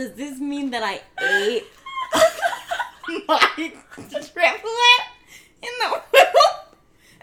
does this mean that I ate my triplet in the womb?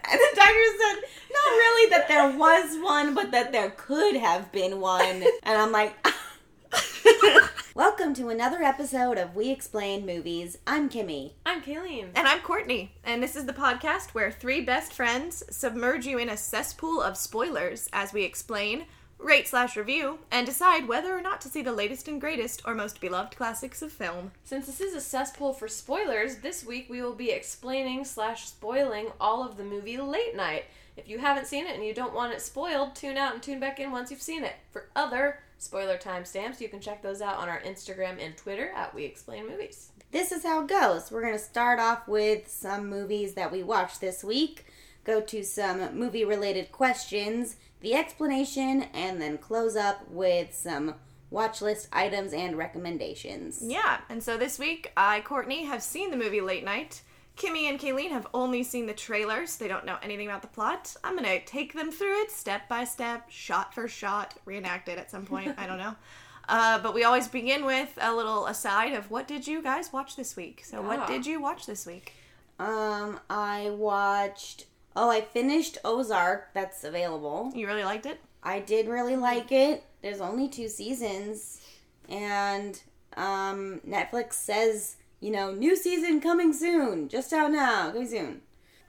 And the doctor said, not really that there was one, but that there could have been one. And I'm like, Welcome to another episode of We Explain Movies. I'm Kimmy. I'm Kayleen. And I'm Courtney, and this is the podcast where three best friends submerge you in a cesspool of spoilers as we explain, rate slash review, and decide whether or not to see the latest and greatest or most beloved classics of film. Since this is a cesspool for spoilers, this week we will be explaining slash spoiling all of the movie Late Night. If you haven't seen it and you don't want it spoiled, tune out and tune back in once you've seen it. For other spoiler timestamps, you can check those out on our Instagram and Twitter at We Explain Movies. This is how it goes. We're going to start off with some movies that we watched this week, go to some movie related questions, the explanation, and then close up with some watch list items and recommendations. Yeah, and so this week, I, Courtney, have seen the movie Late Night. Kimmy and Kayleen have only seen the trailers. They don't know anything about the plot. I'm going to take them through it step by step, shot for shot, reenact it at some point. I don't know. Uh, but we always begin with a little aside of what did you guys watch this week? So, Yeah. what did you watch this week? Um, I watched. Oh, I finished Ozark. That's available. You really liked it? I did really like it. There's only two seasons, and um, Netflix says you know new season coming soon, just out now, coming soon.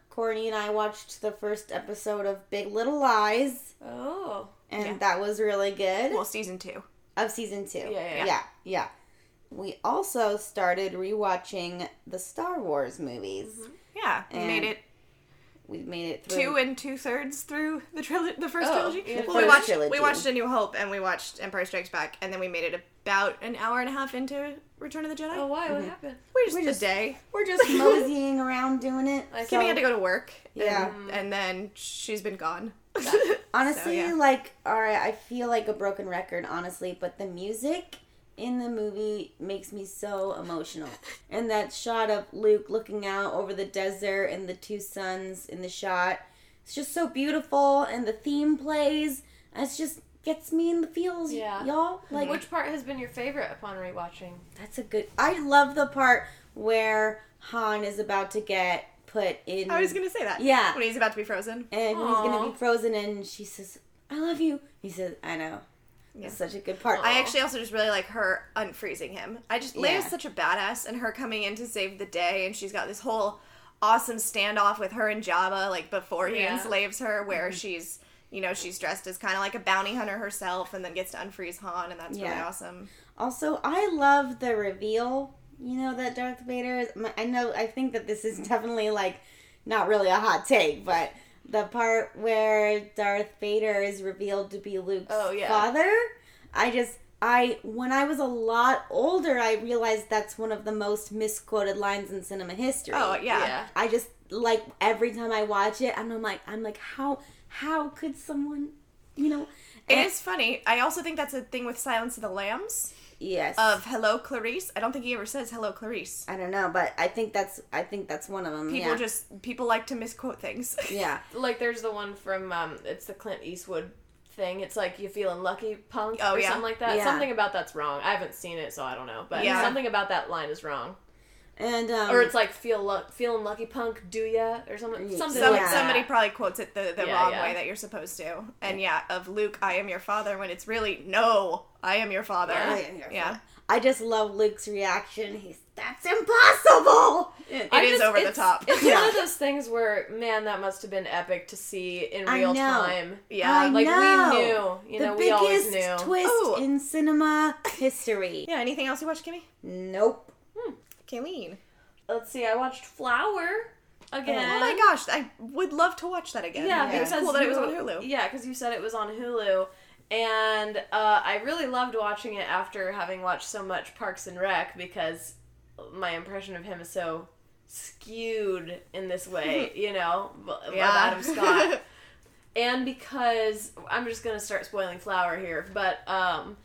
Courtney and I watched the first episode of Big Little Lies, Oh. and Yeah. that was really good. Well, season two. of season two. Yeah, yeah, yeah. yeah, yeah. We also started rewatching the Star Wars movies. Yeah, we And made it We made it through. two and two thirds through the tril- the first Oh, trilogy. yeah, well, we watched trilogy. we watched A New Hope and we watched Empire Strikes Back, and then we made it about an hour and a half into Return of the Jedi. Oh, why? What mm-hmm. happened? we just We're the just- day. We're just moseying around doing it. I Kimmy had to go to work. Yeah. and, and then she's been gone. Honestly, So, yeah. like, all right, I feel like a broken record, honestly, but the music in the movie makes me so emotional. And that shot of Luke looking out over the desert and the two suns in the shot, it's just so beautiful. And the theme plays, and it's just gets me in the feels, Yeah. y'all. Mhm. Like, Which part has been your favorite upon rewatching? that's a good. I love the part where Han is about to get put in. I was gonna say that. Yeah. when he's about to be frozen. and when he's gonna be frozen, and she says, "I love you." He says, "I know." It's such a good part. I actually also just really like her unfreezing him. I just Leia's Yeah. such a badass, and her coming in to save the day, and she's got this whole awesome standoff with her and Jabba, like before he Yeah. enslaves her, where Mm-hmm. she's you know she's dressed as kind of like a bounty hunter herself, and then gets to unfreeze Han, and that's really awesome. Also, I love the reveal. You know that Darth Vader is. I know. I think that this is definitely like not really a hot take, but the part where Darth Vader is revealed to be Luke's Oh, yeah. father. I just. I when I was a lot older, I realized that's one of the most misquoted lines in cinema history. Oh yeah. Yeah. I just like every time I watch it, and I'm like, I'm like, how how could someone, you know? It and- is funny. I also think that's a thing with Silence of the Lambs yes of Hello Clarice. I don't think he ever says Hello Clarice. I don't know, but I think that's I think that's one of them. People yeah. just people like to misquote things. yeah. Like there's the one from um it's the Clint Eastwood thing. It's like you feeling lucky punk Oh, or yeah. something like that. Yeah. Something about that's wrong. I haven't seen it so I don't know. But Yeah. something about that line is wrong. And um, Or it's like feel luck feeling lucky punk do ya or something something Some, like Yeah. Somebody probably quotes it the, the Yeah, wrong yeah. way that you're supposed to. And yeah, of Luke, I am your father, when it's really, no, I am your father. Yeah. I am your Yeah. father. I just love Luke's reaction. He's that's impossible. It I is just- over the top. It's Yeah. one of those things where, man, that must have been epic to see in I real know. time. Yeah. I Like know. we knew, you the know, we always knew. twist Oh. in cinema history. Yeah, anything else you watched, Kimmy? Nope. Kayleen. Let's see, I watched Flower again. Oh my gosh, I would love to watch that again. Yeah, it was because cool that it was on Hulu. Yeah, because you said it was on Hulu, and uh, I really loved watching it after having watched so much Parks and Rec because my impression of him is so skewed in this way, you know, of Yeah. Adam Scott. and because I'm just gonna start spoiling Flower here, but um,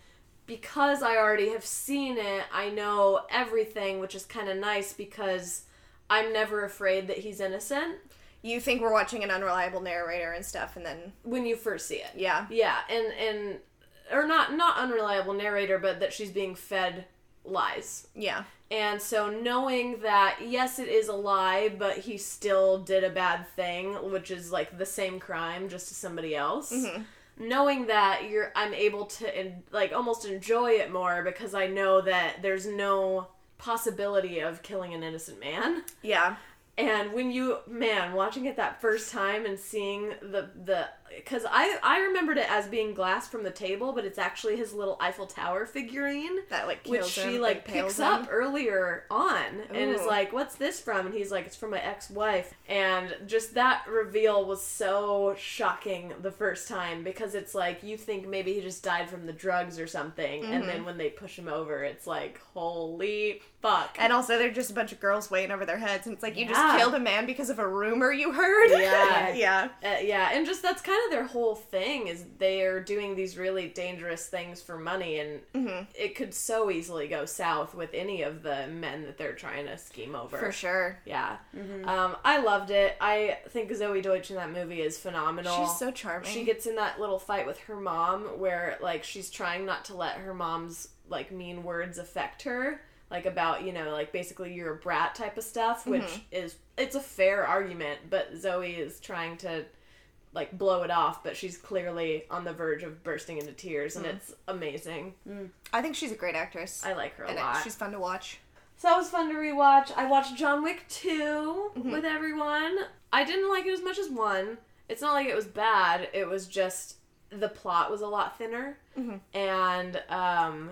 because I already have seen it, I know everything, which is kind of nice because I'm never afraid that he's innocent you think we're watching an unreliable narrator and stuff, and then when you first see it. yeah, Yeah, and and or not not unreliable narrator, but that she's being fed lies. Yeah. And so knowing that yes it is a lie, but he still did a bad thing, which is like the same crime just to somebody else. Mm-hmm. Knowing that you're I'm able to en- like almost enjoy it more because I know that there's no possibility of killing an innocent man. Yeah. And when you man watching it that first time and seeing the the because I I remembered it as being glass from the table, but it's actually his little Eiffel Tower figurine That like which she him, like picks him. up earlier on and is like what's this from and he's like it's from my ex-wife and just that reveal was so shocking the first time because it's like you think maybe he just died from the drugs or something and Mm-hmm. then when they push him over it's like holy fuck And also, they're just a bunch of girls weighing over their heads, and it's like you Yeah. just killed a man because of a rumor you heard. Yeah. yeah. Uh, yeah, and just that's kind of their whole thing is they are doing these really dangerous things for money, and Mm-hmm. it could so easily go south with any of the men that they're trying to scheme over. For sure. Yeah, um, I loved it. I think Zoey Deutch in that movie is phenomenal. She's so charming. She gets in that little fight with her mom where like she's trying not to let her mom's like mean words affect her like about you know like basically you're a brat type of stuff which Mm-hmm. is it's a fair argument but Zoey is trying to like blow it off but she's clearly on the verge of bursting into tears and it's amazing I think she's a great actress. I like her a and lot she's fun to watch. so that was fun to rewatch. I watched John Wick 2 Mm-hmm. with everyone. I didn't like it as much as 1. It's not like it was bad, it was just the plot was a lot thinner. Mm-hmm. And um,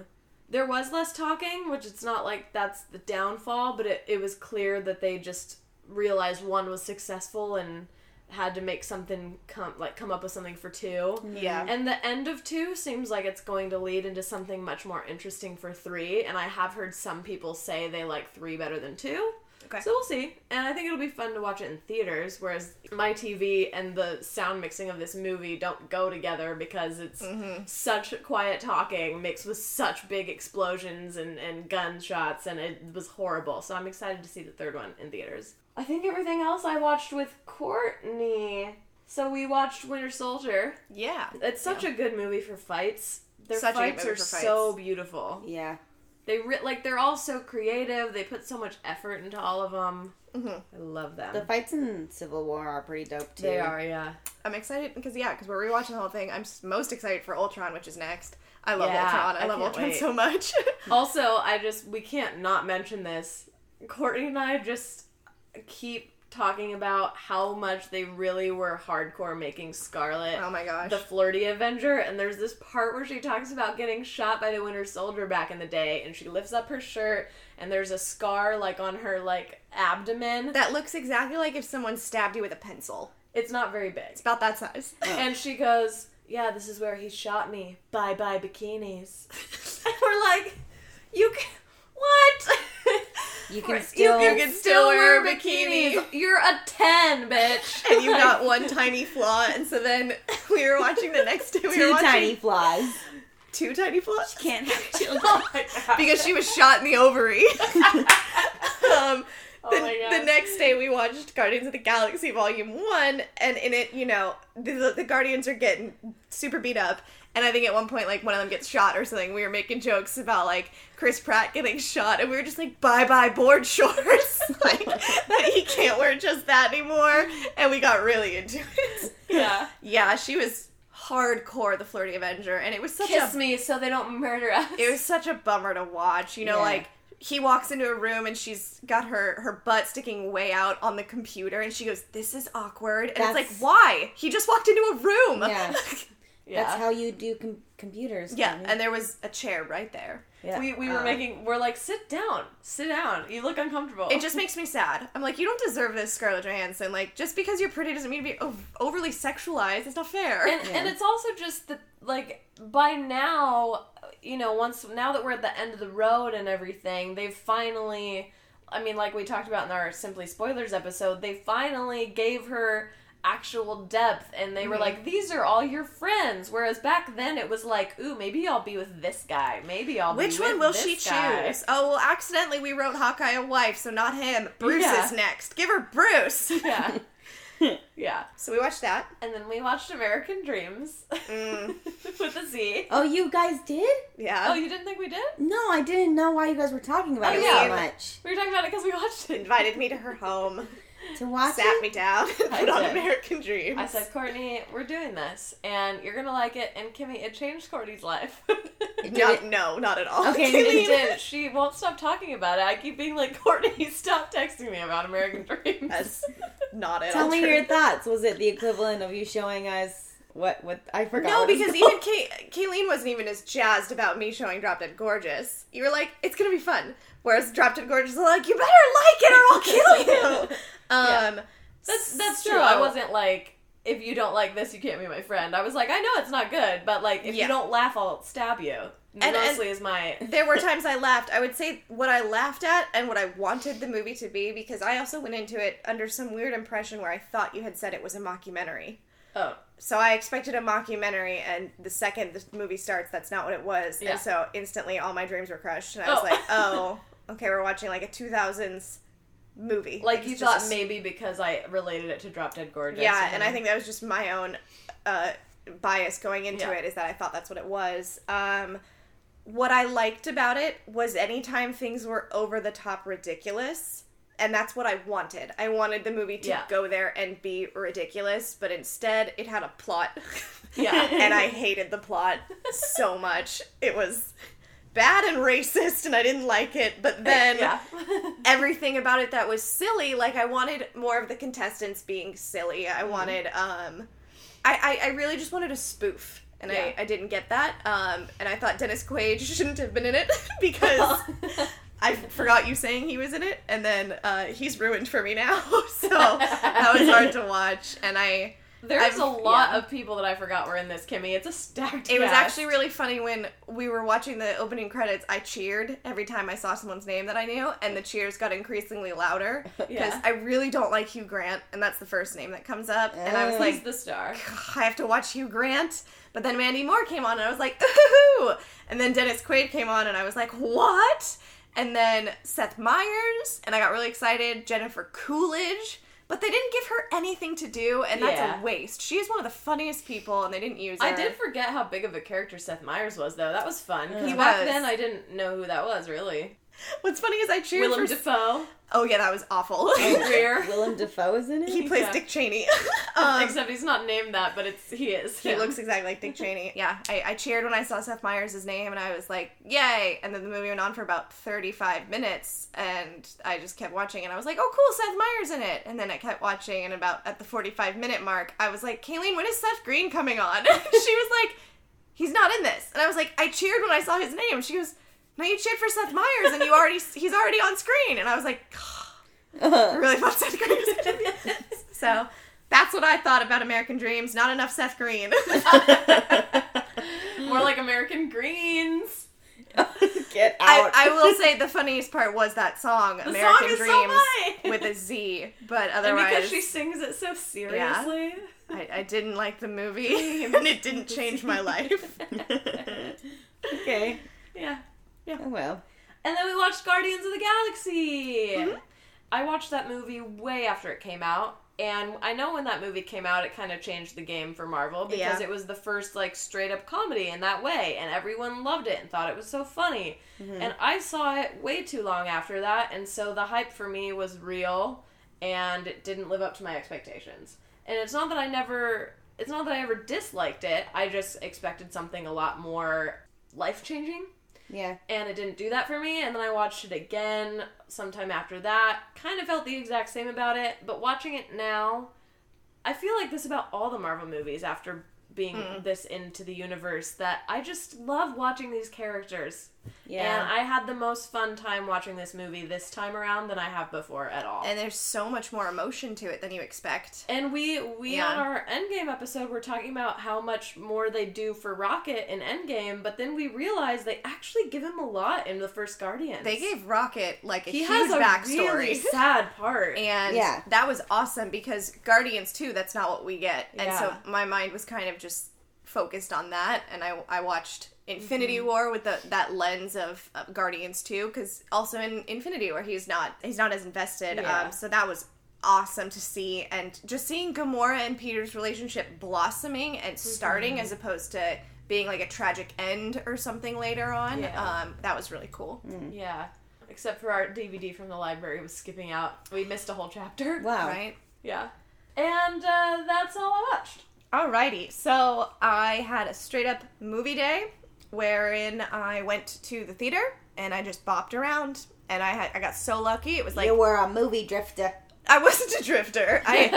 there was less talking, which it's not like that's the downfall, but it, it was clear that they just realized 1 was successful and had to make something come like come up with something for 2. Yeah. And the end of two seems like it's going to lead into something much more interesting for three. And I have heard some people say they like three better than two. Okay. So we'll see. And I think it'll be fun to watch it in theaters, whereas my TV and the sound mixing of this movie don't go together because it's mm-hmm. such quiet talking mixed with such big explosions and, and gunshots, and it was horrible. So I'm excited to see the third one in theaters. I think everything else I watched with Courtney. So we watched Winter Soldier. yeah. It's such a good movie for fights. Their Such fights are for so beautiful. Yeah. They re- like they're all so creative. They put so much effort into all of them. Mhm. I love them. The fights in Civil War are pretty dope too. they are, yeah. I'm excited because yeah, because we're rewatching the whole thing. I'm most excited for Ultron, which is next. I love Yeah, Ultron. I, I love Ultron wait. so much. Also, I just we can't not mention this. Courtney and I just keep talking about how much they really were hardcore making Scarlett oh my gosh. the flirty Avenger, and there's this part where she talks about getting shot by the Winter Soldier back in the day, and she lifts up her shirt, and there's a scar like on her like abdomen. that looks exactly like if someone stabbed you with a pencil. It's not very big, It's about that size. and she goes, "Yeah, this is where he shot me. Bye bye bikinis." and we're like, "You can what?" You can You still. can, can still wear wear a bikinis. You're a ten, bitch. and you got one tiny flaw, and so then we were watching the next day. We were two watching tiny flaws. two tiny flaws She Can't have children. oh because she was shot in the ovary. um, Oh the, my God. the next day we watched Guardians of the Galaxy Volume 1 and in it, you know, the, the Guardians are getting super beat up and I think at one point like one of them gets shot or something. We were making jokes about like Chris Pratt getting shot and we were just like bye bye board shorts like that he can't wear just that anymore and we got really into it. yeah. yeah, she was hardcore the flirty Avenger and it was such Kiss a me so they don't murder us. it was such a bummer to watch. You know, Yeah. like he walks into a room and she's got her her butt sticking way out on the computer, and she goes, "This is awkward." And it's like, why? He just walked into a room. Yeah. yeah. That's how you do com- computers. yeah, Connie. and there was a chair right there. yeah. we, we were Uh. making we're like sit down sit down you look uncomfortable It just makes me sad. I'm like, you don't deserve this, Scarlett Johansson. Like, just because you're pretty doesn't mean to be ov- overly sexualized. It's not fair. and, Yeah. and it's also just that like by now you know once now that we're at the end of the road and everything they've finally i mean like we talked about in our simply spoilers episode they finally gave her actual depth and they were Mhm. like these are all your friends whereas back then it was like ooh maybe i'll be with this guy maybe i'll Which be one will this she guy. choose? Oh, well, accidentally we wrote Hawkeye a wife, so not him. Bruce Yeah. is next. Give her Bruce. yeah yeah. So we watched that. And then we watched American Dreamz Mm, with a Z. oh, you guys did? yeah. Oh, you didn't think we did? No, I didn't know why you guys were talking about Oh, it yeah. so much. We were talking about it because we watched it. invited me to her home, To watch sat it? me down, and I put on. American Dreamz. I said, Courtney, we're doing this, and you're gonna like it. And Kimmy, it changed Courtney's life. No, it- no, not at all. Okay, it did. She won't stop talking about it. I keep being like, Courtney, stop texting me about American Dreamz. That's not at Tell all. me true. your thoughts. Was it the equivalent of you showing us what what I forgot? No, because even Kay- Kayleen wasn't even as jazzed about me showing Drop Dead Gorgeous. You were like, it's gonna be fun. Whereas Drop Dead Gorgeous like, you better like it or I'll kill you. Um, That's that's so- true. I wasn't like, if you don't like this, you can't be my friend. I was like, I know it's not good, but like, if Yeah. you don't laugh, I'll stab you. and- Mostly is my. There were times I laughed. I would say what I laughed at and what I wanted the movie to be because I also went into it under some weird impression where I thought you had said it was a mockumentary. Oh, So I expected a mockumentary, and the second the movie starts, that's not what it was. Yeah. And so instantly, all my dreams were crushed, and I was Oh. like, "Oh, okay, we're watching like a 2000s movie." like it's you thought maybe because I related it to Drop Dead Gorgeous. Yeah, and I think that was just my own uh, bias going into Yeah. it is that I thought that's what it was. Um, what I liked about it was anytime things were over the top ridiculous, and that's what I wanted. I wanted the movie to Yeah. go there and be ridiculous, but instead it had a plot. Yeah. and I hated the plot so much. It was bad and racist, and I didn't like it, but then yeah. everything about it that was silly like i wanted more of the contestants being silly i wanted um I, I i really just wanted a spoof and Yeah. I, I didn't get that um and i thought dennis quaid shouldn't have been in it because i forgot you saying he was in it and then uh he's ruined for me now so that was hard to watch and i There's I've- a lot yeah. of people that I forgot were in this, Kimmy. It's a stacked. It was actually really funny when we were watching the opening credits. I cheered every time I saw someone's name that I knew, and the cheers got increasingly louder because Yeah. I really don't like Hugh Grant, and that's the first name that comes up. And I was like, He's the star. I have to watch Hugh Grant. But then Mandy Moore came on, and I was like, ooh! And then Dennis Quaid came on, and I was like, what? And then Seth Meyers, and I got really excited. Jennifer Coolidge. But they didn't give her anything to do, and that's Yeah. a waste. She is one of the funniest people, and they didn't use her. I did forget how big of a character Seth Meyers was, though. That was fun. He back was. then, I didn't know who that was really. What's funny is I cheered Willem for. Dafoe, oh yeah, that was awful. Greer. Willem Dafoe is in it. he plays Yeah. Dick Cheney. um, Except he's not named that, but it's he is. he Yeah. looks exactly like Dick Cheney. Yeah, I, I cheered when I saw Seth Meyers' name, and I was like, "Yay!" And then the movie went on for about thirty-five minutes, and I just kept watching, and I was like, "Oh, cool, Seth Meyers in it." And then I kept watching, and about at the forty-five minute mark, I was like, "Kayleen, when is Seth Green coming on?" she was like, "He's not in this," and I was like, "I cheered when I saw his name." She goes, "No, you cheered for Seth Meyers, and you already he's already on screen," and I was like. I uh-huh. really thought Seth Green was gonna be in this. So that's what I thought about American Dreamz. Not enough Seth Green. More like American Greens. Get I, out. I will say the funniest part was that song, The American song is so Dreams, with a Z. But and otherwise, because she sings it so seriously. I, I didn't like the movie, and it didn't change my life. okay. yeah. Oh well. And then we watched Guardians of the Galaxy. Mhm. I watched that movie way after it came out. And I know when that movie came out, it kind of changed the game for Marvel because Yeah. it was the first like straight up comedy in that way, and everyone loved it and thought it was so funny. And I saw it way too long after that, and so the hype for me was real, and it didn't live up to my expectations. And it's not that I never, it's not that I ever disliked it. I just expected something a lot more life changing Yeah. and it didn't do that for me and then i watched it again sometime after that kind of felt the exact same about it but watching it now i feel like this about all the marvel movies after being this into the universe that i just love watching these characters and Yeah. i had the most fun time watching this movie this time around than i have before at all and there's so much more emotion to it than you expect. and we we Yeah. on our Endgame episode were talking about how much more they do for Rocket in Endgame, but then we realized they actually give him a lot in the first Guardians. They gave Rocket like a he huge has a backstory. really sad part. and Yeah. that was awesome because Guardians 2, that's not what we get. And so my mind was kind of just focused on that and I, I watched Infinity Mm-hmm. War with the that lens of, of Guardians too, cuz also in Infinity War he's not he's not as invested Yeah. um so that was awesome to see and just seeing Gamora and Peter's relationship blossoming and starting Mm-hmm. as opposed to being like a tragic end or something later on. Yeah. Um, that was really cool. Yeah. Except for our DVD from the library was skipping out. We missed a whole chapter. Wow. Right? Yeah. And uh, that's all I watched. Alrighty, so I had a straight up movie day wherein I went to the theater and I just bopped around and I had I got so lucky. It was like you were a movie drifter. I wasn't a drifter. I,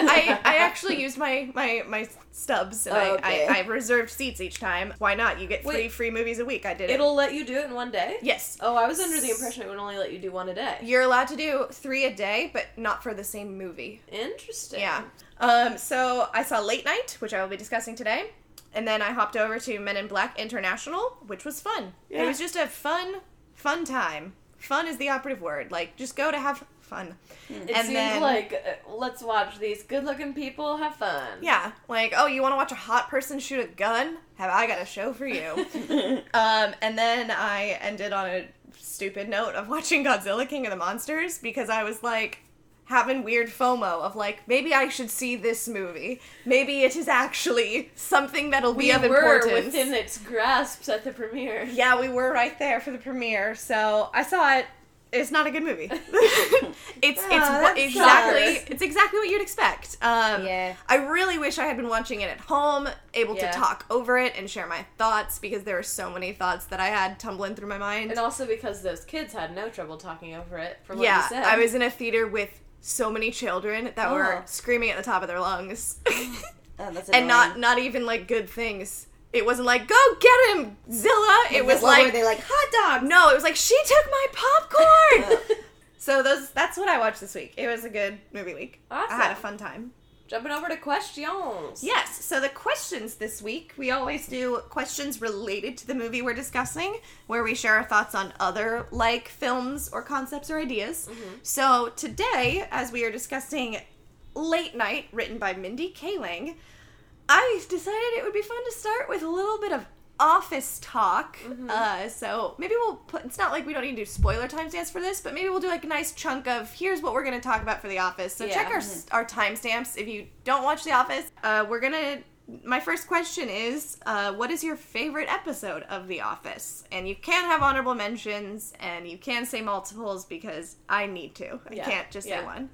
I, I actually used my, my, my stubs and Oh, okay. I, I, I reserved seats each time. Why not? You get three Wait. free movies a week. I did it. It'll let you do it in one day? yes. Oh, I was under the impression it would only let you do one a day. You're allowed to do three a day, but not for the same movie. Interesting. Yeah. Um, so I saw Late Night, which I will be discussing today. And then I hopped over to Men in Black International, which was fun. It was just a fun, fun time. Fun is the operative word. Like, just go to have fun. It And seems then- like uh, let's watch these good-looking people have fun. Yeah, like, oh, you want to watch a hot person shoot a gun? Have I got a show for you? um, and then I ended on a stupid note of watching Godzilla King of the Monsters because I was like having weird FOMO of like maybe I should see this movie. Maybe it is actually something that'll be We of were importance. within its grasps at the premiere. yeah, we were right there for the premiere, so I saw it. It's not a good movie. it's Oh, it's what, exactly sucks. it's exactly what you'd expect. Um, Yeah. I really wish I had been watching it at home, able Yeah. to talk over it and share my thoughts because there were so many thoughts that I had tumbling through my mind. And also because those kids had no trouble talking over it, from what yeah, you said. I was in a theater with so many children that were Oh. screaming at the top of their lungs, Oh, that's and not not even like good things. It wasn't like "Go get him, Zilla." It was were like they like hot dog. no, it was like she took my popcorn. so those that's what I watched this week. It was a good movie week. I had a fun time. Jumping over to questions. Yes, so the questions this week, we always do questions related to the movie we're discussing, where we share our thoughts on other like films or concepts or ideas. Mm-hmm. So today, as we are discussing Late Night, written by Mindy Kaling, I decided it would be fun to start with a little bit of office talk. Uh, so maybe we'll put, it's not like we don't need to do spoiler timestamps for this, but maybe we'll do like a nice chunk of here's what we're going to talk about for The Office. So check Yeah. our, our timestamps if you don't watch The Office. Uh, we're going to, my first question is uh, what is your favorite episode of The Office? And you can have honorable mentions and you can say multiples because I need to. I Yeah. can't just Yeah. say one.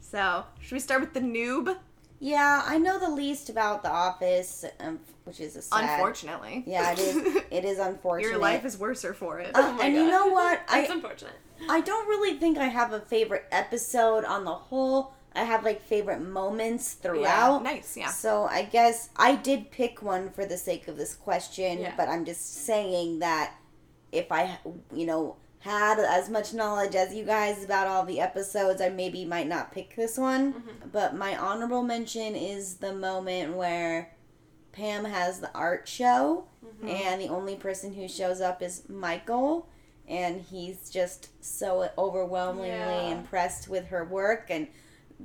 So, should we start with the noob? Yeah, I know the least about The Office, um, which is a sad. Unfortunately. Yeah, it is. It is unfortunate. Your life is worser for it. Uh, Oh my and God. you know what? That's I unfortunate. I don't really think I have a favorite episode on the whole. I have like favorite moments throughout. nice, yeah. So I guess I did pick one for the sake of this question, Yeah. but I'm just saying that if I, you know, had as much knowledge as you guys about all the episodes, I maybe might not pick this one. Mm-hmm. But my honorable mention is the moment where Pam has the art show, Mm-hmm. and the only person who shows up is Michael. And he's just so overwhelmingly Yeah. impressed with her work, and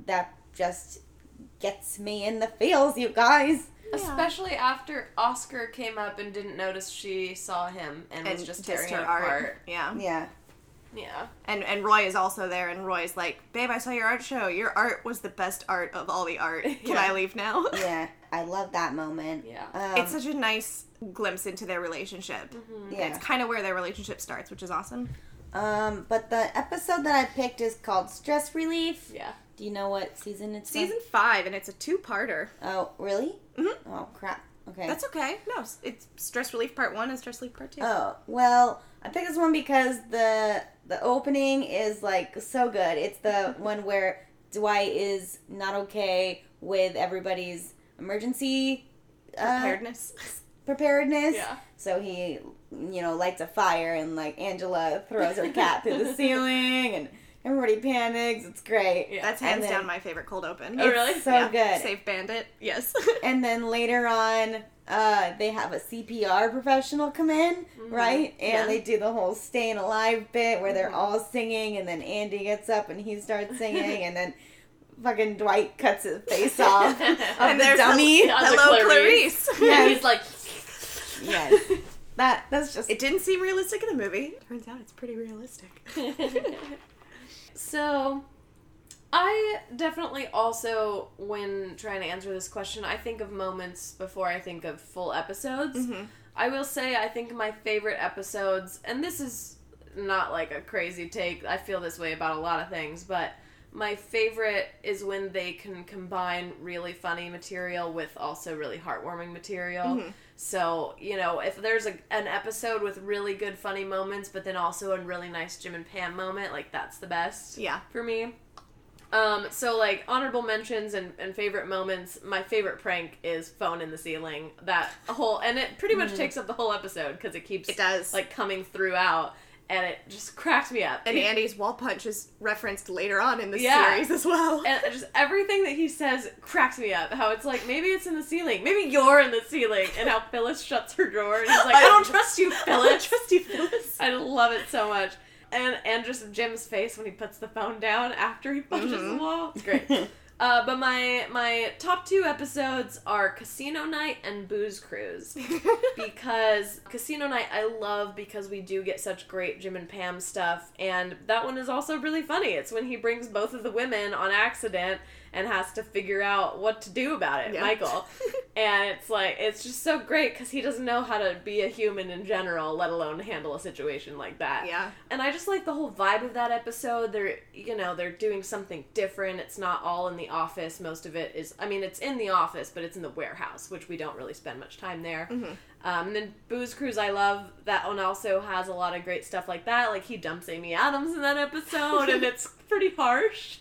that just gets me in the feels, you guys. Especially after Oscar came up and didn't notice she saw him and, was just tearing her it apart. Yeah. Yeah. Yeah. And and Roy is also there and Roy's like, Babe, I saw your art show. Your art was the best art of all the art. Can Yeah. I leave now? Yeah. I love that moment. Yeah. Um, it's such a nice glimpse into their relationship. yeah. It's kind of where their relationship starts, which is awesome. Um, but the episode that I picked is called Stress Relief. Yeah. Do you know what season it's from? Season five, and it's a two-parter. Oh, really? Mhm. Oh, crap. Okay. That's okay. No, it's stress relief part one and stress relief part two. Oh well, I picked this one because the the opening is like so good. It's the one where Dwight is not okay with everybody's emergency uh, Preparedness. preparedness. Yeah. So he, you know, lights a fire and like Angela throws her cat through the ceiling and everybody panics. It's great. Yeah. That's hands then- down my favorite cold open. Oh, really? So Yeah. good. Safe Bandit. Yes. And then later on, uh, they have a CPR professional come in, right? And Yeah. they do the whole staying alive bit where they're all singing, and then Andy gets up and he starts singing, and then fucking Dwight cuts his face off of and the there's dummy. Yeah, the Hello, Clarice. Clarice. Yeah. He's like, yes, that that's just It didn't seem realistic in the movie. Turns out it's pretty realistic. So, I definitely also, when trying to answer this question, I think of moments before I think of full episodes. Mm-hmm. I will say, I think my favorite episodes, and this is not like a crazy take, I feel this way about a lot of things, but my favorite is when they can combine really funny material with also really heartwarming material. Mm-hmm. So, you know, if there's a, an episode with really good funny moments, but then also a really nice Jim and Pam moment, like that's the best Yeah. for me. Um, so like honorable mentions and, and favorite moments. My favorite prank is phone in the ceiling. That whole and it pretty much takes up the whole episode because it keeps. It does. like coming throughout, and it just cracked me up. And It- Andy's wall punch is referenced later on in the Yeah. series as well. and just everything that he says cracks me up. How it's like maybe it's in the ceiling, maybe you're in the ceiling, and how Phyllis shuts her door and he's like, I don't trust you, I Phyllis. don't trust you, Phyllis. I love it so much. And and just Jim's face when he puts the phone down after he punches Mm-hmm. the wall. It's great. Uh, but my my top two episodes are Casino Night and Booze Cruise because Casino Night I love because we do get such great Jim and Pam stuff, and that one is also really funny. It's when he brings both of the women on accident and has to figure out what to do about it, Yeah. Michael. and it's like it's just so great because he doesn't know how to be a human in general, let alone handle a situation like that. Yeah. And I just like the whole vibe of that episode. They're, you know, they're doing something different. It's not all in the office. Most of it is, I mean, it's in the office, but it's in the warehouse, which we don't really spend much time there. Um, and then Booze Cruise, I love that one. Also has a lot of great stuff like that. Like he dumps Amy Adams in that episode, and it's pretty harsh.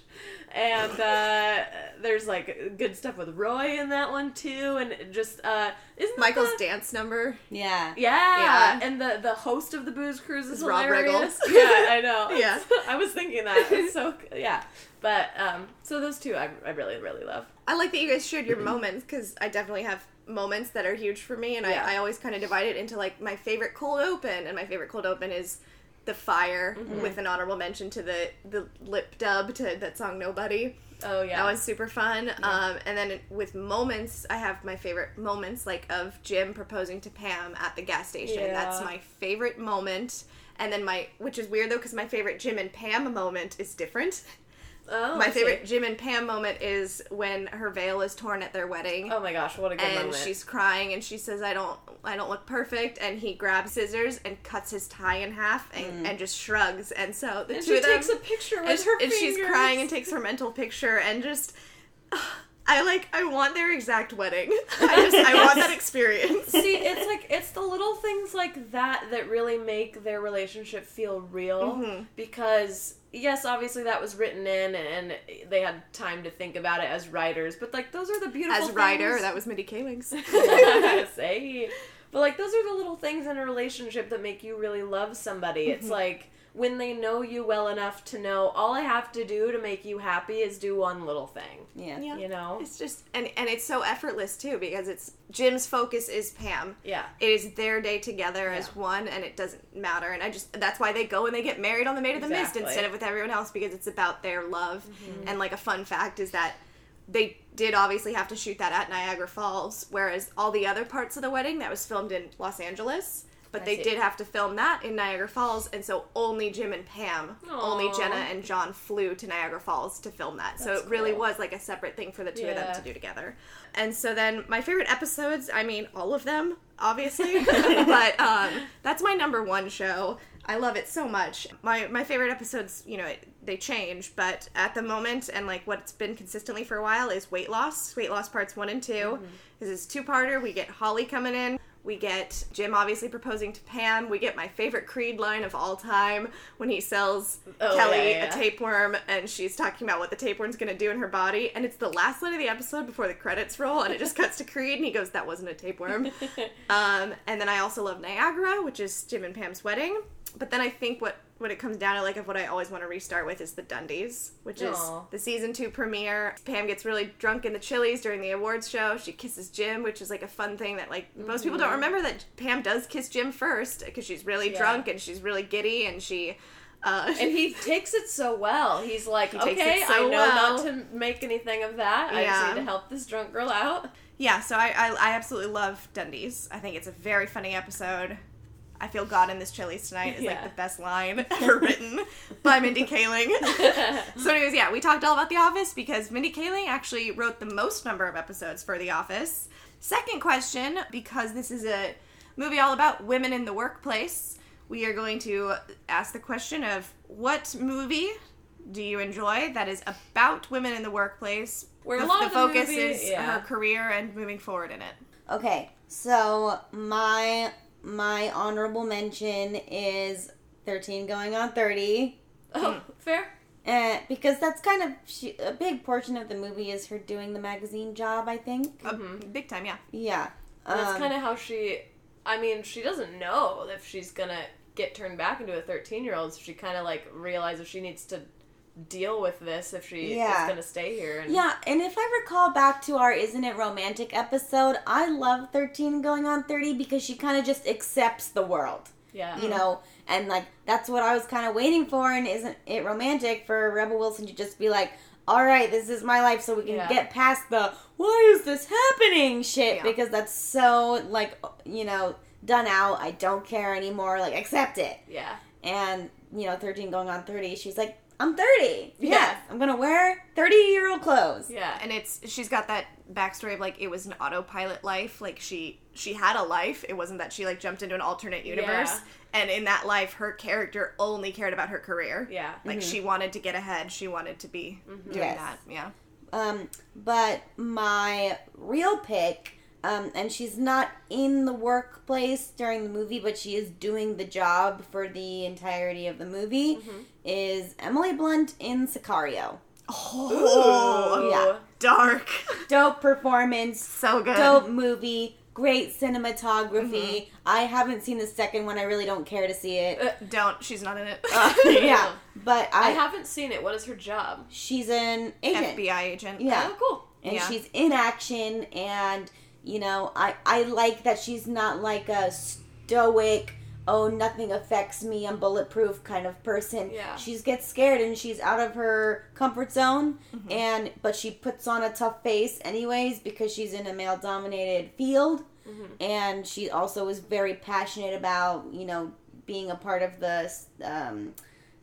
And uh, there's like good stuff with Roy in that one too, and just uh, isn't Michael's the- dance number. Yeah. yeah. Yeah. and the the host of the booze cruise is Is Rob Riggle. yeah, I know. Yeah. I was thinking that. It's so yeah, but um, so those two I, I really really love. I like that you guys shared your moments because I definitely have moments that are huge for me, and Yeah. I, I always kind of divide it into like my favorite cold open, and my favorite cold open is the fire Mm-hmm. with an honorable mention to the the lip dub to that song Nobody. Oh yeah, That was super fun. Um, and then with moments, I have my favorite moments like of Jim proposing to Pam at the gas station. Yeah. That's my favorite moment. And then my, which is weird though, because my favorite Jim and Pam moment is different. oh, my favorite Jim and Pam moment is when her veil is torn at their wedding. Oh my gosh, what a good and moment. And she's crying and she says i don't i don't look perfect and he grabs scissors and cuts his tie in half and, and just shrugs and so the and two of them takes a picture with and, her and she's crying and takes her mental picture and just i like i want their exact wedding i just i want that experience See, it's like it's the little things like that that really make their relationship feel real. Mm-hmm. Because yes, obviously that was written in, and they had time to think about it as writers. But like those are the beautiful as writer things. that was mindy kaling's Say. But like those are the little things in a relationship that make you really love somebody. It's like when they know you well enough to know all I have to do to make you happy is do one little thing. Yeah. Yeah. You know? it's just and and it's so effortless too because it's jim's focus is pam Yeah. it is their day together as one and it doesn't matter and i just that's why they go and they get married on the maid of the mist Exactly. Mm-hmm. instead of with everyone else because it's about their love and like a fun fact is that they did obviously have to shoot that at niagara falls whereas all the other parts of the wedding that was filmed in los angeles but I they see. did have to film that in Niagara Falls, and so only Jim and Pam, only Jenna and John flew to Niagara Falls to film that. so That's it really cool. was like a separate thing for the two of them to do together. And so then my favorite episodes, I mean, all of them, obviously, but um, that's my number one show. I love it so much. My my favorite episodes, you know, they change, but at the moment and like what's been consistently for a while is weight loss. Weight loss parts one and 2 Mm-hmm. This is two parter. We get Holly coming in. We get Jim obviously proposing to Pam. We get my favorite Creed line of all time when he sells Oh, Kelly yeah, yeah. a tapeworm and she's talking about what the tapeworm's gonna do in her body. And it's the last line of the episode before the credits roll, and it just cuts to Creed and he goes, That wasn't a tapeworm. um, and then I also love Niagara, which is Jim and Pam's wedding. But then I think what what it comes down to, like, of what I always want to restart with is the Dundies, which is the season two premiere. Pam gets really drunk in the Chili's during the awards show. She kisses Jim, which is like a fun thing that like most people don't remember that Pam does kiss Jim first because she's really Yeah. drunk and she's really giddy and she. Uh, And he takes it so well. He's like, He okay, so I know well." not to make anything of that. I just Yeah. need to help this drunk girl out. yeah, so I, I I absolutely love Dundies. I think it's a very funny episode. I feel God in this Chili's tonight is like the best line ever written by Mindy Kaling. so, anyways, yeah, we talked all about The Office because Mindy Kaling actually wrote the most number of episodes for The Office. Second question, because this is a movie all about women in the workplace, we are going to ask the question of what movie do you enjoy that is about women in the workplace? Where a the, lot the of the focus movie- is yeah. her career and moving forward in it. Okay, so my my honorable mention is 13 going on 30. Oh, fair. Uh, because that's kind of she, a big portion of the movie is her doing the magazine job, I think. Uh, big time, yeah. Yeah. And that's Um, kind of how she. I mean, she doesn't know if she's gonna get turned back into a 13 year old. So she kind of like realizes she needs to deal with this if she Yeah. is gonna stay here. And Yeah, and if I recall back to our Isn't It Romantic episode, I love 13 going on 30 because she kind of just accepts the world, yeah, you know? And like, that's what I was kind of waiting for, and Isn't It Romantic for Rebel Wilson to just be like, all right, this is my life, so we can Yeah. get past the why is this happening shit Yeah. because that's so, like, you know, done out. I don't care anymore. Like, accept it. yeah, And, you know, 13 going on 30, she's like, I'm 30. Yeah. Yes, I'm going to wear 30 year old clothes. yeah. and it's she's got that backstory of like it was an autopilot life like she she had a life it wasn't that she like jumped into an alternate universe Yeah. and in that life her character only cared about her career Yeah. like she wanted to get ahead she wanted to be doing Yes. that yeah Um, but my real pick, um, and she's not in the workplace during the movie, but she is doing the job for the entirety of the movie, is Emily Blunt in Sicario. oh Yeah. dark Dope performance, so good dope movie, great cinematography. I haven't seen the second one. I really don't care to see it. Uh, don't she's not in it Uh, yeah, but I I, haven't seen it. What is her job? she's an agent. fbi agent Yeah. Oh, cool. and Yeah. she's in action and you know i i like that she's not like a stoic oh nothing affects me i'm bulletproof kind of person Yeah. she gets scared and she's out of her comfort zone Mm-hmm. and but she puts on a tough face anyways because she's in a male dominated field Mm-hmm. and she also is very passionate about you know being a part of the um,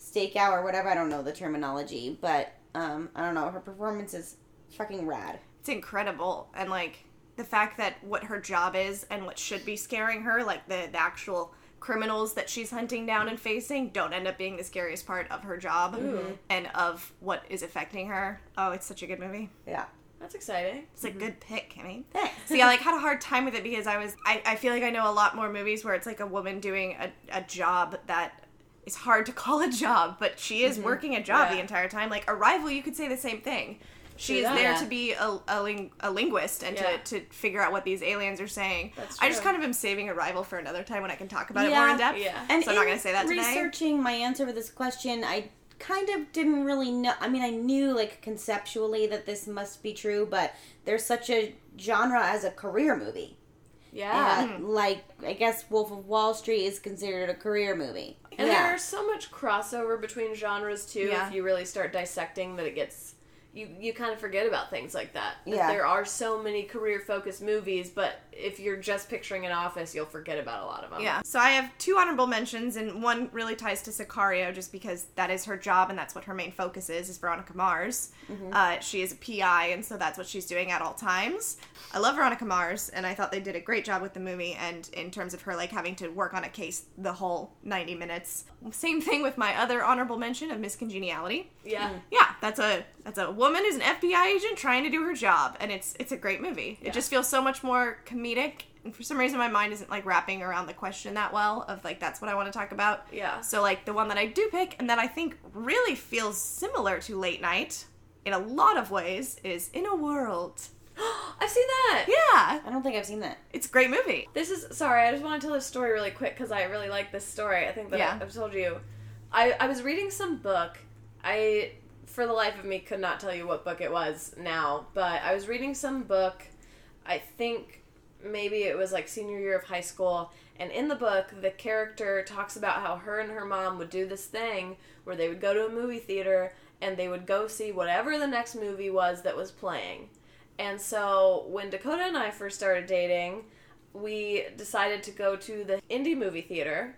stakeout or whatever i don't know the terminology but um, i don't know her performance is fucking rad it's incredible and like the fact that what her job is and what should be scaring her like the, the actual criminals that she's hunting down and facing don't end up being the scariest part of her job mm-hmm. and of what is affecting her oh it's such a good movie yeah That's exciting. it's a mm-hmm. good pick kimmy Thanks. See, I like had a hard time with it because I was I, I feel like I know a lot more movies where it's like a woman doing a, a job that is hard to call a job, but she is mm-hmm. working a job Yeah. the entire time. Like Arrival, you could say the same thing. She True is there to be a, a, ling- a linguist and Yeah. to, to figure out what these aliens are saying. I just kind of am saving Arrival for another time when I can talk about it more in depth. Yeah. And so I'm not going to say that today. Researching my answer for this question, I kind of didn't really know. I mean, I knew like conceptually that this must be true, but there's such a genre as a career movie. Yeah. And, like I guess Wolf of Wall Street is considered a career movie. And yeah. there's so much crossover between genres too. Yeah. If you really start dissecting, that it gets you you kind of forget about things like that. That Yeah. There are so many career focused movies, but if you're just picturing an office, you'll forget about a lot of them. Yeah. So I have two honorable mentions, and one really ties to Sicario, just because that is her job and that's what her main focus is. Is Veronica Mars. Uh, she is a PI, and so that's what she's doing at all times. I love Veronica Mars, and I thought they did a great job with the movie. And in terms of her like having to work on a case the whole ninety minutes. Same thing with my other honorable mention of Miss Congeniality. Yeah. Yeah, that's a that's a woman who's an FBI agent trying to do her job, and it's it's a great movie. Yeah. It just feels so much more comedic, and for some reason my mind isn't like wrapping around the question that well of like that's what I want to talk about. Yeah. So like the one that I do pick and that I think really feels similar to Late Night in a lot of ways is In a World. I've seen that. Yeah, I don't think I've seen that. it's a great movie. This is sorry. I just want to tell this story really quick because I really like this story. I think that Yeah. I, I've told you. I I was reading some book. I for the life of me could not tell you what book it was now, but I was reading some book. I think maybe it was like senior year of high school. And in the book, the character talks about how her and her mom would do this thing where they would go to a movie theater and they would go see whatever the next movie was that was playing. And so when Dakota and I first started dating, we decided to go to the indie movie theater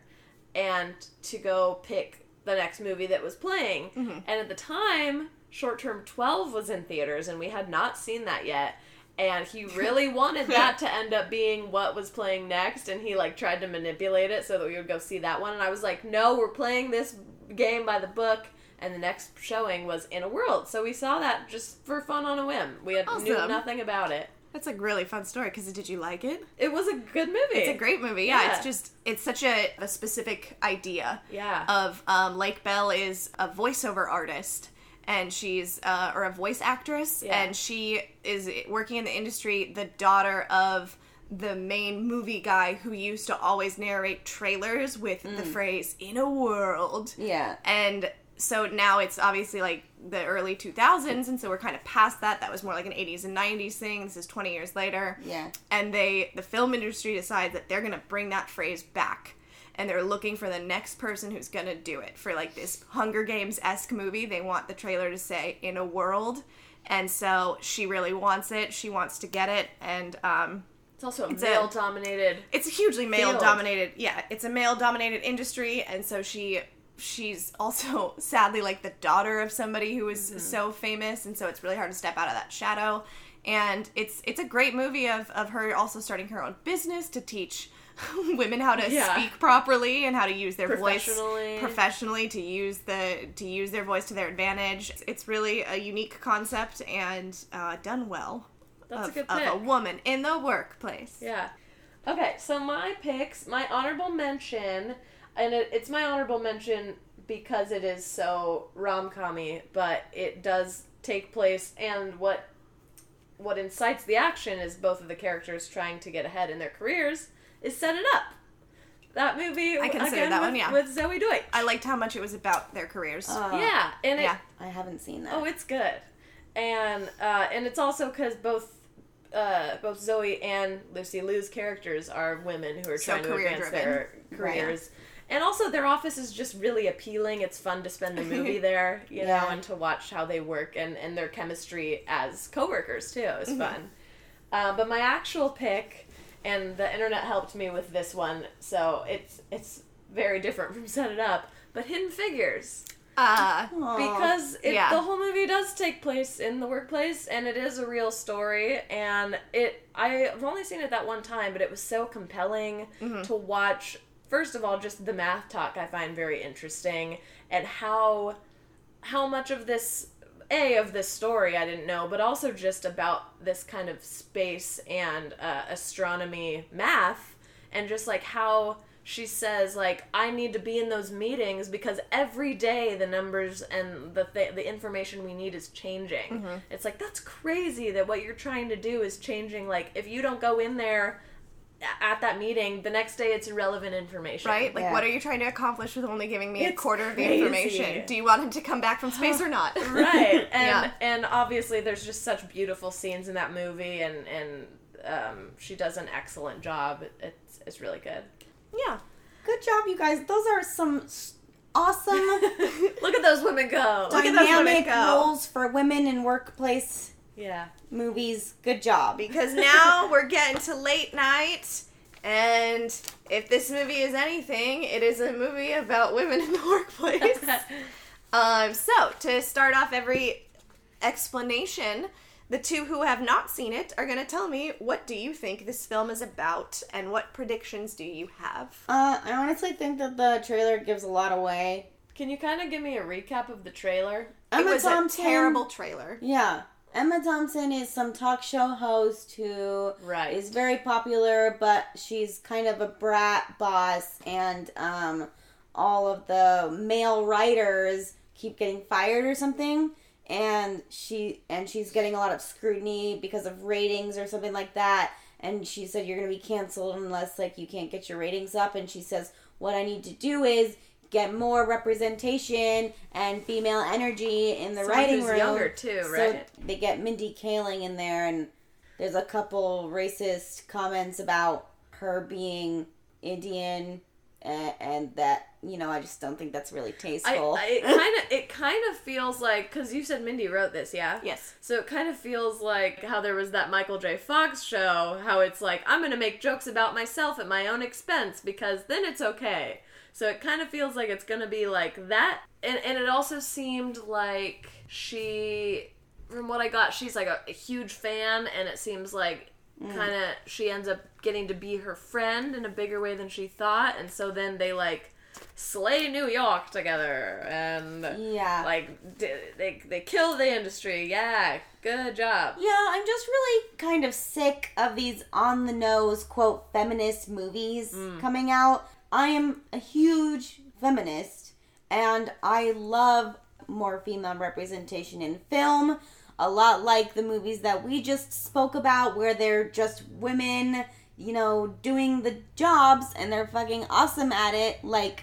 and to go pick the next movie that was playing. Mm-hmm. And at the time, Short Term 12 was in theaters, and we had not seen that yet. And he really wanted that to end up being what was playing next, and he like tried to manipulate it so that we would go see that one. And I was like, "No, we're playing this game by the book." And the next showing was In a World, so we saw that just for fun on a whim. We had knew nothing about it. That's a really fun story. Because did you like it? It was a good movie. It's a great movie. Yeah, Yeah. it's just it's such a, a specific idea Yeah. of um, Lake Bell is a voiceover artist and she's uh, or a voice actress Yeah. and she is working in the industry. The daughter of the main movie guy who used to always narrate trailers with the phrase "in a world." Yeah. and so now it's obviously like the early 2000s and so we're kind of past that that was more like an 80s and 90s thing this is 20 years later Yeah. and they the film industry decides that they're going to bring that phrase back and they're looking for the next person who's going to do it for like this hunger games-esque movie they want the trailer to say in a world and so she really wants it she wants to get it and um, It's also a It's a- male dominated. it's a hugely male Field. dominated yeah it's a male dominated industry and so she she's also sadly like the daughter of somebody who is so famous and so it's really hard to step out of that shadow and it's it's a great movie of of her also starting her own business to teach women how to Yeah. speak properly and how to use their voice Professionally. professionally to use the to use their voice to their advantage it's really a unique concept and uh, done well That's of, a good of a woman in the workplace Yeah. Okay, so my picks, my honorable mention, and it, it's my honorable mention because it is so rom commy, but it does take place, and what what incites the action is both of the characters trying to get ahead in their careers is set it up. That movie, I consider again, that with, one, yeah. with Zoey Deutch. I liked how much it was about their careers. Uh, yeah, and it, yeah. I haven't seen that. Oh, it's good, and uh, and it's also because both uh, both Zoey and Lucy Liu's characters are women who are So trying to advance career-driven. their careers. And also, their office is just really appealing. It's fun to spend the movie there, you know, and to watch how they work and, and their chemistry as coworkers too is fun. Uh, but my actual pick, and the internet helped me with this one, so it's it's very different from Set It Up. But Hidden Figures Uh, because it, Yeah. the whole movie does take place in the workplace and it is a real story and it i've only seen it that one time but it was so compelling to watch first of all just the math talk i find very interesting and how how much of this a of this story i didn't know but also just about this kind of space and uh, astronomy math and just like how she says like i need to be in those meetings because every day the numbers and the th- the information we need is changing. It's like that's crazy that what you're trying to do is changing. Like if you don't go in there at that meeting the next day it's irrelevant information right? Like, Yeah. what are you trying to accomplish with only giving me a quarter of the crazy. information? Do you want him to come back from space or not? right and Yeah. and obviously there's just such beautiful scenes in that movie and and um, she does an excellent job it's it's really good yeah. Good job, you guys. Those are some awesome look at those women go Look at those women dynamic go. roles for women in workplace yeah movies. Good job. Because now we're getting to late night, and if this movie is anything, it is a movie about women in the workplace. um, so, to start off every explanation, the two who have not seen it are going to tell me what do you think this film is about and what predictions do you have? Uh, I honestly think that the trailer gives a lot away. Can you kind of give me a recap of the trailer? Emma it was Thompson, a terrible trailer. Yeah. Emma Thompson is some talk show host who Right. is very popular, but she's kind of a brat boss, and um, all of the male writers keep getting fired or something. And she and she's getting a lot of scrutiny because of ratings or something like that. And she said you're gonna be canceled unless like you can't get your ratings up. And she says what I need to do is get more representation and female energy in the Someone writing who's room. younger, too, right? So they get Mindy Kaling in there, and there's a couple racist comments about her being Indian, and, and that you know, I just don't think that's really I, tasteful. I it kind of it kind of feels like because you said Mindy wrote this, yeah. Yes. So it kind of feels like how there was that Michael J. Fox show, how it's like, I'm going to make jokes about myself at my own expense because then it's okay. So it kind of feels like it's to be like that. And, and it also seemed like she, from what I got, she's like a, a huge fan, and it seems like mm. kind of she ends up getting to be her friend in a bigger way than she thought. And so then they like slay New York together and yeah. like d- they they kill the industry. Yeah, good job. Yeah, I'm just really kind of sick of these on the nose, quote, feminist movies mm. coming out. I am a huge feminist and I love more female representation in film. A lot like the movies that we just spoke about, where they're just women, you know, doing the jobs and they're fucking awesome at it. Like,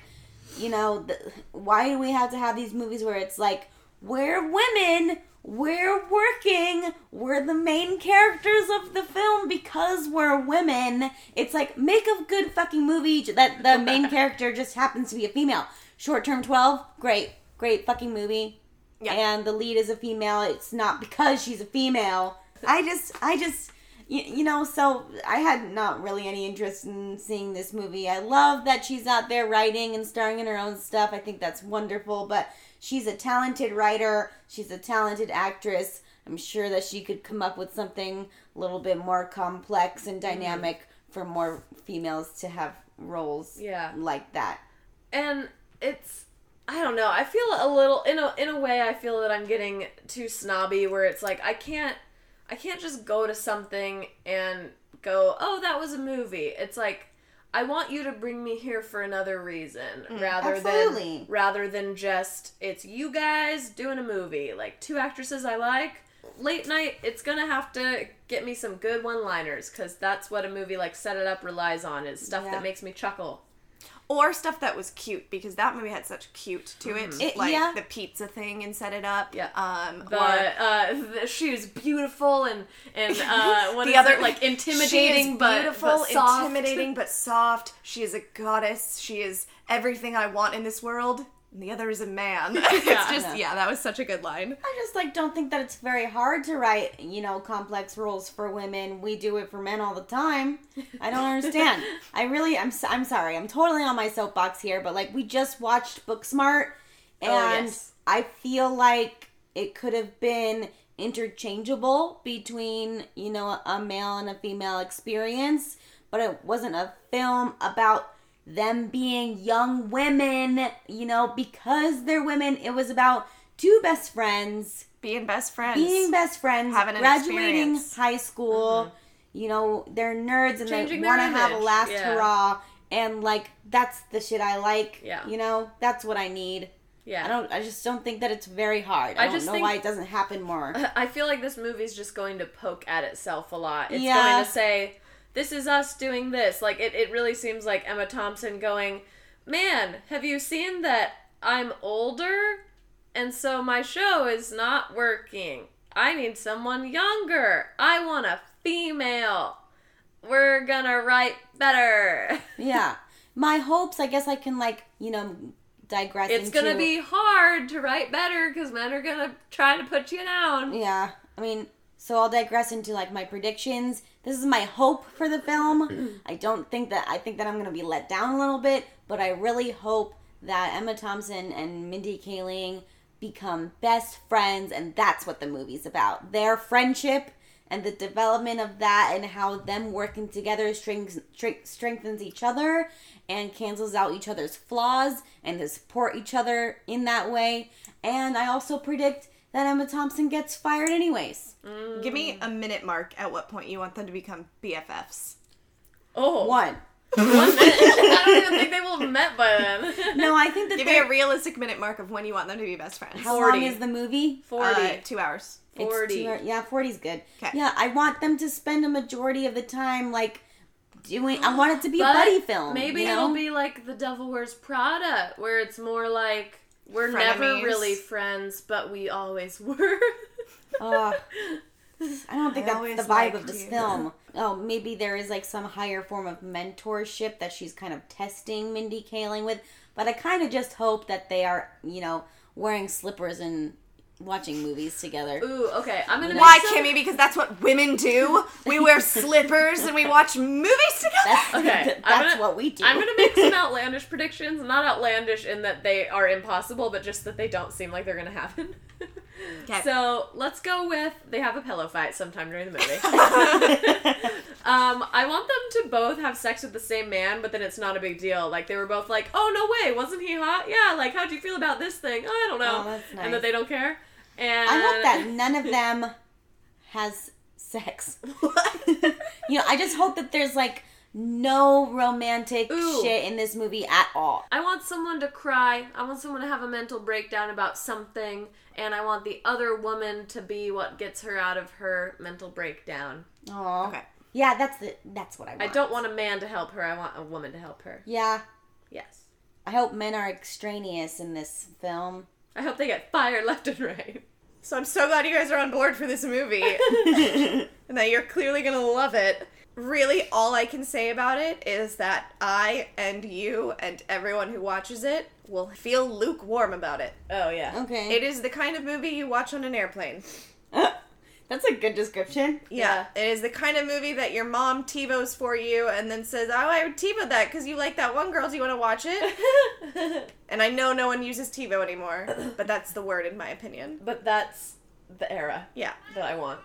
you know, the, why do we have to have these movies where it's like, we're women, we're working, we're the main characters of the film because we're women. It's like, make a good fucking movie that the main character just happens to be a female. Short Term 12, great, great fucking movie. Yeah. And the lead is a female. It's not because she's a female. I just, I just, you, you know, so I had not really any interest in seeing this movie. I love that she's out there writing and starring in her own stuff. I think that's wonderful, but she's a talented writer, she's a talented actress. I'm sure that she could come up with something a little bit more complex and mm-hmm. dynamic for more females to have roles Yeah. like that. and it's I don't know. I feel a little in a in a way I feel that I'm getting too snobby where it's like I can't I can't just go to something and go, "Oh, that was a movie." It's like I want you to bring me here for another reason mm, rather absolutely. than rather than just it's you guys doing a movie. Like two actresses I like. Late night, it's gonna have to get me some good one-liners because that's what a movie like Set It Up relies on is stuff Yeah. that makes me chuckle. Or stuff that was cute because that movie had such cute to it, It- like yeah. the pizza thing and set it up. Yeah. Um. the, or uh, the, she was beautiful and and uh, the other it? like intimidating but beautiful, but soft. intimidating but soft. She is a goddess. She is everything I want in this world. And the other is a man. it's just yeah, that was such a good line. I just like don't think that it's very hard to write, you know, complex rules for women. We do it for men all the time. I don't understand. I really, I'm, I'm sorry. I'm totally on my soapbox here, but like we just watched Booksmart, oh, and Oh, yes. I feel like it could have been interchangeable between, you know, a male and a female experience, but it wasn't a film about them being young women, you know, because they're women. It was about two best friends Being best friends. being best friends, Having graduating experience. high school. Mm-hmm. You know, they're nerds and Changing they want to have a last yeah. hurrah. And like that's the shit I like. Yeah. You know, that's what I need. yeah I don't. I just don't think that it's very hard. I, I don't just know think- why it doesn't happen more. I feel like this movie's just going to poke at itself a lot. It's Yeah. going to say, this is us doing this. Like, it, it really seems like Emma Thompson going, man, have you seen that I'm older? And so my show is not working. I need someone younger. I want a female. We're gonna write better. yeah. My hopes. I guess I can like you know digress. It's into, gonna be hard to write better because men are gonna try to put you down. Yeah. I mean, so I'll digress into like my predictions. This is my hope for the film. I don't think that I think that I'm gonna be let down a little bit, but I really hope that Emma Thompson and Mindy Kaling become best friends, and that's what the movie's about. Their friendship and the development of that, and how them working together strengthens strengthens each other and cancels out each other's flaws, and to support each other in that way. And I also predict that Emma Thompson gets fired anyways. Give me a minute mark at what point you want them to become BFFs. Oh, One. One minute. I don't even think they will have met by then. No, I think that Give me they're- a realistic minute mark of when you want them to be best friends. how 40. long is the movie? 40. Uh, two hours. It's 40. two hour- yeah, 40's good. 'Kay. Yeah, I want them to spend a majority of the time like doing. I want it to be a buddy film. Maybe you know? it'll be like The Devil Wears Prada, where it's more like we're never really friends, but we always were. Ugh. I don't think I that's the vibe of liked this you. film. Oh, maybe there is like some higher form of mentorship that she's kind of testing Mindy Kaling with. But I kind of just hope that they are, you know, wearing slippers and watching movies together. Ooh, okay. I'm gonna Why, make some- Kimmy? Because that's what women do. We wear slippers and we watch movies together. That's, Okay, that's I'm gonna- what we do. I'm gonna make some outlandish predictions. Not outlandish in that they are impossible, but just that they don't seem like they're gonna happen. 'Kay. So let's go with they have a pillow fight sometime during the movie. um, I want them to both have sex with the same man, but then it's not a big deal. Like they were both like, "Oh no way, wasn't he hot? Yeah, like how'd you feel about this thing? I don't know," Oh, that's and that they don't care. And I hope that none of them has sex. you know, I just hope that there's like no romantic Ooh. shit in this movie at all. I want someone to cry. I want someone to have a mental breakdown about something, and I want the other woman to be what gets her out of her mental breakdown. Oh, Okay. Yeah, that's the that's what I want. I don't want a man to help her. I want a woman to help her. Yeah, Yes. I hope men are extraneous in this film. I hope they get fired left and right. So I'm so glad you guys are on board for this movie and that you're clearly gonna love it. Really, all I can say about it is that I and you and everyone who watches it will feel lukewarm about it. Oh yeah. Okay, It is the kind of movie you watch on an airplane. that's a good description. Yeah, it is the kind of movie that your mom TiVos for you and then says, "Oh, I would TiVo that because you like that one girl. Do you want to watch it?" and I know no one uses TiVo anymore, but that's the word in my opinion. but that's the era Yeah, that I want.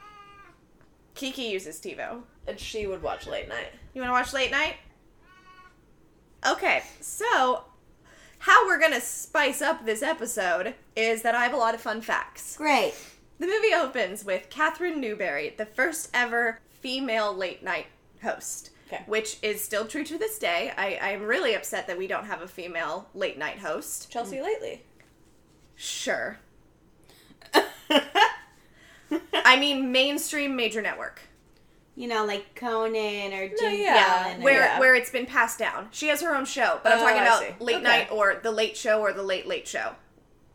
Kiki uses TiVo. And she would watch late night. You want to watch late night? Okay, so how we're gonna spice up this episode is that I have a lot of fun facts. Great. The movie opens with Catherine Newbury, the first ever female late night host. Okay. Which is still true to this day. I, I'm really upset that we don't have a female late night host. Chelsea lately. Sure. I mean mainstream major network. You know, like Conan or Jim yeah, Fallon. or- Where Yeah. where it's been passed down. She has her own show, but I'm Oh, talking about late Okay. night or the late show or the late late show.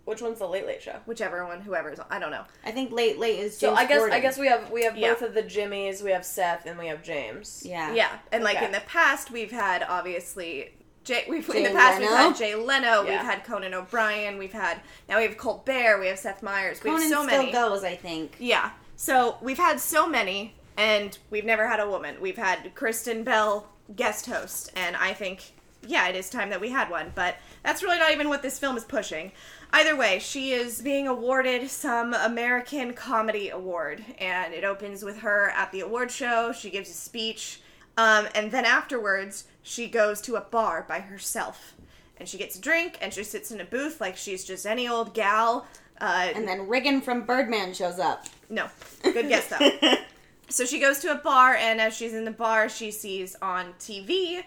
Which one's the late late show? Whichever one, whoever's on. I don't know. I think late late is So I guess I guess we have we have Yeah. both of the Jimmys, we have Seth, and we have James. yeah Yeah, and like in the past, we've had obviously Jay. We've in the past we've Leno? had Jay Leno. Yeah. We've had Conan O'Brien. We've had now we have Colbert. We have Seth Meyers. We Conan have so still many. goes. I think. Yeah. So we've had so many, and we've never had a woman. We've had Kristen Bell guest host, and I think, yeah, it is time that we had one. But that's really not even what this film is pushing. Either way, she is being awarded some American Comedy Award, and it opens with her at the award show. She gives a speech, um, and then afterwards, she goes to a bar by herself. And she gets a drink, and she sits in a booth like she's just any old gal. Uh, And then Riggan from Birdman shows up. no. Good guess though. so she goes to a bar, and as she's in the bar, she sees on TV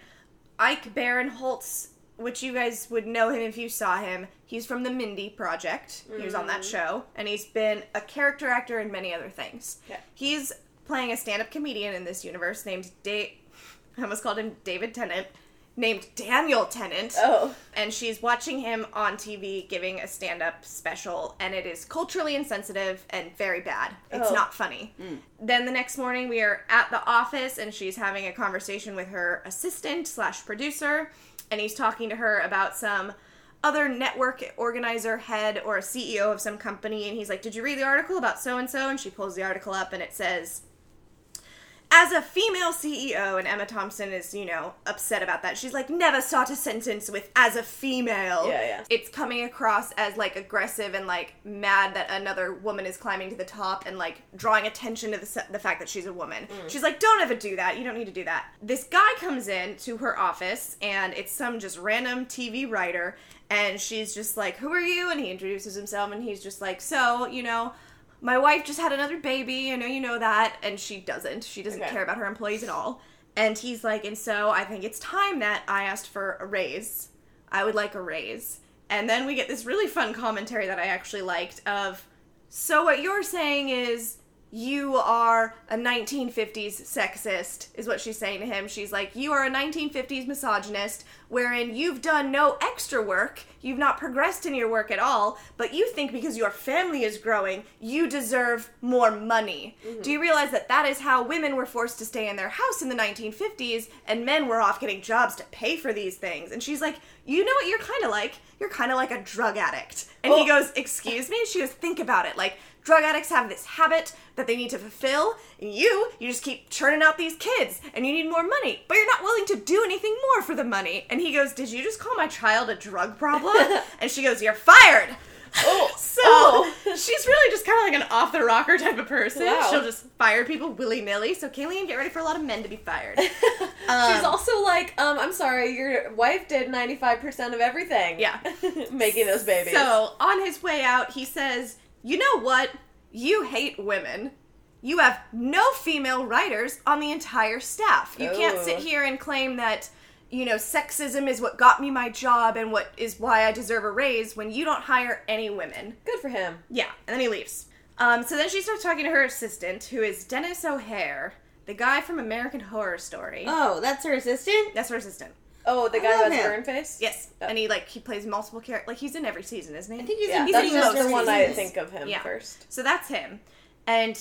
Ike Barinholtz, which you guys would know him if you saw him. He's from the Mindy Project. He was on that mm-hmm. show, and he's been a character actor in many other things. Okay. He's playing a stand-up comedian in this universe named Dave. I almost called him David Tennant. Named Daniel Tennant Oh. and she's watching him on TV giving a stand up special, and it is culturally insensitive and very bad. It's Oh. not funny. Mm. Then the next morning, we are at the office, and she's having a conversation with her assistant slash producer, and he's talking to her about some other network organizer head or a CEO of some company, and he's like, "Did you read the article about so and so?" And she pulls the article up, and it says as a female CEO, and Emma Thompson is, you know, upset about that. She's like, never start a sentence with as a female. Yeah, yeah. It's coming across as like aggressive and like mad that another woman is climbing to the top and like drawing attention to the, the fact that she's a woman. Mm. She's like, don't ever do that. You don't need to do that. This guy comes in to her office and it's some just random TV writer and she's just like, who are you? And he introduces himself and he's just like, so, you know, my wife just had another baby. I know you know that. And she doesn't. She doesn't Okay. care about her employees at all. And he's like, and so I think it's time that I asked for a raise. I would like a raise. And then we get this really fun commentary that I actually liked of, so what you're saying is you are a 1950s sexist, is what she's saying to him. She's like, You are a 1950s misogynist, wherein you've done no extra work, you've not progressed in your work at all, but you think because your family is growing, you deserve more money. Mm-hmm. Do you realize that that is how women were forced to stay in their house in the 1950s, and men were off getting jobs to pay for these things? And she's like, You know what you're kind of like? You're kind of like a drug addict. And he Oh. goes, Excuse me? And she goes, Think about it. Like, drug addicts have this habit that they need to fulfill and you you just keep churning out these kids and you need more money but you're not willing to do anything more for the money and he goes did you just call my child a drug problem and she goes you're fired Oh, so oh. she's really just kind of like an off the rocker type of person Wow. she'll just fire people willy-nilly so kayleen get ready for a lot of men to be fired She's Um, also like, um, I'm sorry, your wife did 95% of everything. Yeah. Making those babies. So on his way out, he says, "You know what? You hate women. You have no female writers on the entire staff. You can't sit Oh. here and claim that." You know, sexism is what got me my job and what is why I deserve a raise when you don't hire any women. Good for him. Yeah, and then he leaves. Um, so then she starts talking to her assistant, who is Denis O'Hare, the guy from American Horror Story. Oh, that's her assistant? That's her assistant. Oh, the I guy who love has a burn face? Yes, Oh. and he like he plays multiple characters. Like he's in every season, isn't he? I think he's Yeah, in He's that's in just most the one I think of him Yeah. first. So that's him. And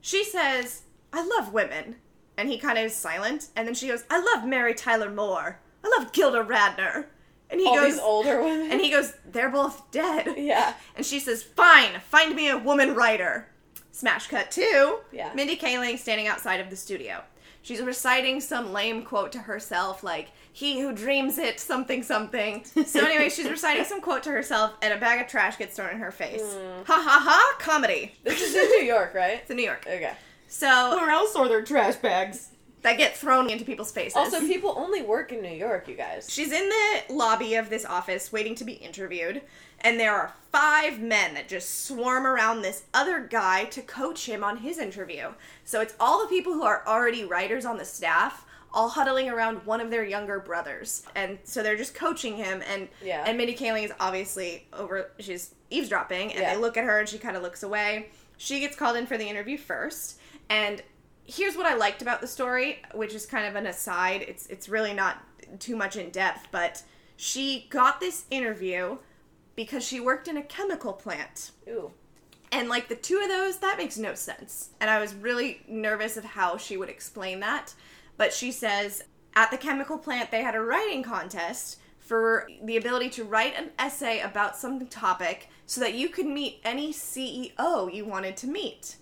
she says, I love women. And he kind of is silent. And then she goes, I love Mary Tyler Moore. I love Gilda Radner. And he All goes, these older women. and he goes, they're both dead. yeah. And she says, fine, find me a woman writer. Smash cut two. Yeah. Mindy Kaling standing outside of the studio. She's reciting some lame quote to herself, like, he who dreams it, something, something. So, anyway, she's reciting some quote to herself, and a bag of trash gets thrown in her face. Hmm. Ha ha ha, comedy. This is in New York, right? It's in New York. Okay. So, Where else are there trash bags? that get thrown into people's faces. Also, people only work in New York, you guys. She's in the lobby of this office waiting to be interviewed, and there are five men that just swarm around this other guy to coach him on his interview. So it's all the people who are already writers on the staff. All huddling around one of their younger brothers, and so they're just coaching him. And Yeah. and Mindy Kaling is obviously over. She's eavesdropping, and Yeah. they look at her, and she kind of looks away. She gets called in for the interview first, and here's what I liked about the story, which is kind of an aside. It's it's really not too much in depth, but she got this interview because she worked in a chemical plant. Ooh. And like the two of those, that makes no sense. And I was really nervous of how she would explain that. But she says at the chemical plant they had a writing contest for the ability to write an essay about some topic so that you could meet any CEO you wanted to meet.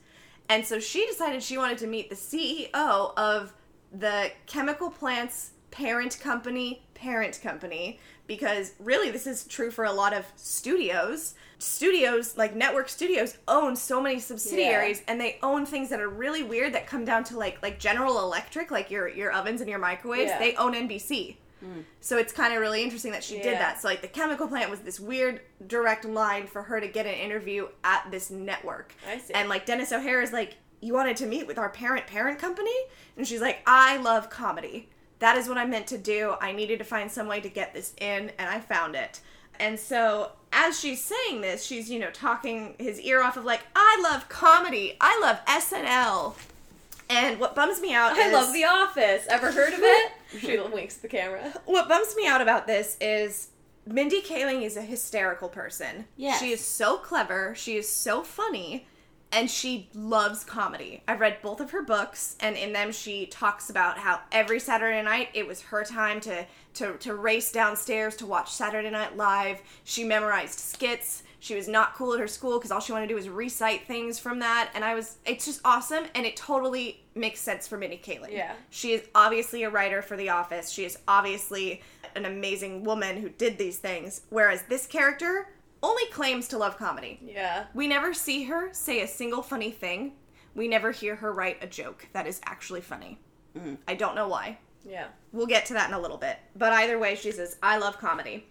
And so she decided she wanted to meet the CEO of the chemical plant's parent company, parent company, because really this is true for a lot of studios. Studios, like network studios, own so many subsidiaries and they own things that are really weird that come down to like like General Electric, like your your ovens and your microwaves, Yeah. they own NBC. Hmm. So it's kind of really interesting that she did that. So like the chemical plant was this weird direct line for her to get an interview at this network. I see. And like Denis O'Hare is like, "You wanted to meet with our parent parent company?" And she's like, "I love comedy. That is what I meant to do. I needed to find some way to get this in, and I found it." And so as she's saying this, she's you know talking his ear off of like, "I love comedy. I love SNL." And what bums me out I is love The Office. Ever heard of it? she winks at the camera. what bums me out about this is Mindy Kaling is a hysterical person. Yeah. She is so clever, she is so funny, and she loves comedy. I've read both of her books, and in them she talks about how every Saturday night it was her time to to, to race downstairs to watch Saturday Night Live. She memorized skits. She was not cool at her school because all she wanted to do was recite things from that. And I was, it's just awesome. And it totally makes sense for Mindy Kaling. Yeah. She is obviously a writer for The Office. She is obviously an amazing woman who did these things. Whereas this character only claims to love comedy. Yeah. We never see her say a single funny thing. We never hear her write a joke that is actually funny. Mm. I don't know why. Yeah. We'll get to that in a little bit. But either way, she says, I love comedy.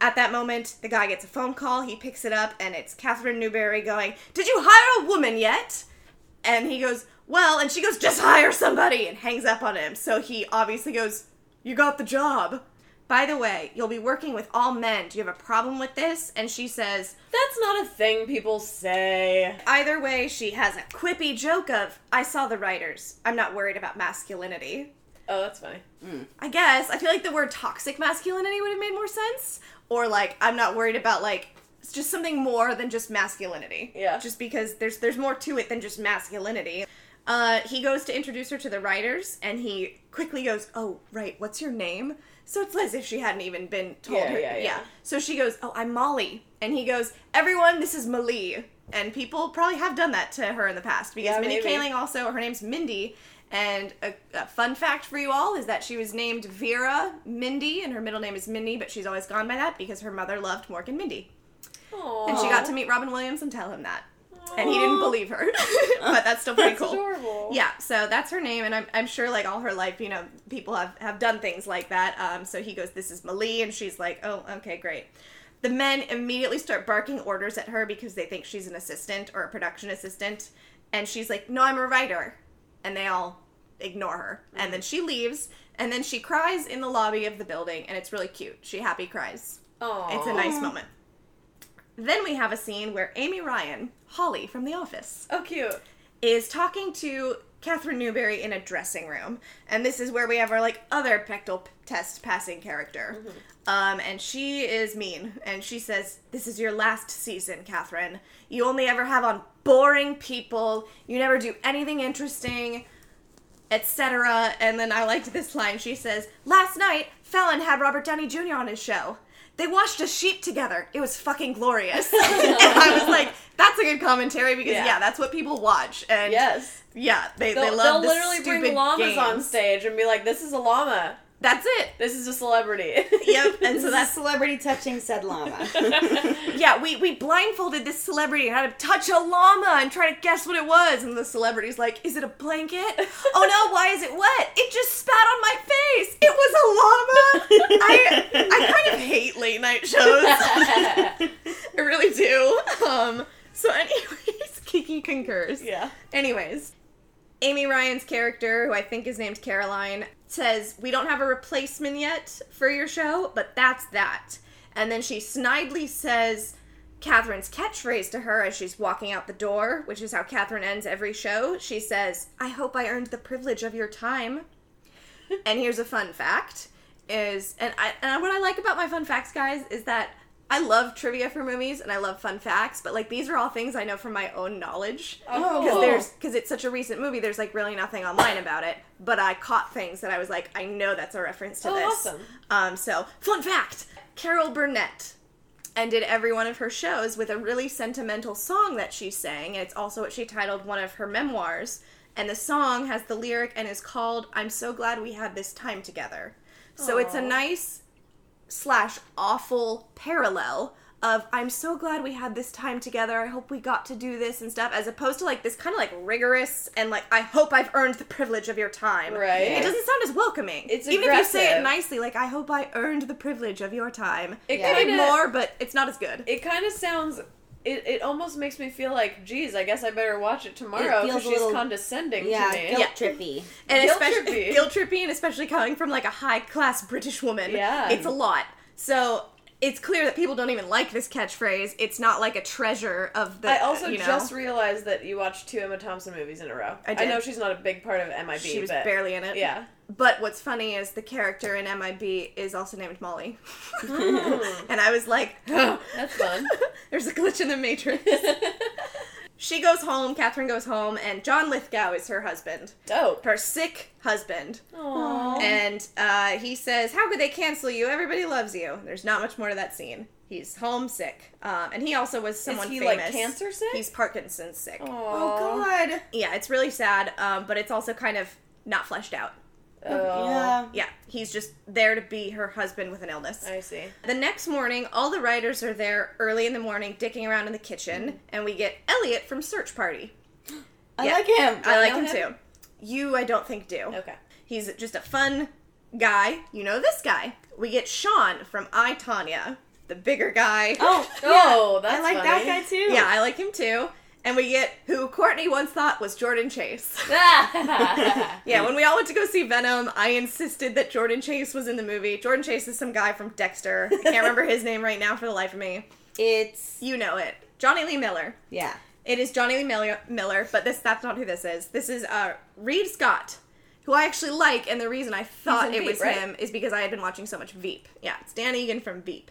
At that moment, the guy gets a phone call. He picks it up, and it's Catherine Newbury going, Did you hire a woman yet? And he goes, Well, and she goes, Just hire somebody, and hangs up on him. So he obviously goes, You got the job. By the way, you'll be working with all men. Do you have a problem with this? And she says, That's not a thing people say. Either way, she has a quippy joke of, I saw the writers. I'm not worried about masculinity. Oh, that's funny. I guess. I feel like the word toxic masculinity would have made more sense. Or like, I'm not worried about like it's just something more than just masculinity. Yeah. Just because there's there's more to it than just masculinity. Uh, he goes to introduce her to the writers, and he quickly goes, "Oh, right. What's your name?" So it's as if she hadn't even been told Yeah, her. yeah, yeah. So she goes, "Oh, I'm Molly," and he goes, "Everyone, this is Malie." And people probably have done that to her in the past because Yeah, Mindy maybe. Kaling also her name's Mindy. And a, a fun fact for you all is that she was named Vera Mindy, and her middle name is Mindy, but she's always gone by that because her mother loved Mork and Mindy. Aww. And she got to meet Robin Williams and tell him that. And he didn't believe her. but that's still pretty That's cool. adorable. Yeah, so that's her name, and I'm, I'm sure like all her life, you know, people have, have done things like that. Um, so he goes, "This is Malie," and she's like, "Oh, okay, great." The men immediately start barking orders at her because they think she's an assistant or a production assistant, and she's like, "No, I'm a writer," and they all ignore her. And then she leaves, and then she cries in the lobby of the building, and it's really cute. She happy cries. Aww. It's a nice moment. Then we have a scene where Amy Ryan, Holly from The Office, Oh, cute. is talking to Catherine Newbury in a dressing room, and this is where we have our like other Bechdel p- test passing character. Um, and she is mean, and she says, "This is your last season, Catherine. You only ever have on boring people. You never do anything interesting." Etc. And then I liked this line. She says, "Last night, Fallon had Robert Downey Jr. on his show. They washed a sheep together. It was fucking glorious." and I was like, "That's a good commentary because Yeah. yeah, that's what people watch." And Yes. yeah, they, They'll, they they'll love the literally bring llamas on stage and be like, "This is a llama. That's it. This is a celebrity." Yep. And so is that's celebrity touching said llama. yeah. We we blindfolded this celebrity and had him touch a llama and try to guess what it was. And the celebrity's like, "Is it a blanket? oh no, why is it wet? It just spat on my face. It was a llama." I I kind of hate late night shows. I really do. Um. So, anyways, Kiki concurs. yeah. Anyways, Amy Ryan's character, who I think is named Caroline, says, We don't have a replacement yet for your show, but that's that. And then she snidely says Catherine's catchphrase to her as she's walking out the door, which is how Catherine ends every show. She says, I hope I earned the privilege of your time. and here's a fun fact is and I and what I like about my fun facts guys is that I love trivia for movies and I love fun facts, but like these are all things I know from my own knowledge. Oh, because there's because it's such a recent movie there's like really nothing online about it but i caught things that i was like i know that's a reference to Oh, this. awesome. um so fun fact carol burnett ended every one of her shows with a really sentimental song that she sang and it's also what she titled one of her memoirs and the song has the lyric and is called i'm so glad we had this time together. So it's a nice slash awful parallel of I'm so glad we had this time together. I hope we got to do this and stuff, as opposed to like this kind of like rigorous and like I hope I've earned the privilege of your time. Right. It doesn't sound as welcoming. It's even if you say it nicely, like I hope I earned the privilege of your time. It Yeah. Maybe kinda- more, but it's not as good. It kind of sounds. It, it almost makes me feel like, geez, I guess I better watch it tomorrow feels because a she's little- condescending yeah, to me. guilt Yeah. trippy. and Guilt especially trippy. guilt trippy, and especially coming from like a high class British woman. Yeah. it's a lot. So it's clear that people don't even like this catchphrase. It's not like a treasure of the. I also you know, just realized that you watched two Emma Thompson movies in a row. I did. know she's not a big part of MIB, she was but barely in it. yeah. But what's funny is the character in MIB is also named Molly. Hmm. and I was like, That's fun. there's a glitch in the matrix. she goes home, Catherine goes home, and John Lithgow is her husband. Dope. Her sick husband. Aww. And uh, he says, How could they cancel you? Everybody loves you. There's not much more to that scene. He's homesick. Um, and he also was someone Is he famous. like cancer sick? He's Parkinson's sick. Oh God. Yeah, it's really sad, um, but it's also kind of not fleshed out. Oh. Yeah. Yeah, he's just there to be her husband with an illness. I see. The next morning, all the writers are there early in the morning, dicking around in the kitchen, and we get Elliot from Search Party. I Yeah. like him. I like him, him? too. You, I don't think do. Okay. He's just a fun guy. You know this guy. We get Sean from I Tonya, the bigger guy. Oh, Oh, that's I like funny. that guy too. yeah, I like him too. And we get who Courtney once thought was Jordan Chase. Yeah, when we all went to go see Venom, I insisted that Jordan Chase was in the movie. Jordan Chase is some guy from Dexter. I can't remember his name right now for the life of me. It's You know it. Jonny Lee Miller. yeah. It is Jonny Lee Miller, Miller but this that's not who this is. This is uh, Reed Scott, who I actually like, and the reason I thought it Veep, was right? him is because I had been watching so much Veep. Yeah, it's Dan Egan from Veep.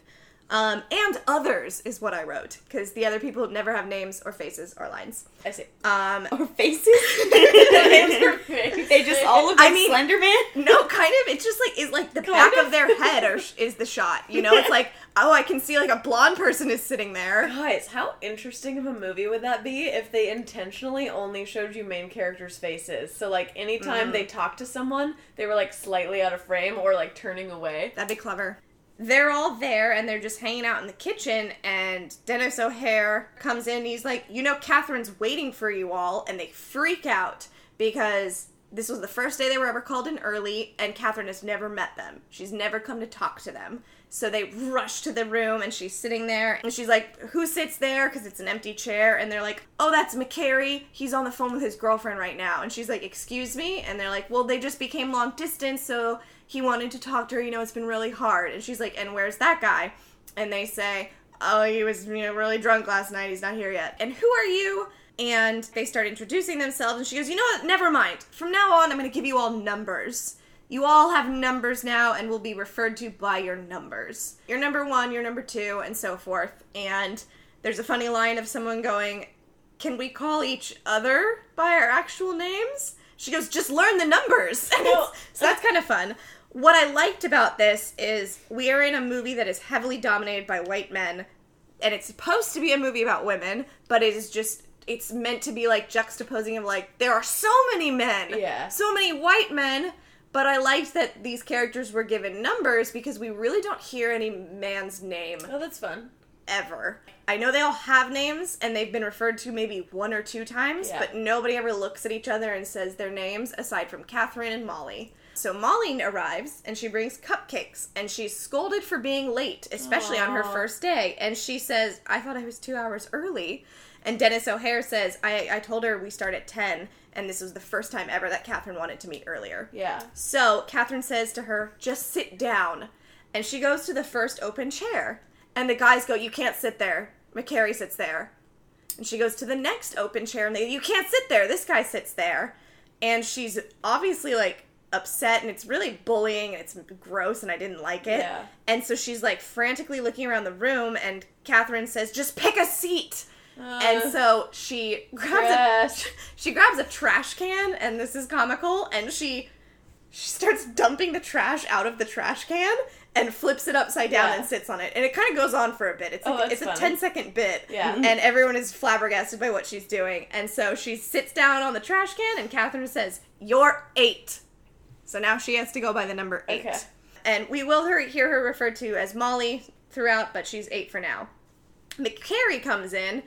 Um, and others is what I wrote because the other people never have names or faces or lines. I see. Um, Or faces. they they just all look like I like mean- Slender Man. No, kind of. It's just like it's like the back of their head are, is the shot. You know, it's like oh, I can see like a blonde person is sitting there. Guys, how interesting of a movie would that be if they intentionally only showed you main characters' faces? So, like, anytime they talked to someone, they were, like, slightly out of frame or, like, turning away. That'd be clever. They're all there and they're just hanging out in the kitchen. And Denis O'Hare comes in. He's like, you know, Catherine's waiting for you all, and they freak out because. This was the first day they were ever called in early, and Catherine has never met them. She's never come to talk to them. So they rush to the room, and she's sitting there, and she's like, Who sits there? Because it's an empty chair. And they're like, Oh, that's McCary. He's on the phone with his girlfriend right now. And she's like, Excuse me? And they're like, Well, they just became long distance, so he wanted to talk to her. You know, it's been really hard. And she's like, And where's that guy? And they say, Oh, he was, you know, really drunk last night. He's not here yet. And who are you? And they start introducing themselves, and she goes, You know what? Never mind. From now on, I'm going to give you all numbers. You all have numbers now and will be referred to by your numbers. Your number one, your number two, and so forth. And there's a funny line of someone going, Can we call each other by our actual names? She goes, Just learn the numbers. So that's kind of fun. What I liked about this is we are in a movie that is heavily dominated by white men, and it's supposed to be a movie about women, but it is just. It's meant to be like juxtaposing of like there are so many men, Yeah. so many white men, but I liked that these characters were given numbers because we really don't hear any man's name Oh, that's fun. ever. I know they all have names and they've been referred to maybe one or two times, Yeah. but nobody ever looks at each other and says their names aside from Catherine and Molly. So Molly arrives and she brings cupcakes and she's scolded for being late, especially on her first day. And she says, I thought I was two hours early. And Denis O'Hare says, I, I told her we start at 10, and this was the first time ever that Catherine wanted to meet earlier. Yeah. So Catherine says to her, just sit down. And she goes to the first open chair. And the guys go, You can't sit there. McCary sits there. And she goes to the next open chair and they You can't sit there. This guy sits there. And she's obviously like upset and it's really bullying and it's gross and I didn't like it. Yeah. And so she's like frantically looking around the room and Catherine says, Just pick a seat. and Uh, so she grabs a trash. she grabs a trash can and this is comical and she she starts dumping the trash out of the trash can and flips it upside down Yeah. and sits on it and it kind of goes on for a bit it's Oh, like, that's it's a funny. 10 second bit Yeah. and everyone is flabbergasted by what she's doing and so she sits down on the trash can and catherine says you're eight so now she has to go by the number eight Okay. and we will hear her referred to as molly throughout but she's eight for now McCary comes in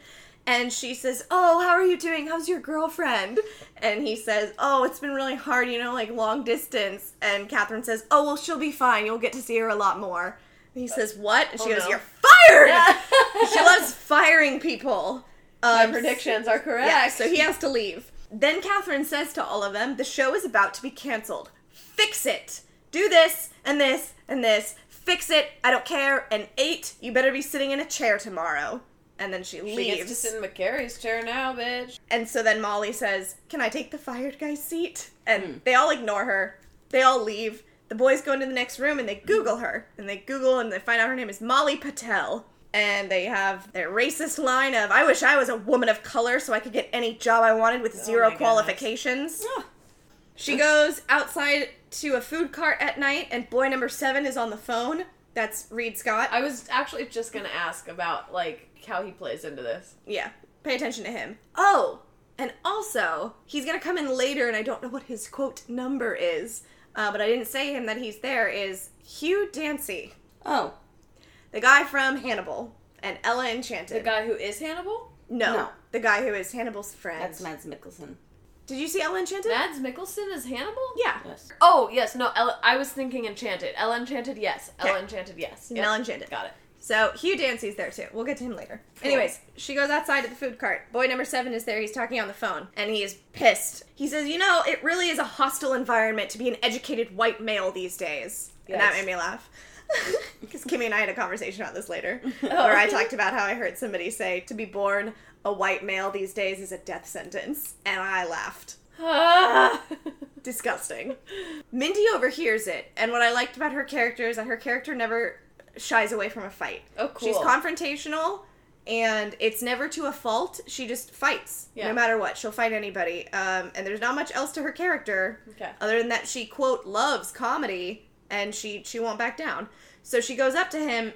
and she says, Oh, how are you doing? How's your girlfriend? And he says, Oh, it's been really hard, you know, like long distance. And Catherine says, Oh, well, she'll be fine. You'll get to see her a lot more. And he says, What? And she Oh, goes, no. You're fired! she loves firing people. My Um, predictions are correct. yeah, so he has to leave. Then Catherine says to all of them, The show is about to be canceled. Fix it. Do this and this and this. Fix it. I don't care. And eight, you better be sitting in a chair tomorrow. And then she She leaves. gets to sit in McCary's chair now, bitch. And so then Molly says, Can I take the fired guy's seat? And Hmm. they all ignore her. They all leave. The boys go into the next room and they Google her. And they Google and they find out her name is Molly Patel. And they have their racist line of, I wish I was a woman of color so I could get any job I wanted with zero Oh my goodness. qualifications. She goes outside to a food cart at night and boy number seven is on the phone. That's Reed Scott. I was actually just gonna ask about like how he plays into this. Yeah, pay attention to him. Oh, and also, he's gonna come in later, and I don't know what his quote number is, uh, but I didn't say him that he's there. Is Hugh Dancy, Oh, the guy from Hannibal and Ella Enchanted. The guy who is Hannibal? no, No. the guy who is Hannibal's friend. that's Mads Mikkelsen. Did you see Ella Enchanted? Mads Mikkelsen is Hannibal? yeah, Yes. Oh yes, no. Ella, I was thinking Enchanted. Ella Enchanted, yes. Ella Okay. Enchanted, yes. He's Yep. Ella Enchanted. Got it. So Hugh Dancy's there too. We'll get to him later. Anyways, she goes outside to the food cart. Boy number seven is there. He's talking on the phone, and he is pissed. He says, "You know, it really is a hostile environment to be an educated white male these days," and that made me laugh. Because Kimmy and I had a conversation about this later, oh. where I talked about how I heard somebody say to be born a white male these days is a death sentence, and I laughed. Disgusting. Mindy overhears it, and what I liked about her character is that her character never shies away from a fight. Oh, cool. She's confrontational, and it's never to a fault. She just fights, Yeah. no matter what. She'll fight anybody. Um, and there's not much else to her character, Okay. other than that she quote loves comedy, and she she won't back down. So she goes up to him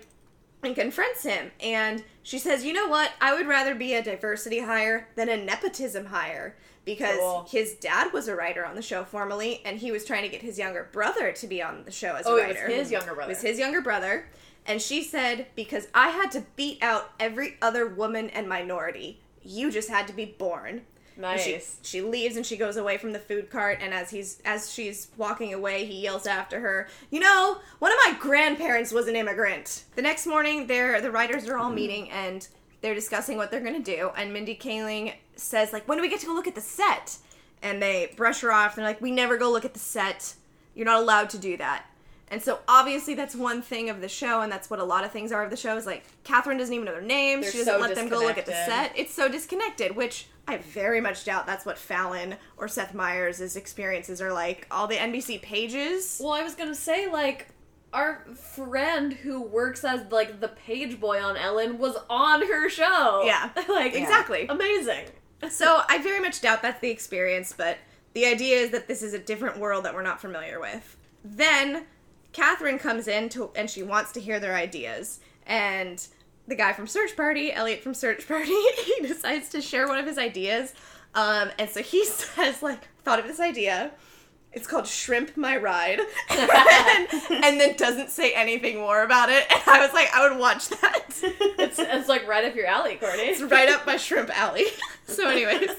and confronts him, and she says, "You know what? I would rather be a diversity hire than a nepotism hire." Because Cool. his dad was a writer on the show formerly, and he was trying to get his younger brother to be on the show as Oh, a it was writer. his younger brother. It was his younger brother. And she said, Because I had to beat out every other woman and minority, you just had to be born. And Nice. She, she leaves and she goes away from the food cart and as he's as she's walking away he yells after her you know one of my grandparents was an immigrant. The next morning they're the writers are all mm-hmm. meeting and they're discussing what they're gonna do and mindy kaling says like when do we get to go look at the set? And they brush her off they're like we never go look at the set. You're not allowed to do that and so obviously that's one thing of the show, and that's what a lot of things are of the show. Is like Catherine doesn't even know their names. They're she doesn't so let them go look at the set. It's so disconnected, which I very much doubt that's what Fallon or Seth Meyers' experiences are like. All the NBC pages. Well, I was gonna say like our friend who works as like the page boy on Ellen was on her show. Yeah. like Exactly. amazing. So I very much doubt that's the experience, but the idea is that this is a different world that we're not familiar with. Then Catherine comes in to and she wants to hear their ideas. And the guy from Search Party, Elliot from Search Party, he decides to share one of his ideas. Um, and so he says, like, thought of this idea. It's called Shrimp My Ride. and, and then doesn't say anything more about it. And I was like, I would watch that. It's, it's like right up your alley, Courtney. It's right up my shrimp alley. so, anyways,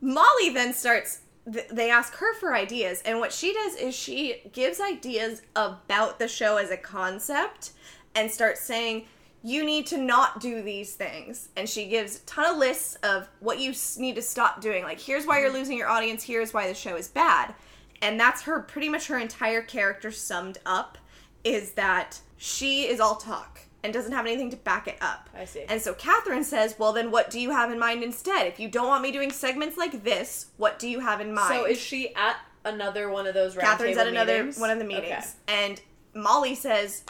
Molly then starts. Th- They ask her for ideas, and what she does is she gives ideas about the show as a concept and starts saying, You need to not do these things. And she gives a ton of lists of what you need to stop doing. Like, here's why you're mm-hmm. losing your audience, here's why the show is bad. And that's her, pretty much her entire character summed up is that she is all talk and doesn't have anything to back it up. I see. And so Catherine says, Well, then what do you have in mind instead? If you don't want me doing segments like this, what do you have in mind? So is she at another one of those round Catherine's at another meetings? one of the meetings. And Molly says,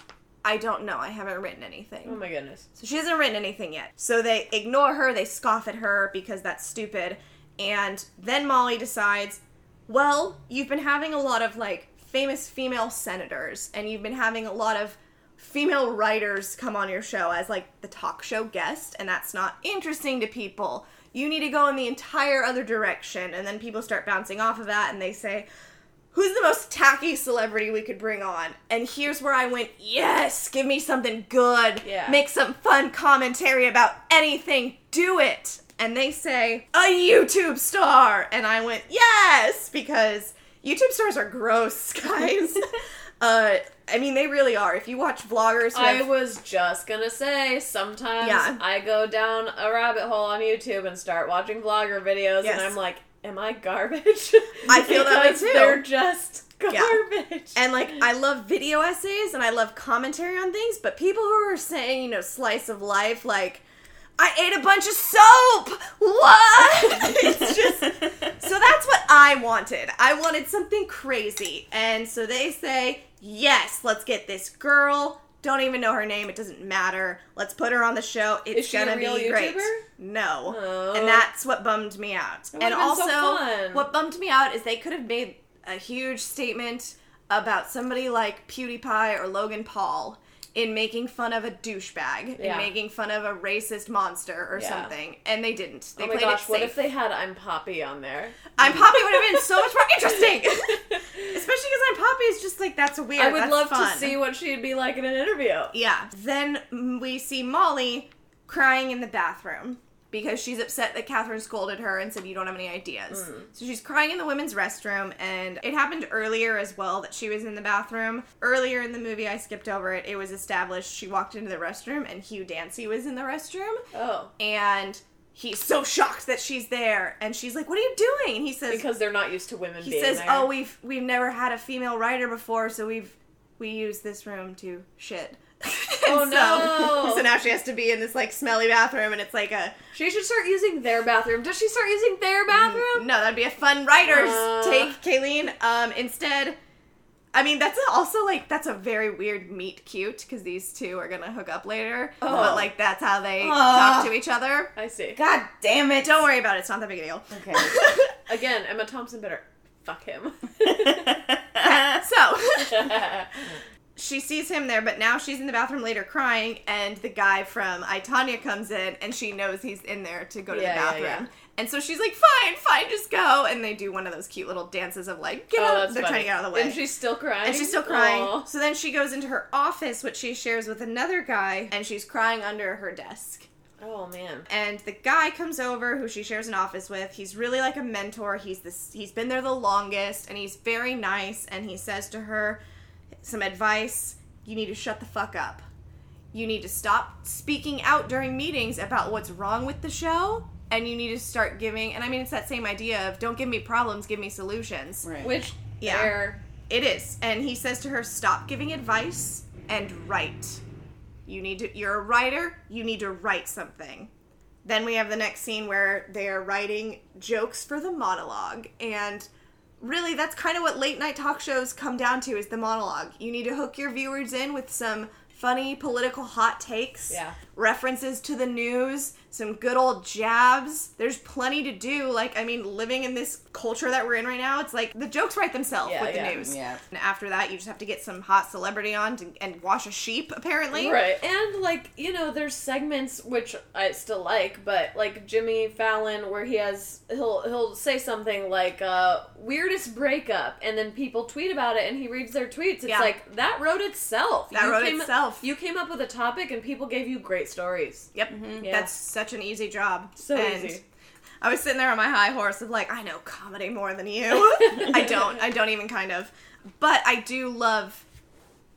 I don't know. I haven't written anything. Oh my goodness. So she hasn't written anything yet. So they ignore her, they scoff at her because that's stupid. And then Molly decides, well, you've been having a lot of like famous female senators and you've been having a lot of female writers come on your show as like the talk show guest and that's not interesting to people. You need to go in the entire other direction and then people start bouncing off of that and they say, who's the most tacky celebrity we could bring on? And here's where I went, yes, give me something good. Yeah. Make some fun commentary about anything. Do it. And they say, a YouTube star. And I went, yes, because YouTube stars are gross, guys. uh, I mean, they really are. If you watch vloggers who I was just gonna say, sometimes Yeah. I go down a rabbit hole on YouTube and start watching vlogger videos, Yes. and I'm like, am I garbage? I feel that way too. They're just Yeah. garbage. And like I love video essays and I love commentary on things, but people who are saying, you know, slice of life like I ate a bunch of soap. What? it's just So that's what I wanted. I wanted something crazy. And so they say, "Yes, let's get this girl. Don't even know her name. It doesn't matter. Let's put her on the show. It's gonna be great." No. Oh. And that's what bummed me out. And also, so what bummed me out is they could have made a huge statement about somebody like PewDiePie or Logan Paul in making fun of a douchebag, Yeah. in making fun of a racist monster or Yeah. something, and they didn't. They oh my played gosh, it what if they had I'm Poppy on there? I'm Poppy would have been so much more interesting, especially because I'm Poppy is just like that's a weird. I would that's love fun. to see what she'd be like in an interview. Yeah. Then we see Molly crying in the bathroom. Because she's upset that Catherine scolded her and said you don't have any ideas. Mm. So she's crying in the women's restroom, and it happened earlier as well that she was in the bathroom. Earlier in the movie, I skipped over it. It was established she walked into the restroom and Hugh Dancy was in the restroom, Oh. and he's so shocked that she's there, and she's like, "What are you doing?" And he says, Because they're not used to women he says, there. "Oh, we've we've never had a female writer before, so we've we use this room to shit." Oh, no. So, so now she has to be in this like smelly bathroom, and it's like a She should start using their bathroom. Does she start using their bathroom? no, that'd be a fun writer's Uh. take, Kayleen. Um, instead. I mean, that's also like that's a very weird meet cute because these two are gonna hook up later. Oh. But like that's how they Aw. talk to each other. I see. God damn it! Don't worry about it; it's not that big a deal. Okay. Again, Emma Thompson better fuck him. so she sees him there, but now she's in the bathroom later crying, and the guy from I Tonya comes in, and she knows he's in there to go to Yeah, the bathroom. yeah. And so she's like, "Fine, fine, just go." And they do one of those cute little dances of like, "Get oh, out!" They're funny. trying to get out of the way. And she's still crying. And she's still crying. Aw. So then she goes into her office, which she shares with another guy, and she's crying under her desk. Oh man. And the guy comes over who she shares an office with. He's really like a mentor. He's this he's been there the longest and he's very nice and he says to her some advice, you need to shut the fuck up. You need to stop speaking out during meetings about what's wrong with the show and you need to start giving and I mean it's that same idea of don't give me problems, give me solutions. Right. Which Yeah. they're It is. And he says to her, stop giving advice and write. You need to, you're a writer, you need to write something. Then we have the next scene where they are writing jokes for the monologue. And really, that's kind of what late night talk shows come down to is the monologue. You need to hook your viewers in with some funny political hot takes, Yeah. references to the news, some good old jabs. There's plenty to do. Like, I mean, living in this culture that we're in right now, it's like the jokes write themselves Yeah, with the yeah, news. yeah. And after that, you just have to get some hot celebrity on to, and wash a sheep, apparently. Right. And like, you know, there's segments which I still like, but like Jimmy Fallon where he has he'll he'll say something like uh weirdest breakup and then people tweet about it and he reads their tweets. It's Yeah. like that wrote itself. That wrote came, itself. You came up with a topic and people gave you great stories. Yep. Yeah. That's such an easy job. So And easy. I was sitting there on my high horse of like, I know comedy more than you. I don't. I don't even kind of. But I do love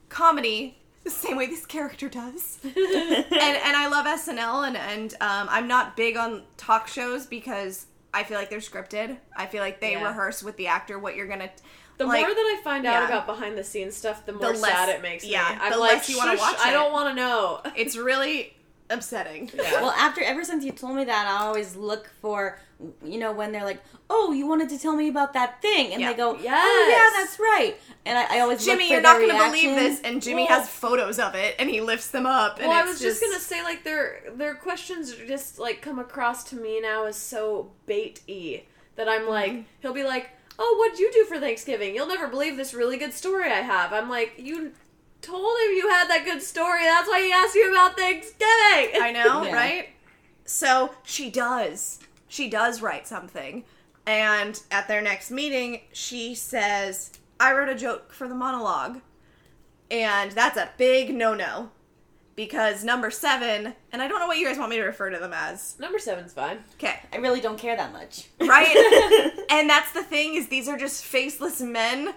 comedy the same way this character does. and and I love SNL and and um, I'm not big on talk shows because I feel like they're scripted. I feel like they Yeah. rehearse with the actor what you're gonna. The like, more that I find out yeah. about behind the scenes stuff, the more less- sad it makes yeah, me. I'm the like, less you wanna "Shush, watch I don't want to know. it's really upsetting. Yeah. Well, after ever since you told me that, I always look for, you know, when they're like, "Oh, you wanted to tell me about that thing," and Yeah. they go, "Oh yeah, that's right." And I, I always Jimmy, look for you're not going to believe this. And Jimmy Well- has photos of it, and he lifts them up. And Well, I was just, gonna say like their their questions are just like come across to me now as so bait y that I'm like Mm-hmm. he'll be like, oh, what'd you do for Thanksgiving? You'll never believe this really good story I have. I'm like, you told him you had that good story. That's why he asked you about Thanksgiving. I know, Yeah. right? So she does. She does write something. And at their next meeting, she says, I wrote a joke for the monologue. And that's a big no no. Because number seven, and I don't know what you guys want me to refer to them as. Number seven's fine. Okay. I really don't care that much. Right? and that's the thing is these are just faceless men.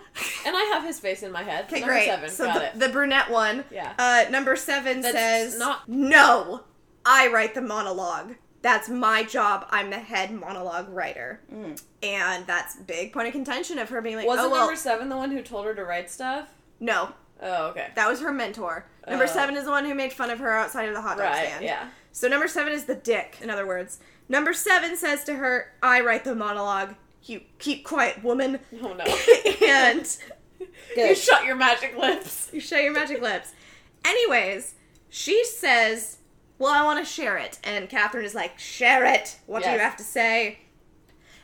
And I have his face in my head. Okay, Number great. seven. so Got the, it. the brunette one. Yeah. Uh, number seven That's says, not- "No, I write the monologue. That's my job. I'm the head monologue writer." And that's big point of contention of her being like, Wasn't "Oh well, number seven the one who told her to write stuff? no, Oh, okay. that was her mentor. Number Oh. seven is the one who made fun of her outside of the hot dog Right, stand. yeah. So number seven is the dick. In other words, number seven says to her, "I write the monologue. You keep quiet, woman." Oh no. and you shut your magic lips. You shut your magic lips. Anyways, she says, Well, I want to share it. And Catherine is like, Share it. What do you have to say?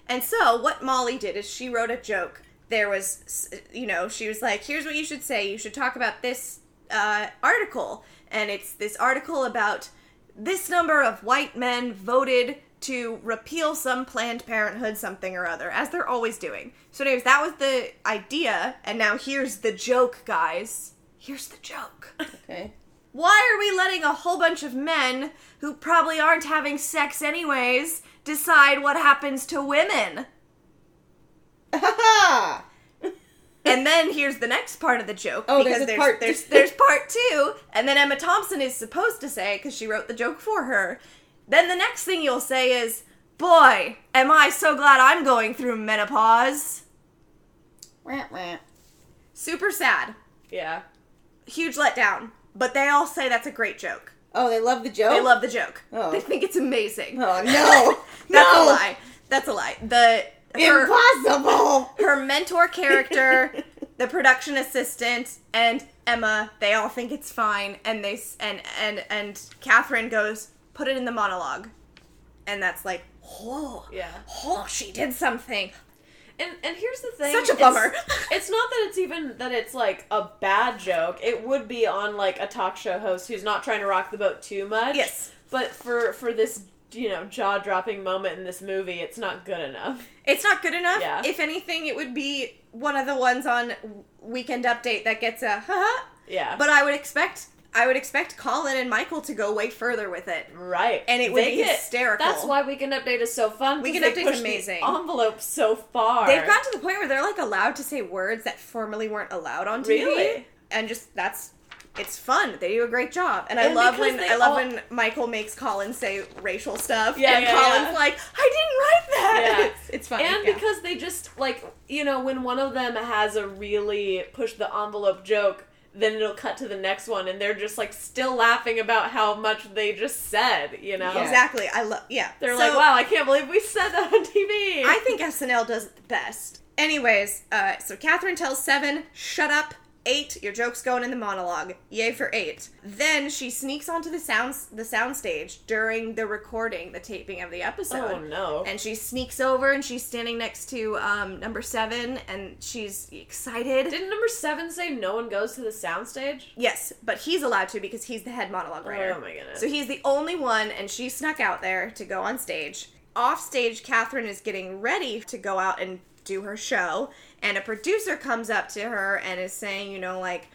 And so, what Molly did is she wrote a joke. There was, you know, she was like, Here's what you should say. You should talk about this uh, article. And it's this article about this number of white men voted to repeal some Planned Parenthood something or other, as they're always doing. So, anyways, that was the idea, and now here's the joke, guys. Here's the joke. Okay. Why are we letting a whole bunch of men who probably aren't having sex anyways decide what happens to women? Ha And then here's the next part of the joke. Oh, there's there's, part- there's there's part two, and then Emma Thompson is supposed to say because she wrote the joke for her. Then the next thing you'll say is, "Boy, am I so glad I'm going through menopause." ha! Super sad, Yeah. huge letdown. But they all say that's a great joke. Oh, they love the joke. They love the joke. Oh. They think it's amazing. Oh no! That's no! a lie. That's a lie. The her, Impossible. her mentor character, the production assistant, and Emma, they all think it's fine, and they and and and Catherine goes, put it in the monologue, and that's like, oh, Yeah. oh, she did something. And and here's the thing. Such a it's- bummer. It's, not that it's even that it's like a bad joke. It would be on like a talk show host who's not trying to rock the boat too much. Yes. But for for this you know jaw dropping moment in this movie, it's not good enough. It's not good enough. Yeah. If anything, it would be one of the ones on Weekend Update that gets a haha. Yeah. But I would expect I would expect Colin and Michael to go way further with it. right. And it would They be get- hysterical. That's why Weekend Update is so fun. Weekend Update's amazing. envelope so far. They've got to the point where they're like allowed to say words that formerly weren't allowed on TV. Really? And just that's it's fun. They do a great job. And I love when I love all- when Michael makes Colin say racial stuff. Yeah, and yeah, Colin's yeah. like, I didn't write that. Yeah. It's, it's funny. And because they just like you know when one of them has a really push the envelope joke, then it'll cut to the next one, and they're just like still laughing about how much they just said. You know. Exactly. I love yeah. they're So, like, "Wow, I can't believe we said that on TV." I think SNL does it the best. Anyways, uh, so Catherine tells Seven, shut up. Eight, your joke's going in the monologue. Yay for eight. Then she sneaks onto the sounds the soundstage during the recording, the taping of the episode. oh no. And she sneaks over and she's standing next to um, number seven and she's excited. Didn't number seven say no one goes to the soundstage? yes, but he's allowed to because he's the head monologue writer. Oh my goodness. So he's the only one, and she snuck out there to go on stage. Off stage, Catherine is getting ready to go out and do her show, and a producer comes up to her and is saying, you know, like,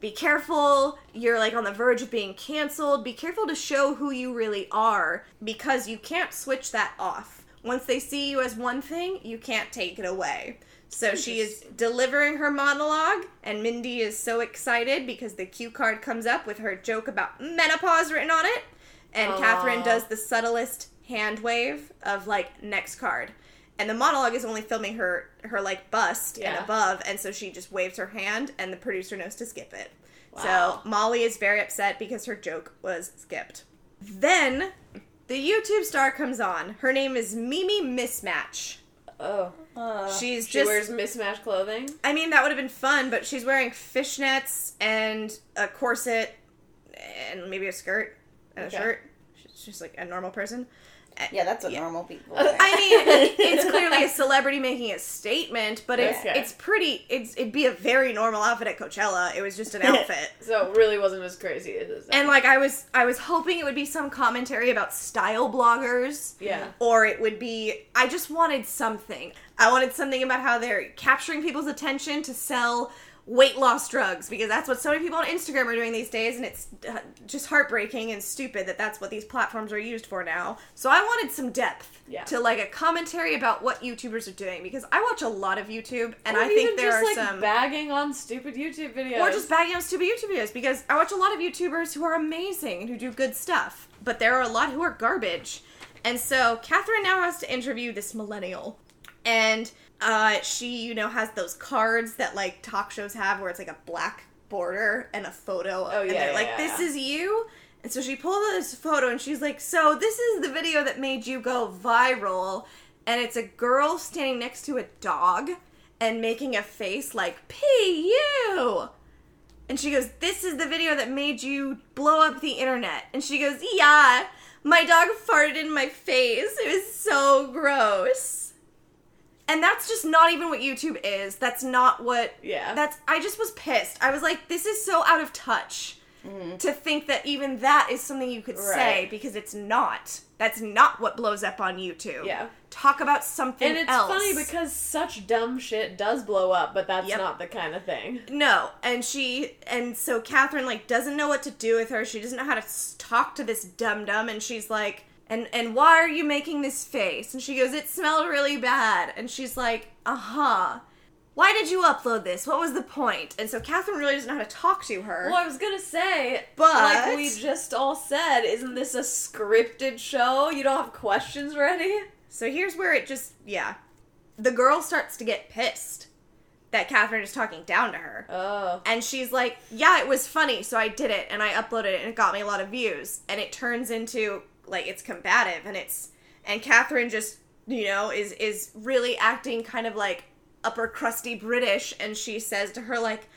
be careful, you're like on the verge of being canceled. Be careful to show who you really are because you can't switch that off. Once they see you as one thing, you can't take it away. So she is delivering her monologue, and Mindy is so excited because the cue card comes up with her joke about menopause written on it. And Aw. Catherine does the subtlest hand wave of like next card. And the monologue is only filming her her like bust and above, and so she just waves her hand, and the producer knows to skip it. Wow. So Molly is very upset because her joke was skipped. Then the YouTube star comes on. Her name is Mimi Mismatch. oh, Uh, She's she just wears mismatched clothing. I mean, that would have been fun, but she's wearing fishnets and a corset and maybe a skirt and Okay. a shirt. She's just like a normal person. Yeah, that's what Yeah. normal people. Uh, wear. I mean, it's clearly a celebrity making a statement, but it's Okay. it's pretty. It's it'd be a very normal outfit at Coachella. It was just an outfit. So it really wasn't as crazy as it And like I was, I was hoping it would be some commentary about style bloggers. yeah. or it would be I just wanted something. I wanted something about how they're capturing people's attention to sell weight loss drugs because that's what so many people on Instagram are doing these days and it's uh, just heartbreaking and stupid that that's what these platforms are used for now. So I wanted some depth Yeah. to like a commentary about what YouTubers are doing because I watch a lot of YouTube and Or I think there just, are like, some bagging on stupid YouTube videos. or just bagging on stupid YouTube videos because I watch a lot of YouTubers who are amazing and who do good stuff, but there are a lot who are garbage. And so Catherine now has to interview this millennial, and uh, she, you know, has those cards that like talk shows have where it's like a black border and a photo. Oh, and yeah, they're yeah, like yeah, this is you. And so she pulled this photo and she's like, "So this is the video that made you go viral." And it's a girl standing next to a dog and making a face like "P you." And she goes, This is the video that made you blow up the internet. And she goes, Yeah, my dog farted in my face. It was so gross. And that's just not even what YouTube is. That's not what. Yeah. That's. I just was pissed. I was like, This is so out of touch. Mm-hmm. to think that even that is something you could say because it's not. That's not what blows up on YouTube. Yeah. Talk about something And it's else. funny because such dumb shit does blow up, but that's Yep. not the kind of thing. No, and she and so Catherine like doesn't know what to do with her. She doesn't know how to talk to this dum dum, and she's like, "And and why are you making this face?" And she goes, "It smelled really bad." And she's like, "Uh huh." Why did you upload this? What was the point? And so Catherine really doesn't know how to talk to her. Well, I was gonna say, But- like we just all said, isn't this a scripted show? You don't have questions ready? So here's where it just yeah, the girl starts to get pissed that Catherine is talking down to her. Oh. And she's like, Yeah, it was funny, so I did it and I uploaded it and it got me a lot of views. And it turns into like it's combative and it's and Catherine just, you know, is is really acting kind of like upper crusty British and she says to her like,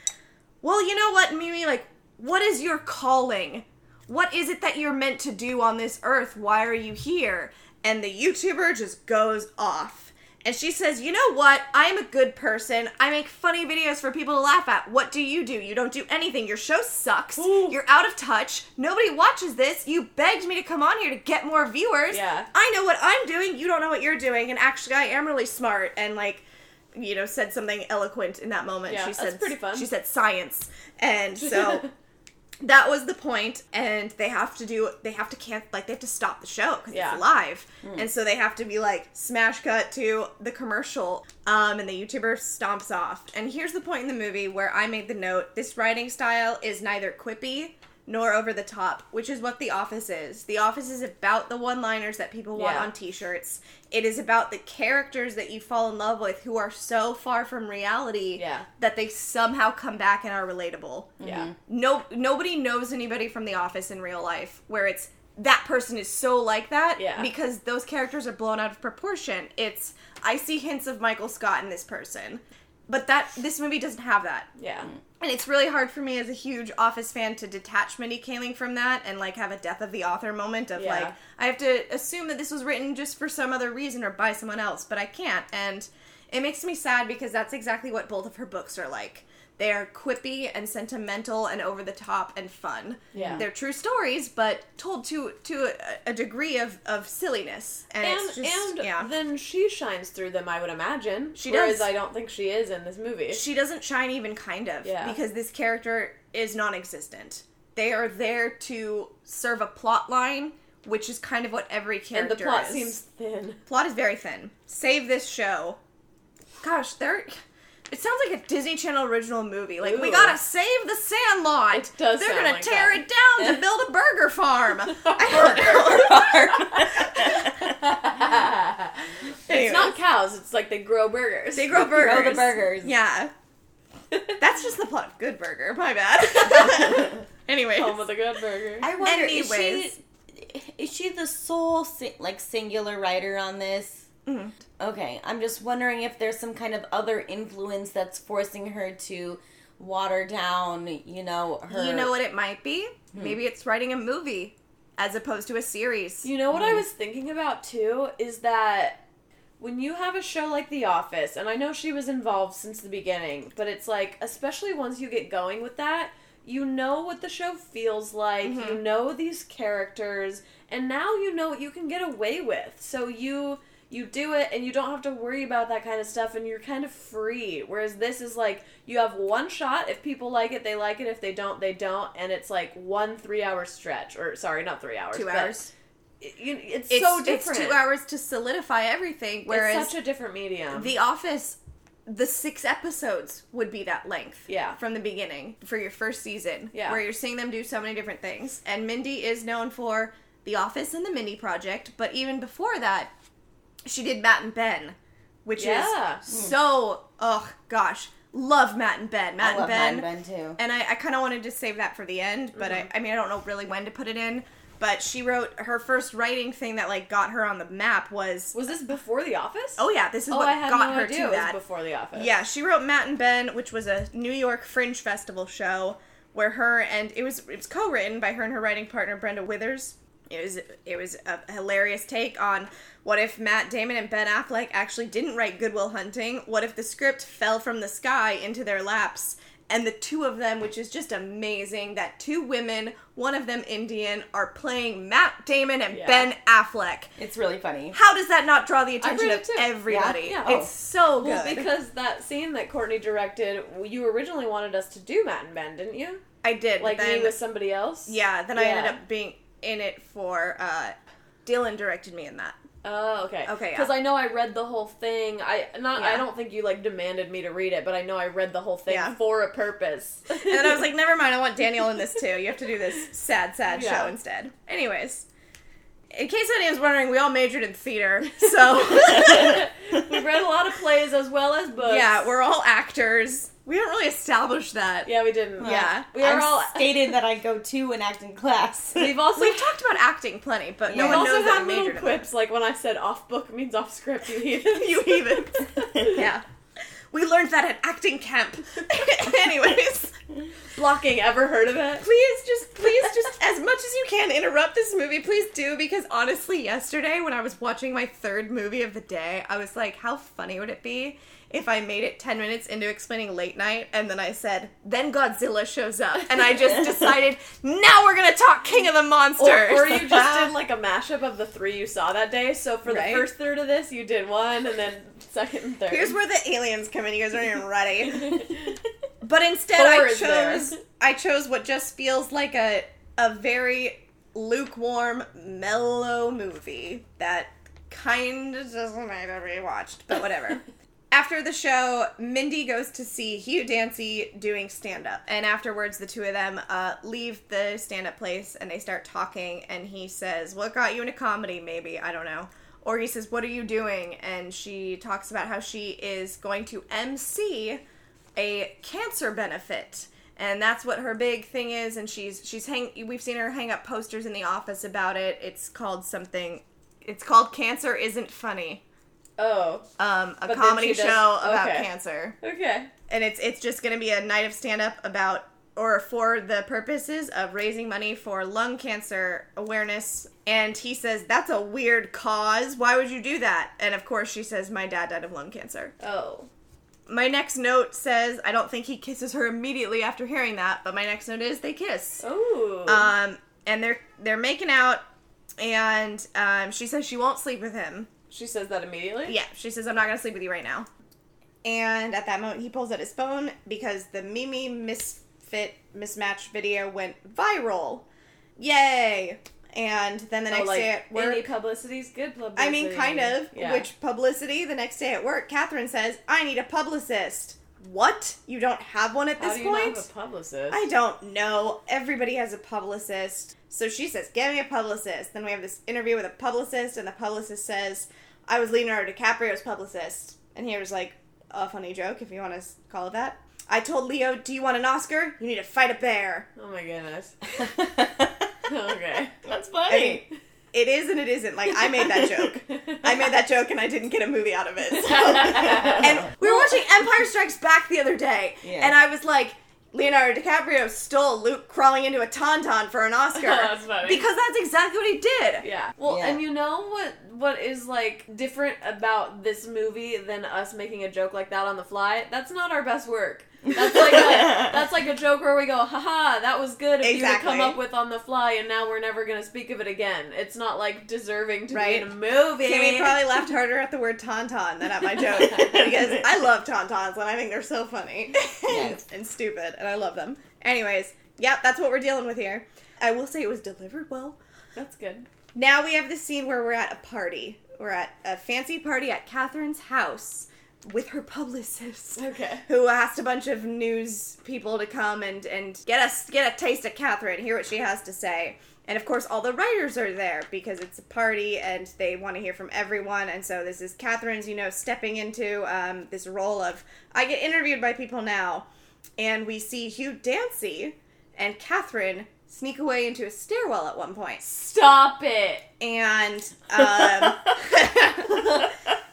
Well, you know what, Mimi, like, what is your calling? What is it that you're meant to do on this earth? Why are you here? And the YouTuber just goes off. And she says, You know what? I'm a good person. I make funny videos for people to laugh at. What do you do? You don't do anything. Your show sucks. Ooh. You're out of touch. Nobody watches this. You begged me to come on here to get more viewers. Yeah. I know what I'm doing. You don't know what you're doing. And actually, I am really smart. And like, you know, said something eloquent in that moment. Yeah, she that's said pretty fun. She said science. And so that was the point and they have to do they have to can't like they have to stop the show because Yeah. it's live Hmm. and so they have to be like smash cut to the commercial um and the youtuber stomps off and here's the point in the movie where i made the note this writing style is neither quippy nor over the top which is what the office is the office is about the one liners that people want Yeah. on t-shirts it is about the characters that you fall in love with who are so far from reality Yeah. that they somehow come back and are relatable Yeah. Mm-hmm. no nobody knows anybody from the office in real life where it's that person is so like that Yeah. because those characters are blown out of proportion it's i see hints of michael scott in this person but that this movie doesn't have that Yeah. Mm. And it's really hard for me as a huge office fan to detach mindy kaling from that and like have a death of the author moment of Yeah. like i have to assume that this was written just for some other reason or by someone else but i can't and it makes me sad because that's exactly what both of her books are like they are quippy and sentimental and over the top and fun Yeah. they're true stories but told to to a, a degree of, of silliness and, And just and yeah then she shines through them, I would imagine. She Whereas does. I don't think she is in this movie. she doesn't shine even kind of Yeah. because this character is non-existent they are there to serve a plot line which is kind of what every character. and the plot is. seems thin. plot is very thin save this show gosh there it sounds like a Disney Channel original movie. Like we gotta save the Sandlot. It does They're sound gonna like tear that. it down to build a burger farm. I it's not cows, it's like they grow burgers. They grow Grow burgers. the burgers. Yeah. That's just the plot of Good Burger. My bad. Anyways. Home of the good burger. I wonder is she is she the sole si- like singular writer on this? Mhm. Okay, I'm just wondering if there's some kind of other influence that's forcing her to water down, you know, her. You know what it might be? Hmm. Maybe it's writing a movie as opposed to a series. You know what I hmm. was thinking about too is that when you have a show like The Office, and I know she was involved since the beginning, but it's like, especially once you get going with that, you know what the show feels like, you mm-hmm. know these characters, and now you know what you can get away with. So you you do it and you don't have to worry about that kind of stuff and you're kind of free. Whereas this is like you have one shot. If people like it, they like it. If they don't, they don't. And it's like one three hour stretch. Or sorry, not three hours. Two hours. it- it's, It's so different. It's two hours to solidify everything. Whereas it's such a different medium. The Office, the six episodes would be that length. Yeah. From the beginning for your first season. Yeah. Where you're seeing them do so many different things. And Mindy is known for The Office and the Mindy Project, but even before that, she did Matt and Ben, which Yeah. is so oh gosh. Love Matt and Ben. Matt I love and Ben. Matt and Ben too. And I, I kind of wanted to save that for the end, but I, mm-hmm. I mean, I don't know really when to put it in. But she wrote her first writing thing that like got her on the map was was this before The Office? oh yeah, this is oh, what got no her to it was that. before The Office. Yeah, she wrote Matt and Ben, which was a New York Fringe Festival show where her and it was it was co-written by her and her writing partner Brenda Withers. It was it was a hilarious take on what if Matt Damon and Ben Affleck actually didn't write Good Will Hunting? What if the script fell from the sky into their laps and the two of them, which is just amazing, that two women, one of them Indian, are playing Matt Damon and Yeah. Ben Affleck. It's really funny. How does that not draw the attention of everybody? Yeah? Yeah. It's so good. Well, because that scene that Courtney directed, you originally wanted us to do Matt and Ben, didn't you? I did. Like then, me with somebody else. Yeah, then I ended up being in it for uh Dylan directed me in that. Oh, okay. Okay, yeah. Because I know I read the whole thing. I not. I don't think you like demanded me to read it, but I know I read the whole thing Yeah. for a purpose. And then I was like, never mind, I want Daniel in this too. You have to do this sad, sad Yeah. show instead. Anyways. In case anyone's wondering, we all majored in theater, so we read a lot of plays as well as books. yeah, we're all actors. We don't really establish that. Yeah, we didn't. Yeah. we are I've all. stated that I go to an acting class. We've also We've talked about acting plenty, but no We've one also knows that had little quips, like when I said off book means off script, you heathens. that. You heathens. yeah. We learned that at acting camp. Anyways. Blocking, ever heard of it? please just please just as much as you can interrupt this movie please do because honestly yesterday when i was watching my third movie of the day i was like how funny would it be if i made it 10 minutes into explaining late night and then i said then godzilla shows up and i just decided now we're gonna talk king of the monsters Or, or you just did like a mashup of the three you saw that day. So for Right. the first third of this, you did one, and then second and third. here's where the aliens come in you guys aren't even ready But instead, Thor I is there. chose I chose what just feels like a a very lukewarm, mellow movie that kind of doesn't need to be watched, but whatever. After the show, Mindy goes to see Hugh Dancy doing stand up. And afterwards, the two of them uh, leave the stand up place and they start talking. And he says, What got you into comedy? Maybe. I don't know. Or he says, What are you doing? And she talks about how she is going to MC a cancer benefit and that's what her big thing is and she's she's hang we've seen her hang up posters in the office about it it's called something it's called cancer isn't funny oh, um a But comedy show does- about okay. cancer okay. and it's it's just going to be a night of stand up about or for the purposes of raising money for lung cancer awareness and he says that's a weird cause why would you do that and of course she says my dad died of lung cancer Oh, my next note says I don't think he kisses her immediately after hearing that, but my next note is they kiss. oh. Um, and they're they're making out, and um, she says she won't sleep with him. She says that immediately. Yeah, she says I'm not gonna sleep with you right now. And at that moment, he pulls out his phone because the Mimi misfit mismatch video went viral. Yay! And then the Oh, next like day at work, any publicity's good publicity. I mean, kind of. Yeah. Which publicity? The next day at work, Catherine says, "I need a publicist." What? You don't have one at How this do you point? not have a publicist? I don't know. Everybody has a publicist. So she says, "Get me a publicist." Then we have this interview with a publicist, and the publicist says, "I was Leonardo DiCaprio's publicist." And he was like, "A funny joke, if you want to call it that." I told Leo, "Do you want an Oscar? You need to fight a bear." Oh my goodness. okay. That's I funny. mean, it is and it isn't. Like I made that joke. I made that joke and I didn't get a movie out of it. So. and we were watching Empire Strikes Back the other day, Yeah. and I was like, Leonardo DiCaprio stole Luke crawling into a tauntaun for an Oscar. That's funny. Because that's exactly what he did. Yeah. Well, Yeah. and you know what what is like different about this movie than us making a joke like that on the fly? That's not our best work. That's like a, that's like a joke where we go, haha, that was good if you had come up with on the fly and now we're never gonna speak of it again. It's not like deserving to Right. be in a movie. Kimmy probably laughed harder at the word tauntaun than at my joke because I love tauntauns and I think they're so funny Yes. and stupid and I love them. Anyways, yep, that's what we're dealing with here. I will say it was delivered well. That's good. Now we have the scene where we're at a party. We're at a fancy party at Catherine's house with her publicist. Okay. Who asked a bunch of news people to come and, and get us get a taste of Catherine, hear what she has to say. And of course all the writers are there because it's a party and they want to hear from everyone and so this is Catherine's, you know, stepping into um, this role of I get interviewed by people now and we see Hugh Dancy and Catherine sneak away into a stairwell at one point Stop it. and um,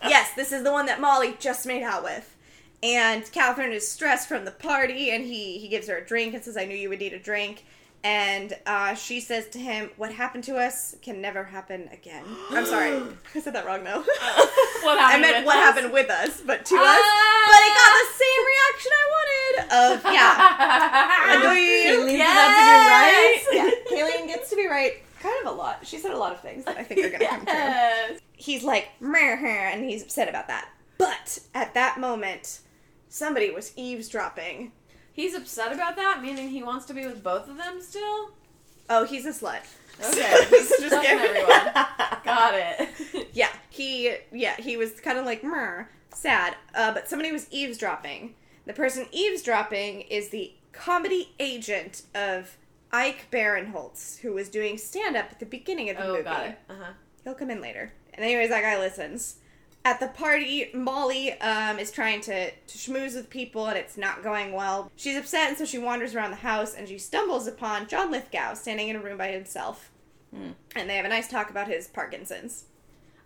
yes, this is the one that Molly just made out with. And Catherine is stressed from the party, and he he gives her a drink and says, "I knew you would need a drink." And uh, she says to him, "What happened to us can never happen again." I'm sorry, I said that wrong. though. What I meant with what us? happened with us, but to us. Ah! But it got the same reaction I wanted. of yeah. Kayleen yes! about to be right. yeah, Kayleen gets to be right kind of a lot. She said a lot of things that I think are gonna come true. He's like, "Meh, heh," and he's upset about that. But at that moment, somebody was eavesdropping. He's upset about that, meaning he wants to be with both of them still? Oh, he's a slut. Okay. So Just everyone. Got it. yeah, he yeah he was kind of like Meh, sad. Uh, but somebody was eavesdropping. The person eavesdropping is the comedy agent of Ike Barinholtz, who was doing stand up at the beginning of the Oh, movie. got it. Uh-huh. He'll come in later. And anyways, that guy listens. At the party, Molly um, is trying to, to schmooze with people and it's not going well. She's upset and so she wanders around the house and she stumbles upon John Lithgow standing in a room by himself. Hmm. And they have a nice talk about his Parkinson's.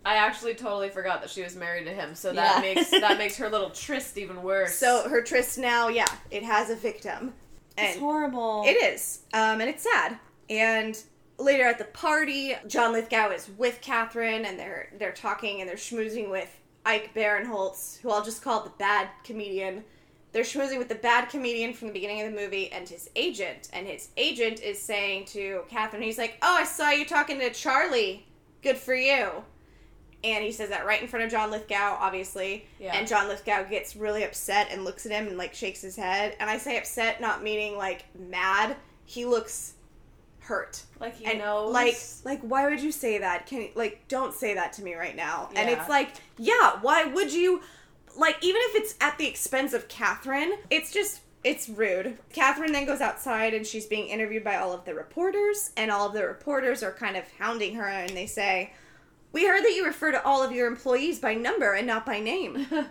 I actually totally forgot that she was married to him, so that Yeah. makes that makes her little tryst even worse. So her tryst now, yeah, it has a victim. It's horrible. It is, um, and it's sad. And later at the party, John Lithgow is with Catherine, and they're they're talking and they're schmoozing with Ike Barinholtz, who I'll just call the bad comedian. They're schmoozing with the bad comedian from the beginning of the movie and his agent, and his agent is saying to Catherine, he's like, "Oh, I saw you talking to Charlie. Good for you." And he says that right in front of John Lithgow, obviously. Yeah. And John Lithgow gets really upset and looks at him and like shakes his head. And I say upset, not meaning like mad. He looks hurt. like he and knows. like like why would you say that? Can like don't say that to me right now. And it's like, yeah, why would you like even if it's at the expense of Catherine, it's just it's rude. Catherine then goes outside and she's being interviewed by all of the reporters, and all of the reporters are kind of hounding her and they say, We heard that you refer to all of your employees by number and not by name.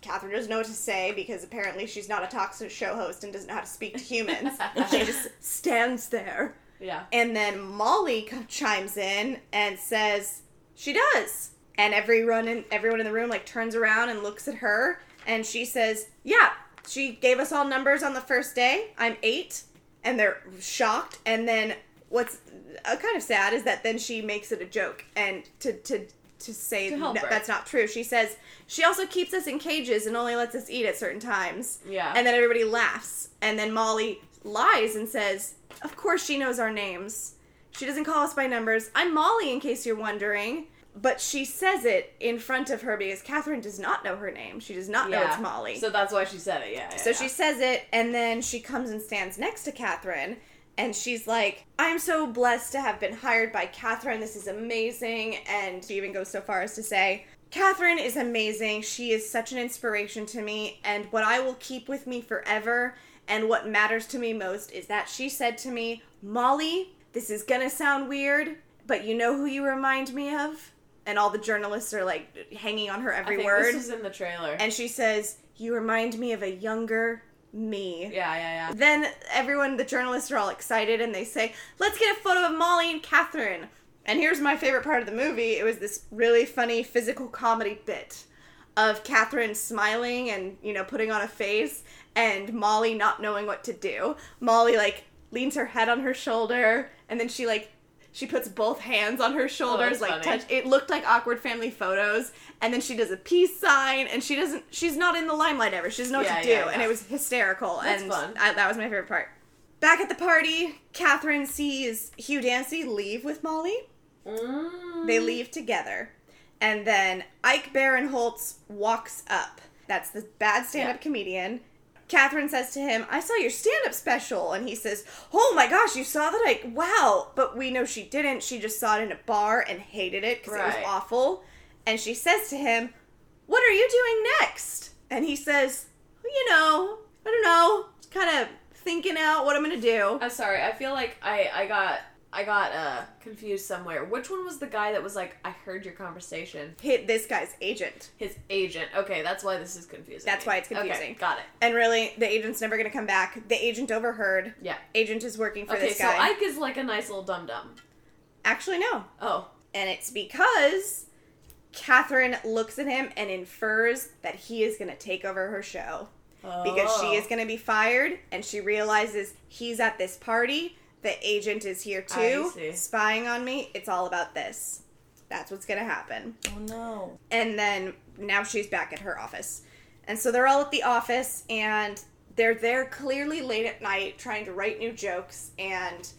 Catherine doesn't know what to say because apparently she's not a talk show host and doesn't know how to speak to humans. she just stands there. Yeah. And then Molly chimes in and says she does. And everyone in everyone in the room like turns around and looks at her and she says, "Yeah, she gave us all numbers on the first day. I'm 8." And they're shocked and then what's uh, kind of sad is that then she makes it a joke and to to to say To no, that's not true. She says she also keeps us in cages and only lets us eat at certain times. Yeah. And then everybody laughs. And then Molly lies and says, Of course she knows our names. She doesn't call us by numbers. I'm Molly, in case you're wondering. But she says it in front of her because Catherine does not know her name. She does not know yeah. it's Molly. So that's why she said it. Yeah. yeah, So yeah. she says it, and then she comes and stands next to Catherine, and she's like, I'm so blessed to have been hired by Catherine. This is amazing. And she even goes so far as to say, Catherine is amazing. She is such an inspiration to me, and what I will keep with me forever, and what matters to me most, is that she said to me, Molly, this is gonna sound weird, but you know who you remind me of? And all the journalists are like hanging on her every I think word. This is in the trailer. And she says, You remind me of a younger me. yeah, yeah, yeah. Then everyone, the journalists are all excited and they say, Let's get a photo of Molly and Catherine. And here's my favorite part of the movie it was this really funny physical comedy bit of Catherine smiling and, you know, putting on a face and Molly not knowing what to do. Molly, like, leans her head on her shoulder and then she, like, she puts both hands on her shoulders, Oh, like funny. touch. It looked like awkward family photos, and then she does a peace sign, and she doesn't. She's not in the limelight ever. She doesn't know Yeah, what to do, yeah, and it was hysterical. That's and. I, that was my favorite part. Back at the party, Catherine sees Hugh Dancy leave with Molly. Mm. They leave together, and then Ike Barinholtz walks up. That's the bad stand-up Yeah. comedian. Catherine says to him, I saw your stand up special. And he says, Oh my gosh, you saw that? I, wow. But we know she didn't. She just saw it in a bar and hated it because it was awful. And she says to him, What are you doing next? And he says, You know, I don't know. Kind of thinking out what I'm going to do. I'm sorry. I feel like I I got I got uh confused somewhere. Which one was the guy that was like, I heard your conversation? Hit this guy's agent. His agent. Okay, that's why this is confusing. That's me. why it's confusing. Okay, got it. And really, the agent's never going to come back. The agent overheard. Yeah. Agent is working for Okay, this so. Ike is like a nice little dum dum. Actually, no. Oh. And it's because Catherine looks at him and infers that he is going to take over her show. Because she Oh. is going to be fired and she realizes he's at this party. The agent is here too, spying on me. It's all about this. That's what's going to happen. Oh no. And then now she's back at her office. And so they're all at the office and they're there clearly late at night trying to write new jokes, and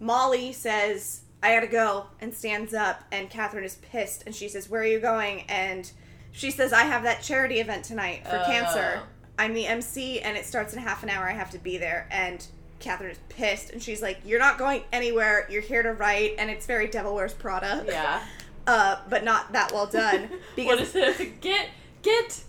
Molly says, I gotta go, and stands up, and Catherine is pissed, and she says, Where are you going? And she says, I have that charity event tonight for Oh. cancer. I'm the MC, and it starts in half an hour. I have to be there. And Catherine is pissed, and she's like, You're not going anywhere. You're here to write, and it's very Devil Wears Prada. Yeah. Uh, but not that well done. what Because is it? Get get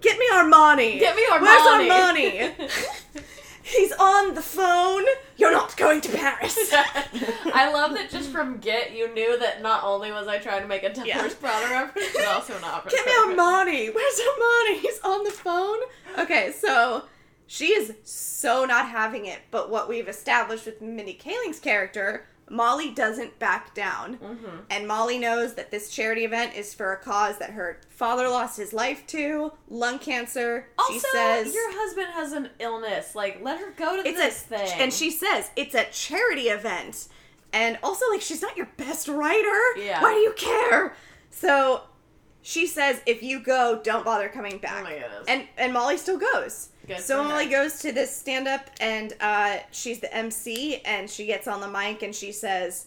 get me Armani. get me Armani. Where's Armani? He's on the phone. You're not going to Paris. I love that just from Get, you knew that not only was I trying to make a Devil Yeah. Wears Prada reference, but also an opera. Get me. Armani. Where's Armani? He's on the phone. Okay, so she is so not having it. But what we've established with Mindy Kaling's character, Molly doesn't back down. Mm-hmm. And Molly knows that this charity event is for a cause that her father lost his life to, lung cancer. Also, she says your husband has an illness. Like, let her go to this a thing. and she says it's a charity event. And also like she's not your best writer. Yeah. Why do you care? So she says if you go, don't bother coming back. Oh my goodness. And and Molly still goes. Good so for Molly goes to this stand up and uh, she's the MC and she gets on the mic and she says,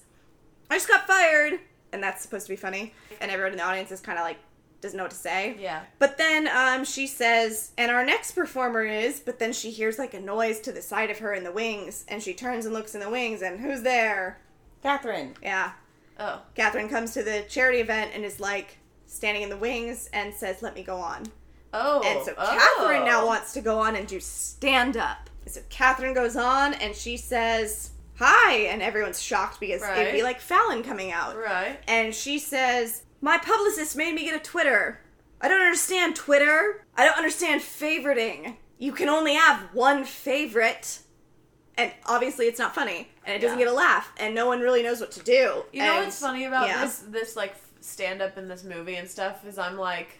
I just got fired. And that's supposed to be funny. And everyone in the audience is kind of like, doesn't know what to say. yeah. But then um, she says, and our next performer is, but then she hears like a noise to the side of her in the wings, and she turns and looks in the wings, and who's there? Catherine. Yeah. Oh. Catherine comes to the charity event and is like standing in the wings and says, let me go on. Oh. And so oh. Catherine now oh. wants to go on and do stand up. So Catherine goes on and she says, hi, and everyone's shocked because it'd be like Fallon coming out. Right. and she says, My publicist made me get a Twitter. I don't understand Twitter. I don't understand favoriting. You can only have one favorite. And obviously it's not funny. And it doesn't Yeah. get a laugh. And no one really knows what to do. You know what's funny about yeah. this this like stand up in this movie and stuff is I'm like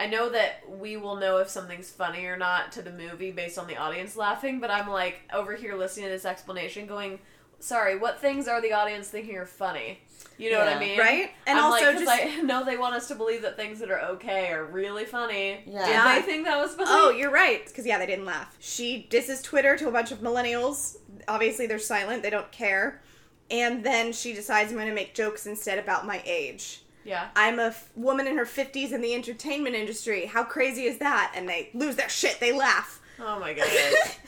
I know that we will know if something's funny or not to the movie based on the audience laughing, but I'm like over here listening to this explanation going, sorry, what things are the audience thinking are funny? You know what I mean? Right? And I'm also like, just- I know they want us to believe that things that are okay are really funny. Yeah. Did Yeah. they think that was funny? Oh, you're right. Because, yeah, they didn't laugh. She disses Twitter to a bunch of millennials. Obviously, they're silent, they don't care. And then she decides I'm going to make jokes instead about my age. Yeah. I'm a f- woman in her 50s in the entertainment industry. How crazy is that? And they lose their shit. They laugh. Oh my goodness.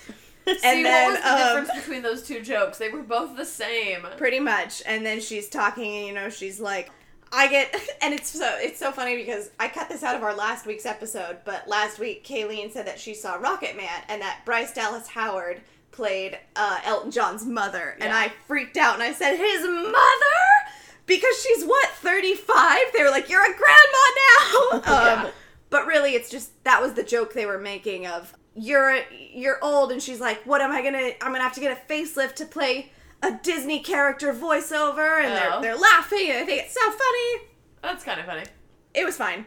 and See, then, what was the um, difference between those two jokes? They were both the same. pretty much. And then she's talking, and you know, she's like, I get, and it's so it's so funny because I cut this out of our last week's episode, but last week Kayleen said that she saw Rocketman and that Bryce Dallas Howard played uh, Elton John's mother, and I freaked out and I said, his mother, because she's what thirty five. They were like, you're a grandma now. Yeah. um, but really, it's just that was the joke they were making of you're you're old, and she's like, what am I gonna? I'm gonna have to get a facelift to play a Disney character voiceover, and Oh. they're they're laughing, and I think it's so funny. That's kind of funny. It was fine.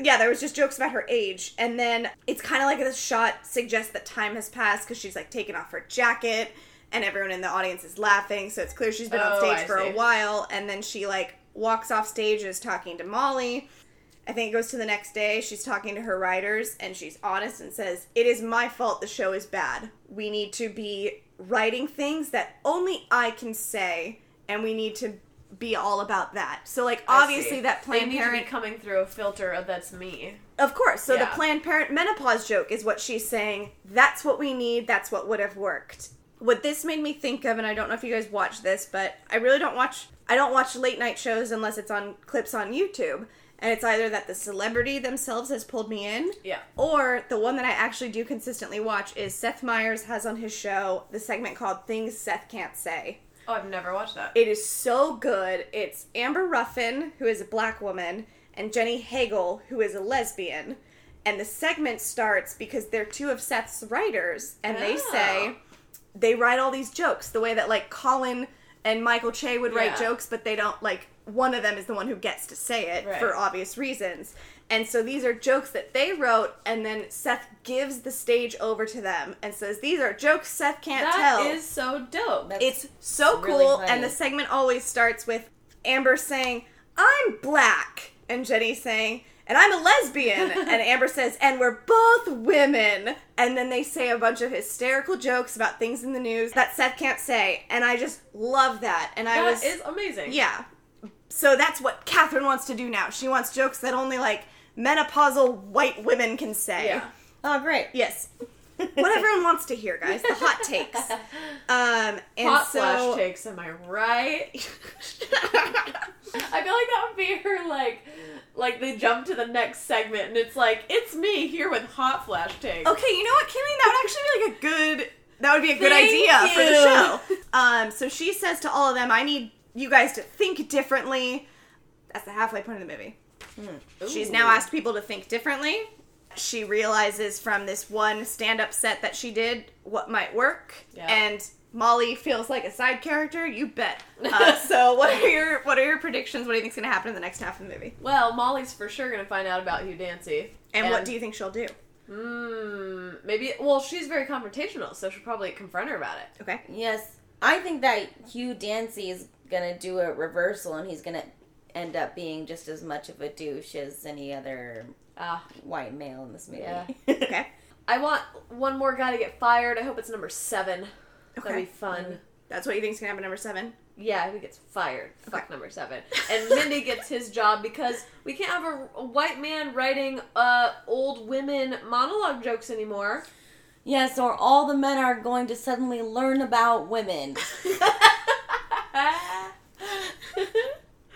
Yeah, there was just jokes about her age, and then it's kind of like this shot suggests that time has passed because she's like taking off her jacket, and everyone in the audience is laughing, so it's clear she's been on Oh, stage I for see. a while, and then she like walks off stage is talking to Molly. I think it goes to the next day. She's talking to her writers, and she's honest and says, "It is my fault. The show is bad. We need to be writing things that only I can say, and we need to." Be all about that. So, like, obviously, that they Planned need Parent to be coming through a filter of that's me. of course. So Yeah. the Planned Parent menopause joke is what she's saying. That's what we need. That's what would have worked. What this made me think of, and I don't know if you guys watch this, but I really don't watch. I don't watch late night shows unless it's on clips on YouTube, and it's either that the celebrity themselves has pulled me in, Yeah. or the one that I actually do consistently watch is Seth Meyers has on his show the segment called "Things Seth Can't Say." Oh, I've never watched that. It is so good. It's Amber Ruffin, who is a black woman, and Jenny Hagel, who is a lesbian. And the segment starts because they're two of Seth's writers, and they Oh. say they write all these jokes the way that like Colin and Michael Che would write Yeah. jokes, but they don't like one of them is the one who gets to say it Right. for obvious reasons. And so these are jokes that they wrote, and then Seth gives the stage over to them and says, These are jokes Seth can't That tell. is so dope. That's- It's so really cool, funny. and the segment always starts with Amber saying, "I'm black," and Jenny saying, and I'm a lesbian. and Amber says, and we're both women. And then they say a bunch of hysterical jokes about things in the news that Seth can't say. And I just love that. And I That was. is amazing. yeah. So that's what Catherine wants to do now. She wants jokes that only like menopausal white women can say. Yeah. Oh, great. Yes. What everyone wants to hear, guys. The hot takes. Um, and Hot so, flash takes, am I right? I feel like that would be her like like they jump to the next segment and it's like, it's me here with hot flash takes. Okay, you know what, Kimmy? That would actually be like a good. That would be a good Thank idea for the show. Um, so she says to all of them, "I need you guys to think differently." That's the halfway point of the movie. She's now asked people to think differently. She realizes from this one stand-up set that she did what might work, Yeah. and Molly feels like a side character. You bet. Uh, so, what are your what are your predictions? What do you think's going to happen in the next half of the movie? Well, Molly's for sure gonna find out about Hugh Dancy. And, what do you think she'll do? Hmm. Maybe. Well, she's very confrontational, so she'll probably confront her about it. Okay. Yes, I think that Hugh Dancy is gonna do a reversal, and he's gonna end up being just as much of a douche as any other Ah. white male in this movie. Yeah. okay. I want one more guy to get fired. I hope it's number seven. Okay. That'd be fun. That's what you think's going to happen number seven. Yeah, he gets fired. Fuck number seven. And Mindy gets his job because we can't have a, a white man writing uh old women monologue jokes anymore. Yes, or all the men are going to suddenly learn about women,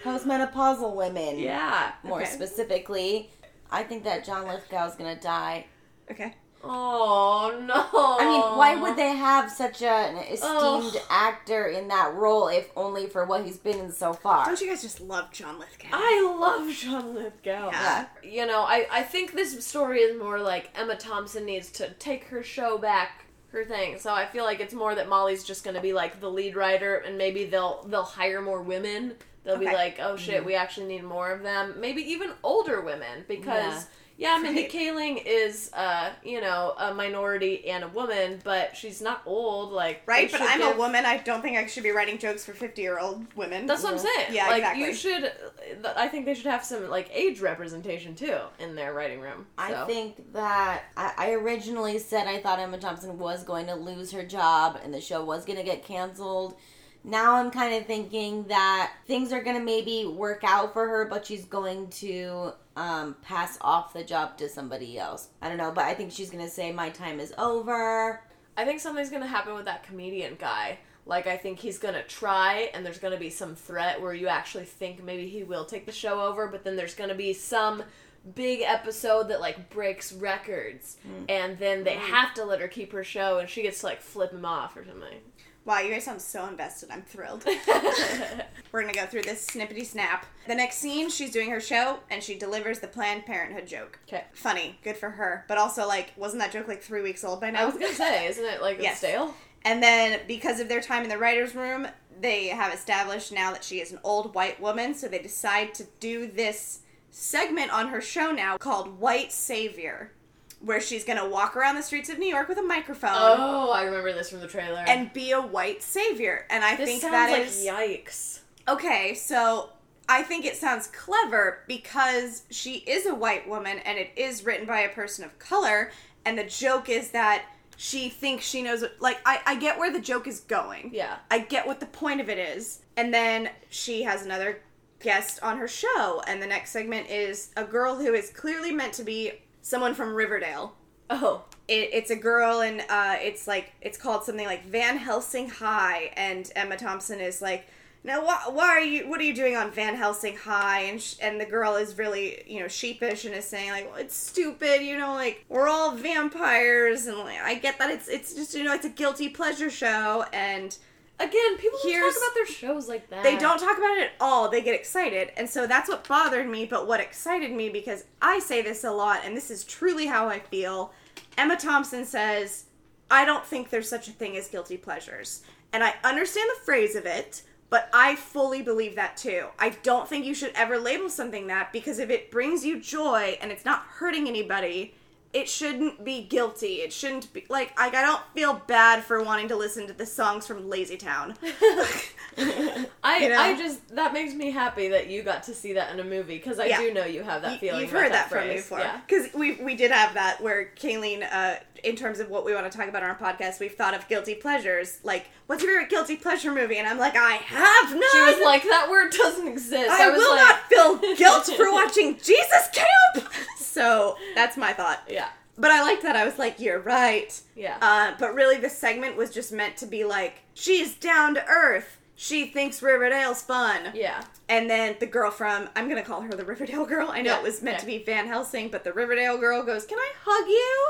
postmenopausal women. yeah. More Okay. specifically, I think that John Lithgow is gonna die. Okay. Oh no. I mean, why would they have such a, an esteemed Ugh. actor in that role if only for what he's been in so far? Don't you guys just love John Lithgow? I love John Lithgow. Yeah. You know, I, I think this story is more like Emma Thompson needs to take her show back, her thing. So I feel like it's more that Molly's just gonna be like the lead writer, and maybe they'll they'll hire more women. They'll be like, oh shit, we actually need more of them. Maybe even older women because. Yeah, Mindy Right. Kaling is, uh, you know, a minority and a woman, but she's not old. Like, Right, but I'm give- a woman. I don't think I should be writing jokes for 50 year old women. That's what I'm saying. Yeah, like exactly. you should. I think they should have some like age representation too in their writing room. I think that I, I originally said I thought Emma Thompson was going to lose her job and the show was going to get canceled. Now I'm kind of thinking that things are going to maybe work out for her, but she's going to um, pass off the job to somebody else. I don't know, but I think she's going to say, My time is over. I think something's gonna happen with that comedian guy. Like I think he's gonna try, and there's gonna be some threat where you actually think maybe he will take the show over, but then there's gonna be some big episode that like breaks records, and then they have to let her keep her show, and she gets to like flip him off or something. Wow, you guys sound so invested. I'm thrilled. We're gonna go through this snippety snap. The next scene, she's doing her show and she delivers the Planned Parenthood joke. Okay. Funny, good for her. But also, like, wasn't that joke like three weeks old by now? I was gonna say, isn't it like Yes. stale? And then, because of their time in the writer's room, they have established now that she is an old white woman, so they decide to do this segment on her show now called White Savior, where she's gonna walk around the streets of New York with a microphone Oh, I remember this from the trailer. and be a white savior. And I this think that like is. yikes. Okay, so I think it sounds clever because she is a white woman and it is written by a person of color, and the joke is that she thinks she knows what, like I, I get where the joke is going. Yeah. I get what the point of it is. And then she has another guest on her show, and the next segment is a girl who is clearly meant to be someone from Riverdale. Oh. It, it's a girl, and uh, it's like it's called something like Van Helsing High, and Emma Thompson is like, "Now, why, why are you? What are you doing on Van Helsing High?" And sh- and the girl is really, you know, sheepish and is saying like, well, "It's stupid, you know, like we're all vampires, and like I get that it's it's just you know it's a guilty pleasure show, and." Again, people don't Here's- talk about their shows like that. They don't talk about it at all. They get excited. And so that's what bothered me, but what excited me because I say this a lot and this is truly how I feel. Emma Thompson says, "I don't think there's such a thing as guilty pleasures." And I understand the phrase of it, but I fully believe that too. I don't think you should ever label something that because if it brings you joy and it's not hurting anybody, it shouldn't be guilty. It shouldn't be like like I don't feel bad for wanting to listen to the songs from LazyTown. I You know? I just that makes me happy that you got to see that in a movie because I Yeah. do know you have that feeling. You've heard that, from me before. Yeah. Because we we did have that where Kayleen, uh, in terms of what we want to talk about on our podcast, we've thought of guilty pleasures. Like, what's your favorite guilty pleasure movie? And I'm like, I have none. She was like, "That word doesn't exist." I, was will like, not feel guilt for watching Jesus Camp. So that's my thought. Yeah, But I liked that. I was like, you're right. yeah. Uh, but really, the segment was just meant to be like, she's down to earth. She thinks Riverdale's fun. yeah. And then the girl from, I'm going to call her the Riverdale girl. I know Yeah, it was meant yeah. to be Van Helsing, but the Riverdale girl goes, Can I hug you?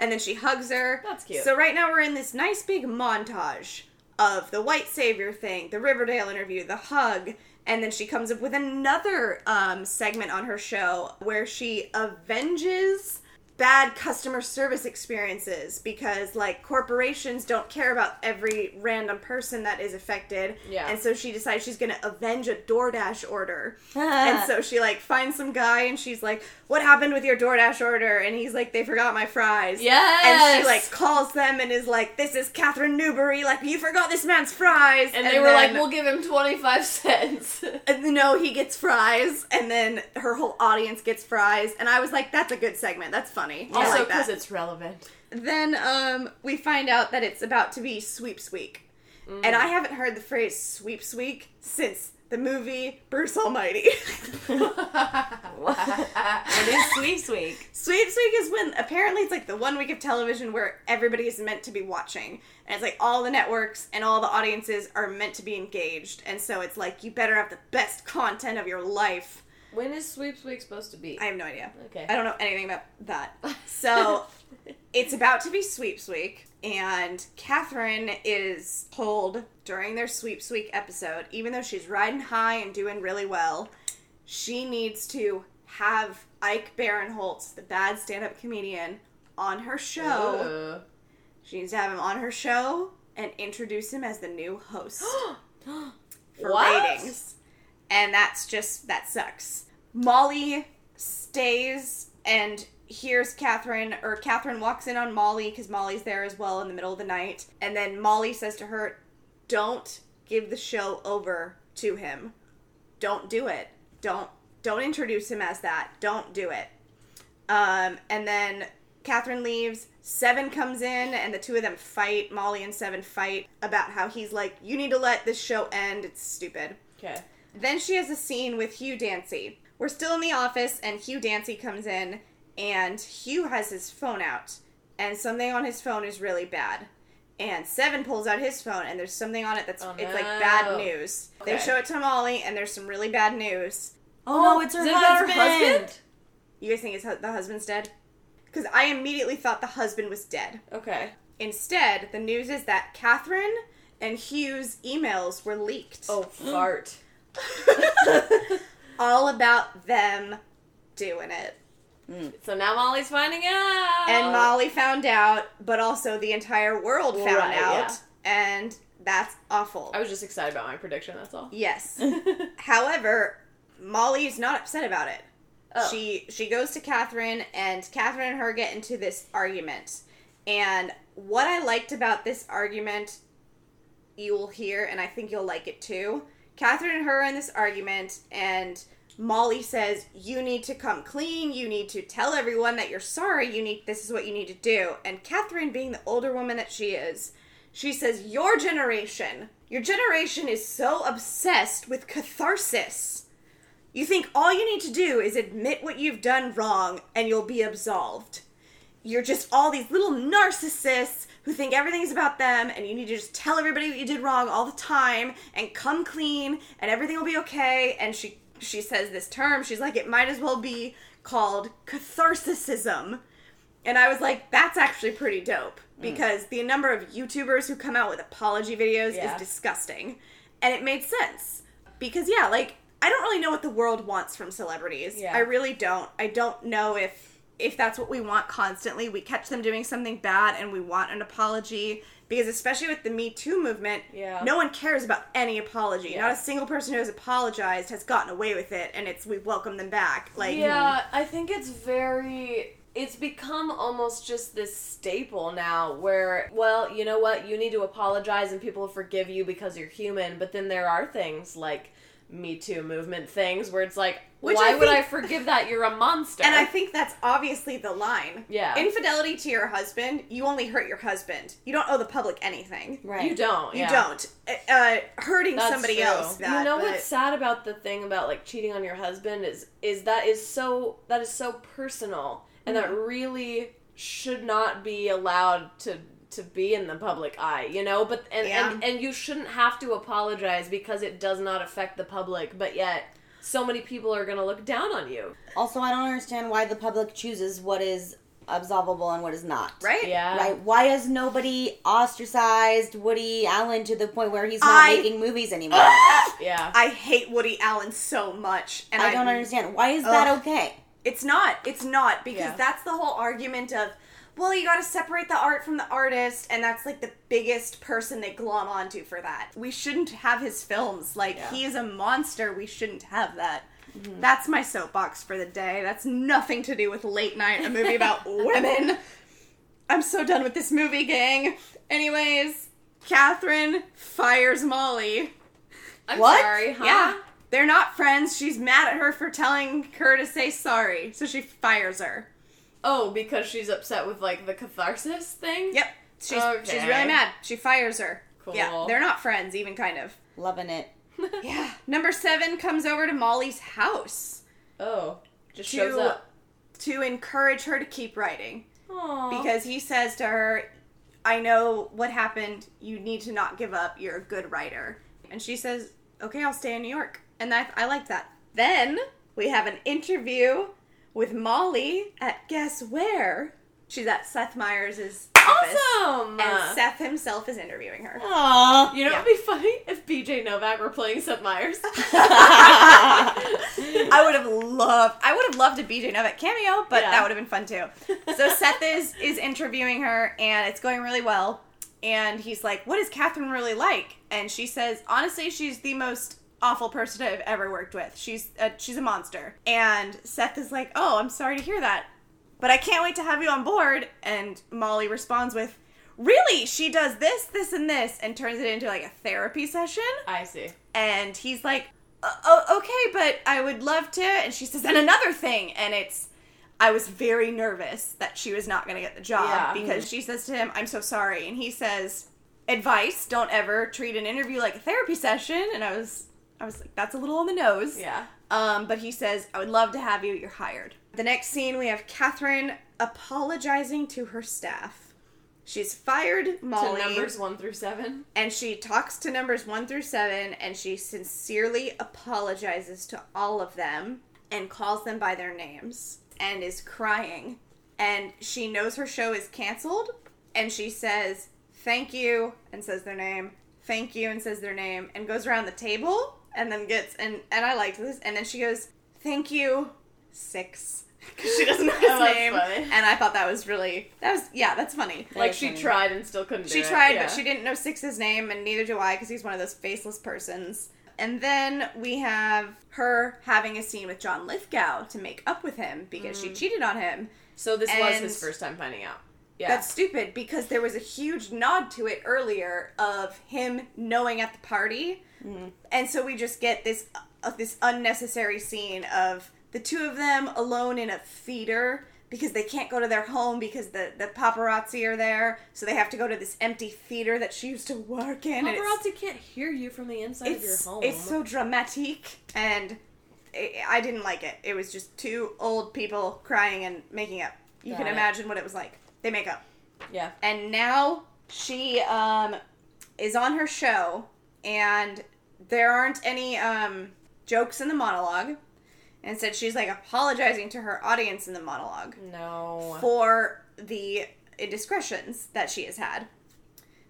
And then she hugs her. That's cute. So right now we're in this nice big montage of the white savior thing, the Riverdale interview, the hug, and then she comes up with another um, segment on her show where she avenges bad customer service experiences because like corporations don't care about every random person that is affected Yeah. and so she decides she's gonna avenge a DoorDash order and so she like finds some guy and she's like, "What happened with your DoorDash order?" And he's like, "They forgot my fries." Yes. And she like calls them and is like, "This is Catherine Newbury. Like you forgot this man's fries." and they were like, "We'll give him twenty five cents." and no, he gets fries, and then her whole audience gets fries, and I was like, "That's a good segment. That's funny." Also, like because that. it's relevant. Then um, we find out that it's about to be Sweeps Week, and I haven't heard the phrase Sweeps Week since the movie Bruce Almighty. it is Sweeps Week. Sweeps Week is when apparently it's like the one week of television where everybody is meant to be watching. And it's like all the networks and all the audiences are meant to be engaged. And so it's like you better have the best content of your life. when is Sweeps Week supposed to be? I have no idea. okay. I don't know anything about that. So it's about to be Sweeps Week, and Catherine is told during their Sweeps Week episode, even though she's riding high and doing really well, she needs to have Ike Barinholtz, the bad stand up comedian, on her show. Ugh. She needs to have him on her show and introduce him as the new host for What? ratings. And that's just that sucks. Molly stays and hears Catherine, or Catherine walks in on Molly because Molly's there as well in the middle of the night. And then Molly says to her, Don't give the show over to him. Don't do it. Don't don't introduce him as that. Don't do it. Um, and then Catherine leaves. Seven comes in, and the two of them fight. Molly and Seven fight about how he's like, "You need to let this show end. It's stupid." Okay. Then she has a scene with Hugh Dancy. We're still in the office, and Hugh Dancy comes in, and Hugh has his phone out, and something on his phone is really bad. And Seven pulls out his phone, and there's something on it that's Oh, it's like bad news. They show it to Molly, and there's some really bad news. Oh, no, it's her Is it about husband. her husband? You guys think his, hu- the husband's dead? Because I immediately thought the husband was dead. Okay. Instead, the news is that Catherine and Hugh's emails were leaked. Oh, fart. All about them doing it. So now Molly's finding out. And Molly found out, but also the entire world found Right, out. yeah. And that's awful. I was just excited about my prediction. That's all. Yes. However, Molly is not upset about it. Oh. She she goes to Catherine and Catherine and her get into this argument. And what I liked about this argument you will hear and I think you'll like it too. Catherine and her are in this argument and Molly says, You need to come clean, you need to tell everyone that you're sorry, you need this is what you need to do. And Catherine, being the older woman that she is, she says, Your generation, your generation is so obsessed with catharsis. You think all you need to do is admit what you've done wrong and you'll be absolved. You're just all these little narcissists who think everything's about them and you need to just tell everybody what you did wrong all the time and come clean and everything will be okay. And she she says this term, she's like, it might as well be called catharsism. And I was like, that's actually pretty dope mm. because the number of YouTubers who come out with apology videos Yeah. is disgusting. And it made sense because, yeah, like, I don't really know what the world wants from celebrities. Yeah. I really don't. I don't know if if that's what we want constantly. We catch them doing something bad and we want an apology because especially with the Me Too movement, Yeah. no one cares about any apology. Yeah. Not a single person who has apologized has gotten away with it and it's we welcome them back. Like yeah, I think it's very it's become almost just this staple now where well you know what you need to apologize and people forgive you because you're human but then there are things like me too movement things where it's like Which why I would i forgive that you're a monster And I think that's obviously the line. yeah Infidelity to your husband, you only hurt your husband. You don't owe the public anything. Right. you don't You yeah. don't. Uh, hurting That's somebody true. else. That, you know but- what's sad about the thing about like cheating on your husband is is that is so that is so personal and that Mm-hmm. really should not be allowed to to be in the public eye, you know? But and Yeah. and, and you shouldn't have to apologize because it does not affect the public, but yet so many people are going to look down on you. Also, I don't understand why the public chooses what is absolvable and what is not. right? Yeah. Right? Why has nobody ostracized Woody Allen to the point where he's not I- making movies anymore? Yeah. I hate Woody Allen so much, and I don't understand. Why is that okay? It's not. It's not because Yeah. that's the whole argument of, well, you got to separate the art from the artist, and that's like the biggest person they glom onto for that. We shouldn't have his films. Like Yeah. he is a monster. We shouldn't have that. That's my soapbox for the day. That's nothing to do with Late Night, a movie about women. I'm so done with this movie, gang. Anyways, Catherine fires Molly. I'm What? sorry, huh? Yeah. They're not friends. She's mad at her for telling her to say sorry, so she fires her. Oh, because she's upset with like the catharsis thing? Yep. She's she's really mad. She fires her. Cool. Yeah, they're not friends, even kind of. Loving it. Yeah. Number seven comes over to Molly's house Oh, just To- shows up. to encourage her to keep writing Aww. because he says to her, "I know what happened. You need to not give up. You're a good writer." And she says, "Okay, I'll stay in New York." And that I like that. Then we have an interview with Molly at guess where? She's at Seth Meyers' office. awesome. And Seth himself is interviewing her. Aww. you know Yeah. what'd be funny if BJ Novak were playing Seth Meyers. I would have loved I would have loved a BJ Novak cameo, but Yeah. that would have been fun too. So Seth is is interviewing her and it's going really well. And he's like, What is Catherine really like? And she says, honestly, she's the most awful person I've ever worked with. She's a, she's a monster. And Seth is like, Oh, I'm sorry to hear that. But I can't wait to have you on board. And Molly responds with, Really? She does this, this, and this, and turns it into like a therapy session I see. and he's like, "Uh, "Oh, okay, but I would love to." And she says, "And another thing," and it's, I was very nervous that she was not going to get the job Yeah. because she says to him, "I'm so sorry," and he says, "Advice: Don't ever treat an interview like a therapy session." And I was, I was like, "That's a little on the nose." Yeah. Um, but he says, "I would love to have you. You're hired." The next scene, we have Catherine apologizing to her staff. She's fired Molly To numbers one through seven. and she talks to numbers one through seven and she sincerely apologizes to all of them and calls them by their names and is crying and she knows her show is canceled and she says thank you and says their name thank you and says their name and goes around the table and then gets and and i liked this and then she goes thank you six because she doesn't know his Oh, that's name funny. and i thought that was really that was yeah that's funny Like she funny. tried and still couldn't she do it. tried, Yeah. but she didn't know Six's name, and neither do I, because he's one of those faceless persons. And then we have her having a scene with John Lithgow to make up with him because she mm. cheated on him. So this was his first time finding out. Yeah. That's stupid because there was a huge nod to it earlier of him knowing at the party, and so we just get this uh, this unnecessary scene of the two of them alone in a theater because they can't go to their home because the, the paparazzi are there, so they have to go to this empty theater that she used to work in. paparazzi can't hear you from the inside of your home. it's so dramatic and i I didn't like it. It was just two old people crying and making up. You Got can it. imagine what it was like. They make up. yeah. And now she um is on her show and there aren't any um jokes in the monologue. Instead she's like apologizing to her audience in the monologue No. for the indiscretions that she has had.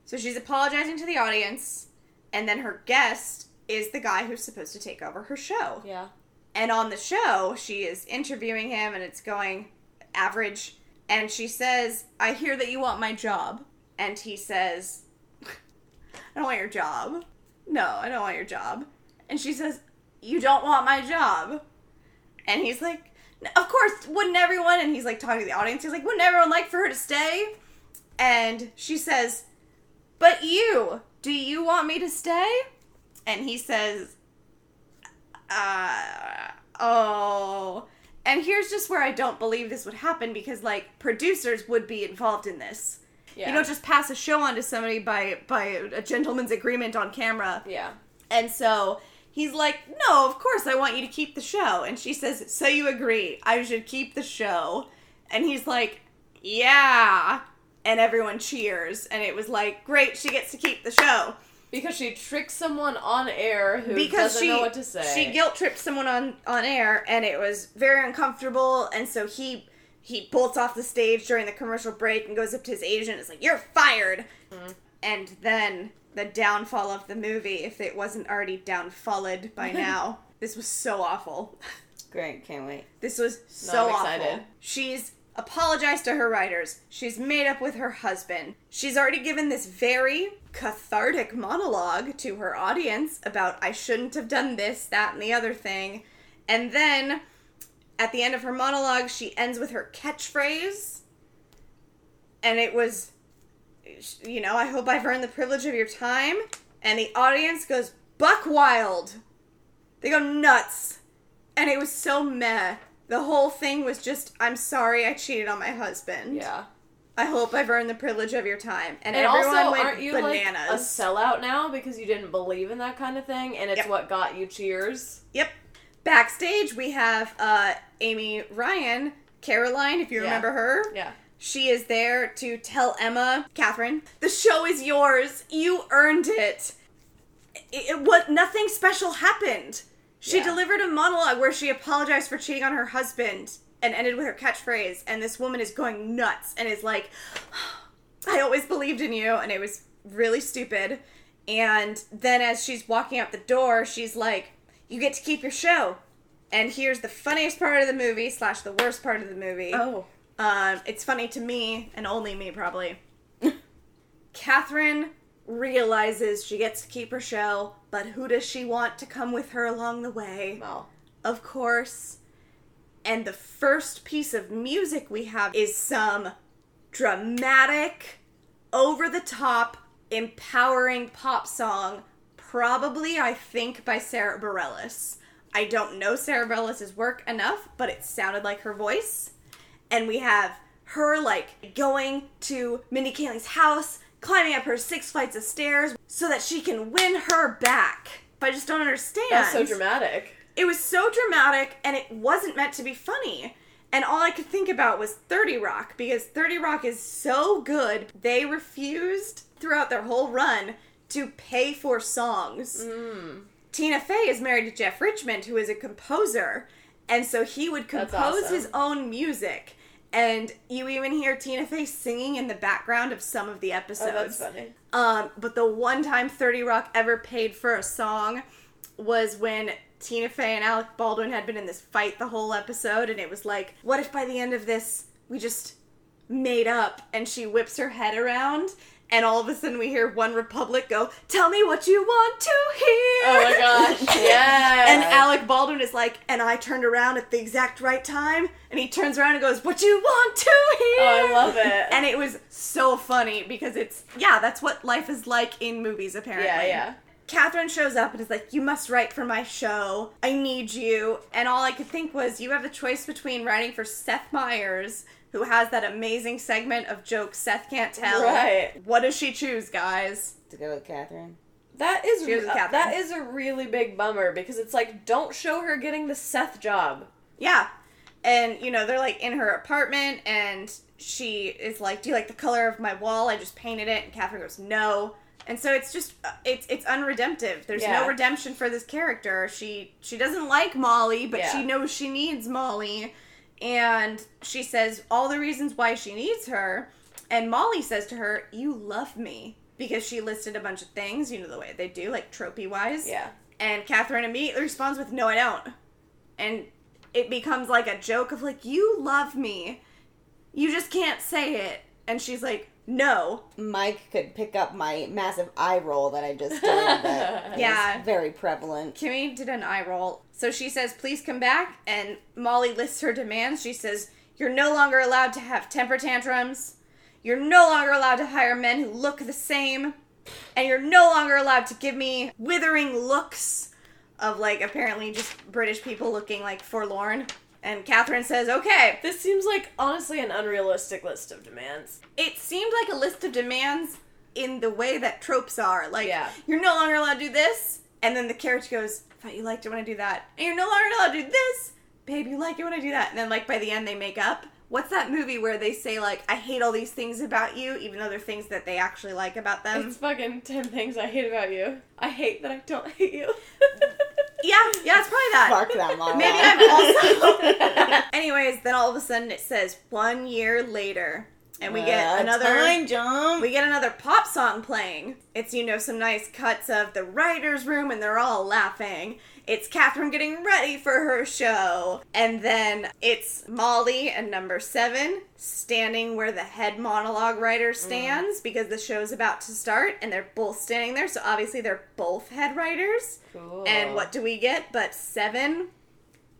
So she's apologizing to the audience, and then her guest is the guy who's supposed to take over her show. Yeah. And on the show, she is interviewing him, and it's going average. And she says, I hear that you want my job. And he says, I don't want your job. No, I don't want your job. And she says, You don't want my job. And he's like, of course, wouldn't everyone? And he's like talking to the audience. He's like, wouldn't everyone like for her to stay? And she says, but you, do you want me to stay? And he says, uh, oh. And here's just where I don't believe this would happen because, like, producers would be involved in this. Yeah. You don't just pass a show on to somebody by by a gentleman's agreement on camera. Yeah. And so he's like, "No, of course I want you to keep the show." And she says, "So you agree? I should keep the show?" And he's like, "Yeah." And everyone cheers, and it was like, "Great, she gets to keep the show." Because she tricked someone on air who because doesn't she know what to say. she guilt tripped someone on on air and it was very uncomfortable and so he he bolts off the stage during the commercial break and goes up to his agent and is like you're fired Mm-hmm. and then the downfall of the movie if it wasn't already downfalled by now this was so awful Great, can't wait. this was so I'm awful. She's apologized to her writers. She's made up with her husband. She's already given this very cathartic monologue to her audience about I shouldn't have done this, that, and the other thing. And then at the end of her monologue, she ends with her catchphrase. And it was, you know, I hope I've earned the privilege of your time. And the audience goes buck wild. They go nuts. And it was so meh. The whole thing was just, I'm sorry I cheated on my husband. yeah. I hope I've earned the privilege of your time. And, And everyone also, went aren't you bananas. like a sellout now because you didn't believe in that kind of thing, and it's Yep. what got you cheers? Yep. Backstage, we have uh, Amy Ryan, Caroline, if you Yeah. remember her. Yeah. She is there to tell Emma, Catherine, the show is yours. You earned it. It, it what nothing special happened. She Yeah. delivered a monologue where she apologized for cheating on her husband and ended with her catchphrase and this woman is going nuts and is like I always believed in you and it was really stupid. And then as she's walking out the door, she's like, You get to keep your show. And here's the funniest part of the movie slash the worst part of the movie. Oh. Um, it's funny to me, and only me probably. Catherine realizes she gets to keep her show, but who does she want to come with her along the way? Well. Of course. And the first piece of music we have is some dramatic, over the top, empowering pop song, probably, I think, by Sara Bareilles. I don't know Sara Bareilles' work enough, but it sounded like her voice. And we have her, like, going to Mindy Kaling's house, climbing up her six flights of stairs so that she can win her back. But I just don't understand That's so dramatic. it was so dramatic and it wasn't meant to be funny. And all I could think about was 30 Rock because 30 Rock is so good. They refused throughout their whole run to pay for songs. Mm. Tina Fey is married to Jeff Richmond, who is a composer. And so he would compose awesome. his own music. And you even hear Tina Fey singing in the background of some of the Oh, episodes. that's funny. Um, but the one time 30 Rock ever paid for a song was when Tina Fey and Alec Baldwin had been in this fight the whole episode, and it was like, what if by the end of this we just made up? And she whips her head around, and all of a sudden we hear OneRepublic go, Tell me what you want to hear! Oh my gosh. Yeah. And Alec Baldwin is like, and I turned around at the exact right time, and he turns around and goes, What you want to hear? Oh, I love it. And it was so funny because it's, yeah, that's what life is like in movies, apparently. Yeah, yeah. Catherine shows up and is like, You must write for my show. I need you. And all I could think was, You have a choice between writing for Seth Meyers, who has that amazing segment of jokes Seth can't tell. Right. What does she choose, guys? To go with Catherine. That is She was a uh, Catherine. that is a really big bummer because it's like don't show her getting the Seth job. Yeah. And, you know, they're like in her apartment and she is like, Do you like the color of my wall? I just painted it. And Catherine goes, No. And so it's just uh, it's it's unredemptive. There's Yeah. no redemption for this character. She she doesn't like Molly, but Yeah. she knows she needs Molly. And she says all the reasons why she needs her. And Molly says to her, You love me. Because she listed a bunch of things, you know, the way they do, like tropey wise. Yeah. And Catherine immediately responds with, No, I don't. And it becomes like a joke of like, You love me. You just can't say it. And she's like, no. Mike could pick up my massive eye roll that I just did. That Yeah. is very prevalent. Kimmy did an eye roll. So she says, please come back. And Molly lists her demands. She says, You're no longer allowed to have temper tantrums. You're no longer allowed to hire men who look the same. And you're no longer allowed to give me withering looks of, like, apparently just British people looking, like, forlorn. And Catherine says, Okay. This seems like honestly an unrealistic list of demands. It seemed like a list of demands in the way that tropes are. Like, Yeah. you're no longer allowed to do this. And then the character goes, I thought you liked it when I do that. And you're no longer allowed to do this. Babe, you like it when I do that. And then, like, by the end, they make up. What's that movie where they say, like, I hate all these things about you, even though they're things that they actually like about them? It's fucking 10 things I hate about you. I hate that I don't hate you. yeah, yeah, it's probably that. Fuck that mom. Maybe I'm also. Anyways, then all of a sudden it says one year later, and we get Uh, another. time jump. We get another pop song playing. It's, you know, some nice cuts of the writer's room and they're all laughing. It's Catherine getting ready for her show. And then it's Molly and number seven standing where the head monologue writer stands because the show's about to start and they're both standing there. So obviously they're both head writers. Cool. And what do we get but seven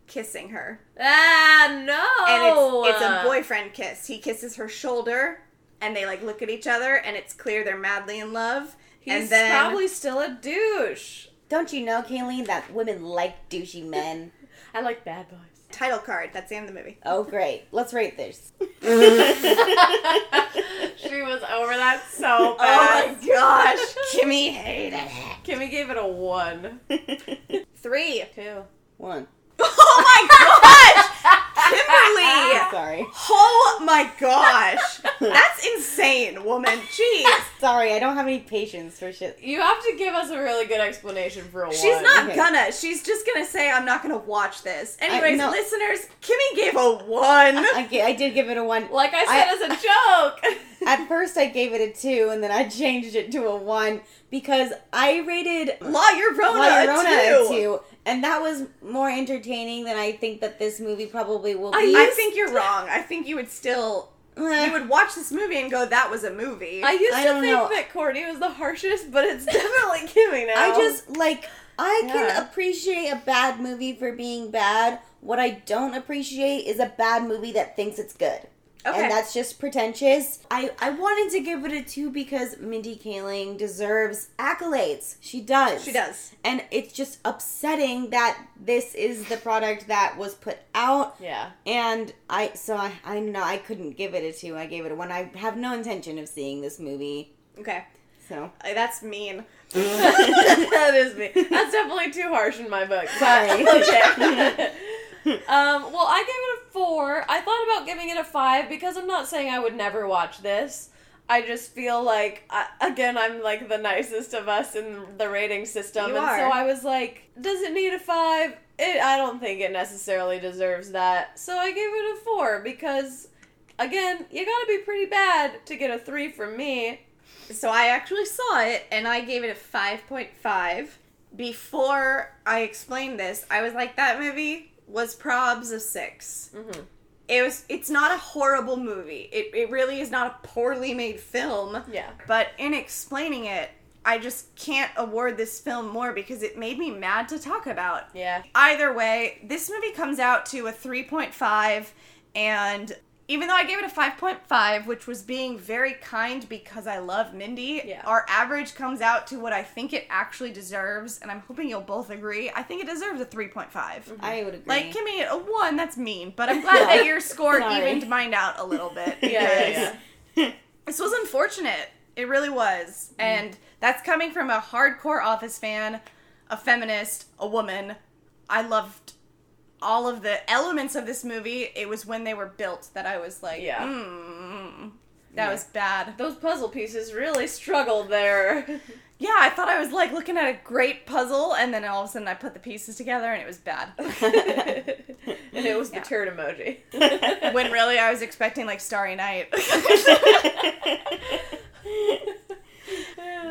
kissing her? Ah, no! and it's it's a boyfriend kiss. He kisses her shoulder, and they like look at each other, and it's clear they're madly in love. He's and then probably still a douche. Don't you know, Kayleen, that women like douchey men? I like bad boys. title card. That's the end of the movie. Oh, great. Let's rate this. she was over that so bad. Oh my gosh, Kimmy hated it. Kimmy gave it a one. Three. Two. One. Oh my gosh, Kimberly. Sorry. Oh my gosh, that's insane, woman. Jeez. Sorry, I don't have any patience for shit. You have to give us a really good explanation for a one. She's not Okay. gonna. She's just gonna say, I'm not gonna watch this. Anyways, no. listeners, Kimmy gave a one. I, ga- I did give it a one. Like I said as a joke. At first, I gave it a two, and then I changed it to a one because I rated La Llorona, La Llorona too. a two, and that was more entertaining than I think that this movie probably will be. I think you're wrong. I think you would still Eh, you would watch this movie and go, "That was a movie." I used I to don't think know. that Courtney was the harshest, but it's definitely Kimmy now. I just like I Yeah. can appreciate a bad movie for being bad. What I don't appreciate is a bad movie that thinks it's good. Okay. And that's just pretentious. I, I wanted to give it a two because Mindy Kaling deserves accolades. She does. she does. And it's just upsetting that this is the product that was put out. Yeah. And I, so I, I know I couldn't give it a two. I gave it a one. I have no intention of seeing this movie. Okay, So Uh, that's mean. that is me. That's definitely too harsh in my book. sorry. okay. um, well, I gave four. I thought about giving it a five because I'm not saying I would never watch this. I just feel like, I, again, I'm like the nicest of us in the rating system, You and are. so I was like, does it need a five? It, I don't think it necessarily deserves that. So I gave it a four because, again, you gotta be pretty bad to get a three from me. So I actually saw it and I gave it a five point five. Before I explained this, I was like, "That movie was probs a 6 Mm-hmm. It was. It's not a horrible movie. It it really is not a poorly made film. Yeah. But in explaining it, I just can't award this film more because it made me mad to talk about. Yeah. Either way, this movie comes out to a 3.5, and even though I gave it a 5.5, which was being very kind because I love Mindy, Yeah. our average comes out to what I think it actually deserves, and I'm hoping you'll both agree. I think it deserves a 3.5. Mm-hmm. I would agree. Like, give me a 1, that's mean, but I'm glad that your score Sorry. evened mine out a little bit. Yeah, yeah, because This was unfortunate. It really was. Mm-hmm. And that's coming from a hardcore Office fan, a feminist, a woman. I loved all of the elements of this movie. It was when they were built that I was like, Yeah. mm, that Yeah. was bad. Those puzzle pieces really struggled there. Yeah, I thought I was like looking at a great puzzle, and then all of a sudden I put the pieces together and it was bad. and it was the Yeah. turd emoji. when really I was expecting like Starry Night.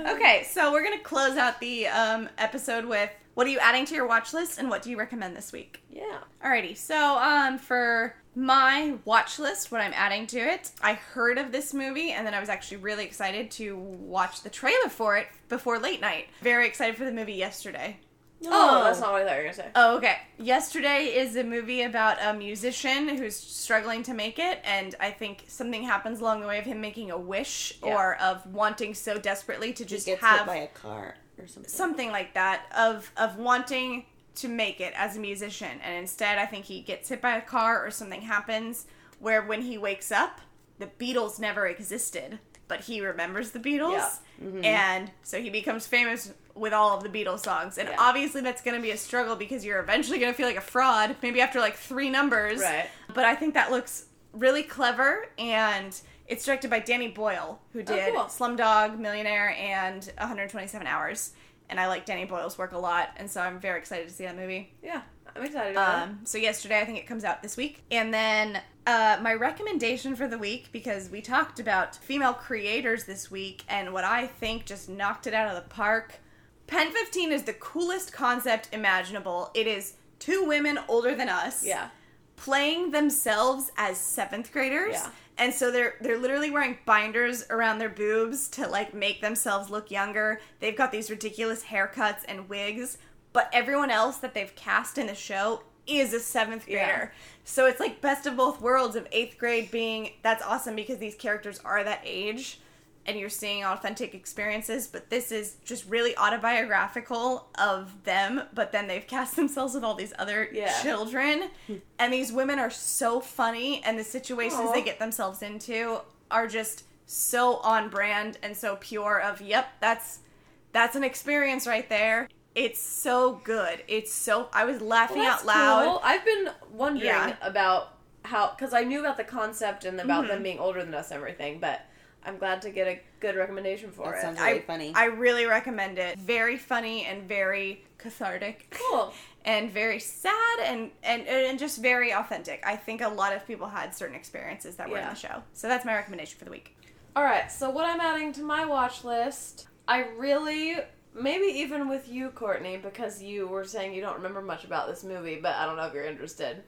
okay, so we're gonna close out the um, episode with what are you adding to your watch list and what do you recommend this week? Yeah. Alrighty, so um, for my watch list, what I'm adding to it, I heard of this movie and then I was actually really excited to watch the trailer for it before late night. Very excited for the movie yesterday. Oh, that's not what I thought you were gonna say. Oh, okay. Yesterday is a movie about a musician who's struggling to make it, and I think something happens along the way of him making a wish Yeah. or of wanting so desperately to He just gets have hit by a car or something. something like that of of wanting to make it as a musician and instead i think he gets hit by a car or something happens where when he wakes up the beatles never existed but he remembers the beatles Yeah. Mm-hmm. and so he becomes famous with all of the beatles songs and Yeah. obviously that's going to be a struggle because you're eventually going to feel like a fraud maybe after like three numbers Right. but i think that looks really clever and it's directed by danny boyle who did cool. slumdog millionaire and 127 hours and I like Danny Boyle's work a lot, and so I'm very excited to see that movie. Yeah, I'm excited about Um, so yesterday, I think it comes out this week, and then uh, my recommendation for the week because we talked about female creators this week, and what I think just knocked it out of the park. PEN15 is the coolest concept imaginable. It is two women older than us. Yeah. playing themselves as seventh graders. Yeah. And so they're they're literally wearing binders around their boobs to like make themselves look younger. They've got these ridiculous haircuts and wigs, but everyone else that they've cast in the show is a seventh Yeah. grader. So it's like best of both worlds of eighth grade being that's awesome because these characters are that age and you're seeing authentic experiences, but this is just really autobiographical of them, but then they've cast themselves with all these other Yeah. children. and these women are so funny, and the situations Aw. they get themselves into are just so on brand and so pure of yep, that's that's an experience right there. It's so good. It's so I was laughing Well, out loud. cool. I've been wondering Yeah. about how because I knew about the concept and about Mhm. them being older than us and everything, but I'm glad to get a good recommendation for That it. sounds I, really funny. I really recommend it. Very funny and very cathartic. Cool. and very sad and, and and just very authentic. I think a lot of people had certain experiences that were in the show. So that's my recommendation for the week. All right, so what I'm adding to my watch list, I really maybe even with you, Courtney, because you were saying you don't remember much about this movie, but I don't know if you're interested.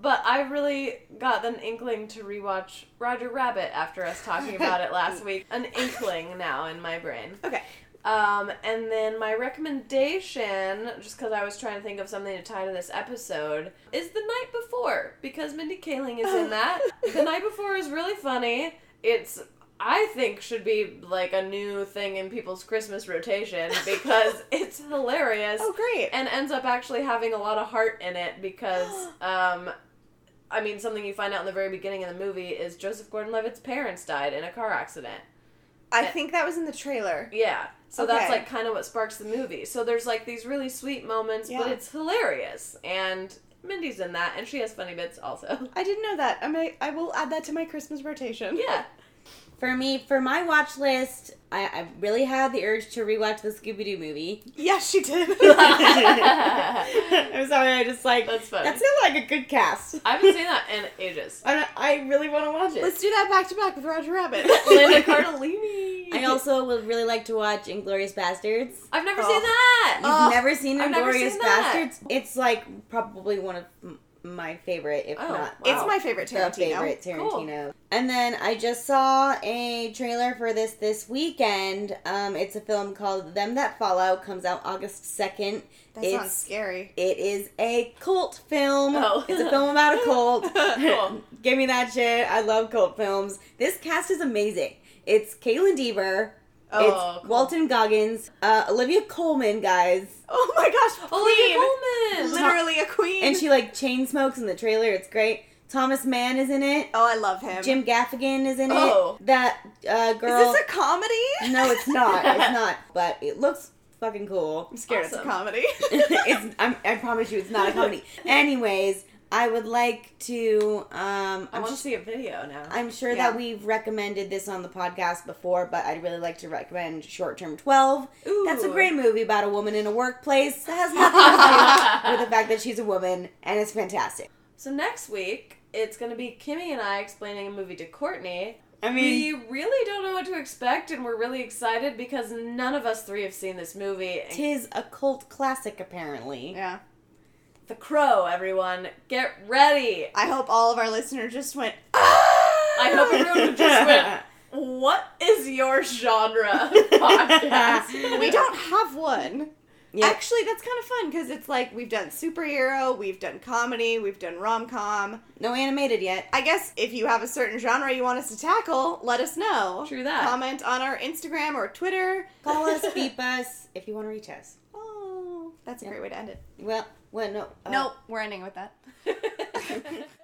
But I really got an inkling to rewatch Roger Rabbit after us talking about it last week. An inkling now in my brain. Okay. Um, and then my recommendation, just because I was trying to think of something to tie to this episode, is The Night Before, because Mindy Kaling is in that. the Night Before is really funny. It's, I think, should be like a new thing in people's Christmas rotation because it's hilarious Oh, great. and ends up actually having a lot of heart in it because, um, I mean, something you find out in the very beginning of the movie is Joseph Gordon-Levitt's parents died in a car accident. I think that was in the trailer. Yeah. So that's like kind of what sparks the movie. So there's like these really sweet moments, but it's hilarious. And Mindy's in that, and she has funny bits also. I didn't know that. I may, I will add that to my Christmas rotation. Yeah. For me, for my watch list, I, I really had the urge to rewatch the Scooby Doo movie. Yes, she did. I'm sorry, I just like That's funny. That sounded like a good cast. I haven't seen that in ages. I, I really want to watch it. Let's do that back to back with Roger Rabbit. Linda Cardellini. I also would really like to watch Inglourious Basterds. I've never Oh. seen that. You've Oh, never seen Inglourious. Basterds? It's like probably one of my favorite, if Oh, not wow. It's my favorite Tarantino. favorite Tarantino. And then I just saw a trailer for this this weekend. Um, it's a film called Them That Follow. Comes out August second. That It's sounds scary. it is a cult film. Oh. It's a film about a cult. Cool. Give me that shit. I love cult films. This cast is amazing. It's Kaitlyn Dever. Oh, it's cool. Walton Goggins. Uh, Olivia Colman, guys. Oh my gosh, Olivia! Colman. Literally a queen. And she like chain smokes in the trailer. It's great. Thomas Mann is in it. oh, I love him. Jim Gaffigan is in Oh. it. That uh, Is girl. this a comedy? no, it's not. It's not. But it looks fucking cool. I'm scared it's a comedy. it's, I'm, I promise you, it's not a comedy. Anyways, I would like to. Um, I I'm want just. to see a video now. I'm sure Yeah. that we've recommended this on the podcast before, but I'd really like to recommend Short Term 12. Ooh. That's a great movie about a woman in a workplace. That has nothing to do with the fact that she's a woman, and it's fantastic. So next week, it's going to be Kimmy and I explaining a movie to Courtney. I mean, we really don't know what to expect, and we're really excited because none of us three have seen this movie. tis a cult classic, apparently. yeah. The Crow, everyone. Get ready. I hope all of our listeners just went. Ah! I hope everyone just went. What is your genre podcast? we don't have one. Yep. Actually, that's kind of fun because it's like we've done superhero, we've done comedy, we've done rom com. No animated yet. I guess if you have a certain genre you want us to tackle, let us know. True that. Comment on our Instagram or Twitter. Call us, beep us if you want to reach us. Oh, that's a Yeah. great way to end it. Well, well, no. uh, nope, we're ending with that.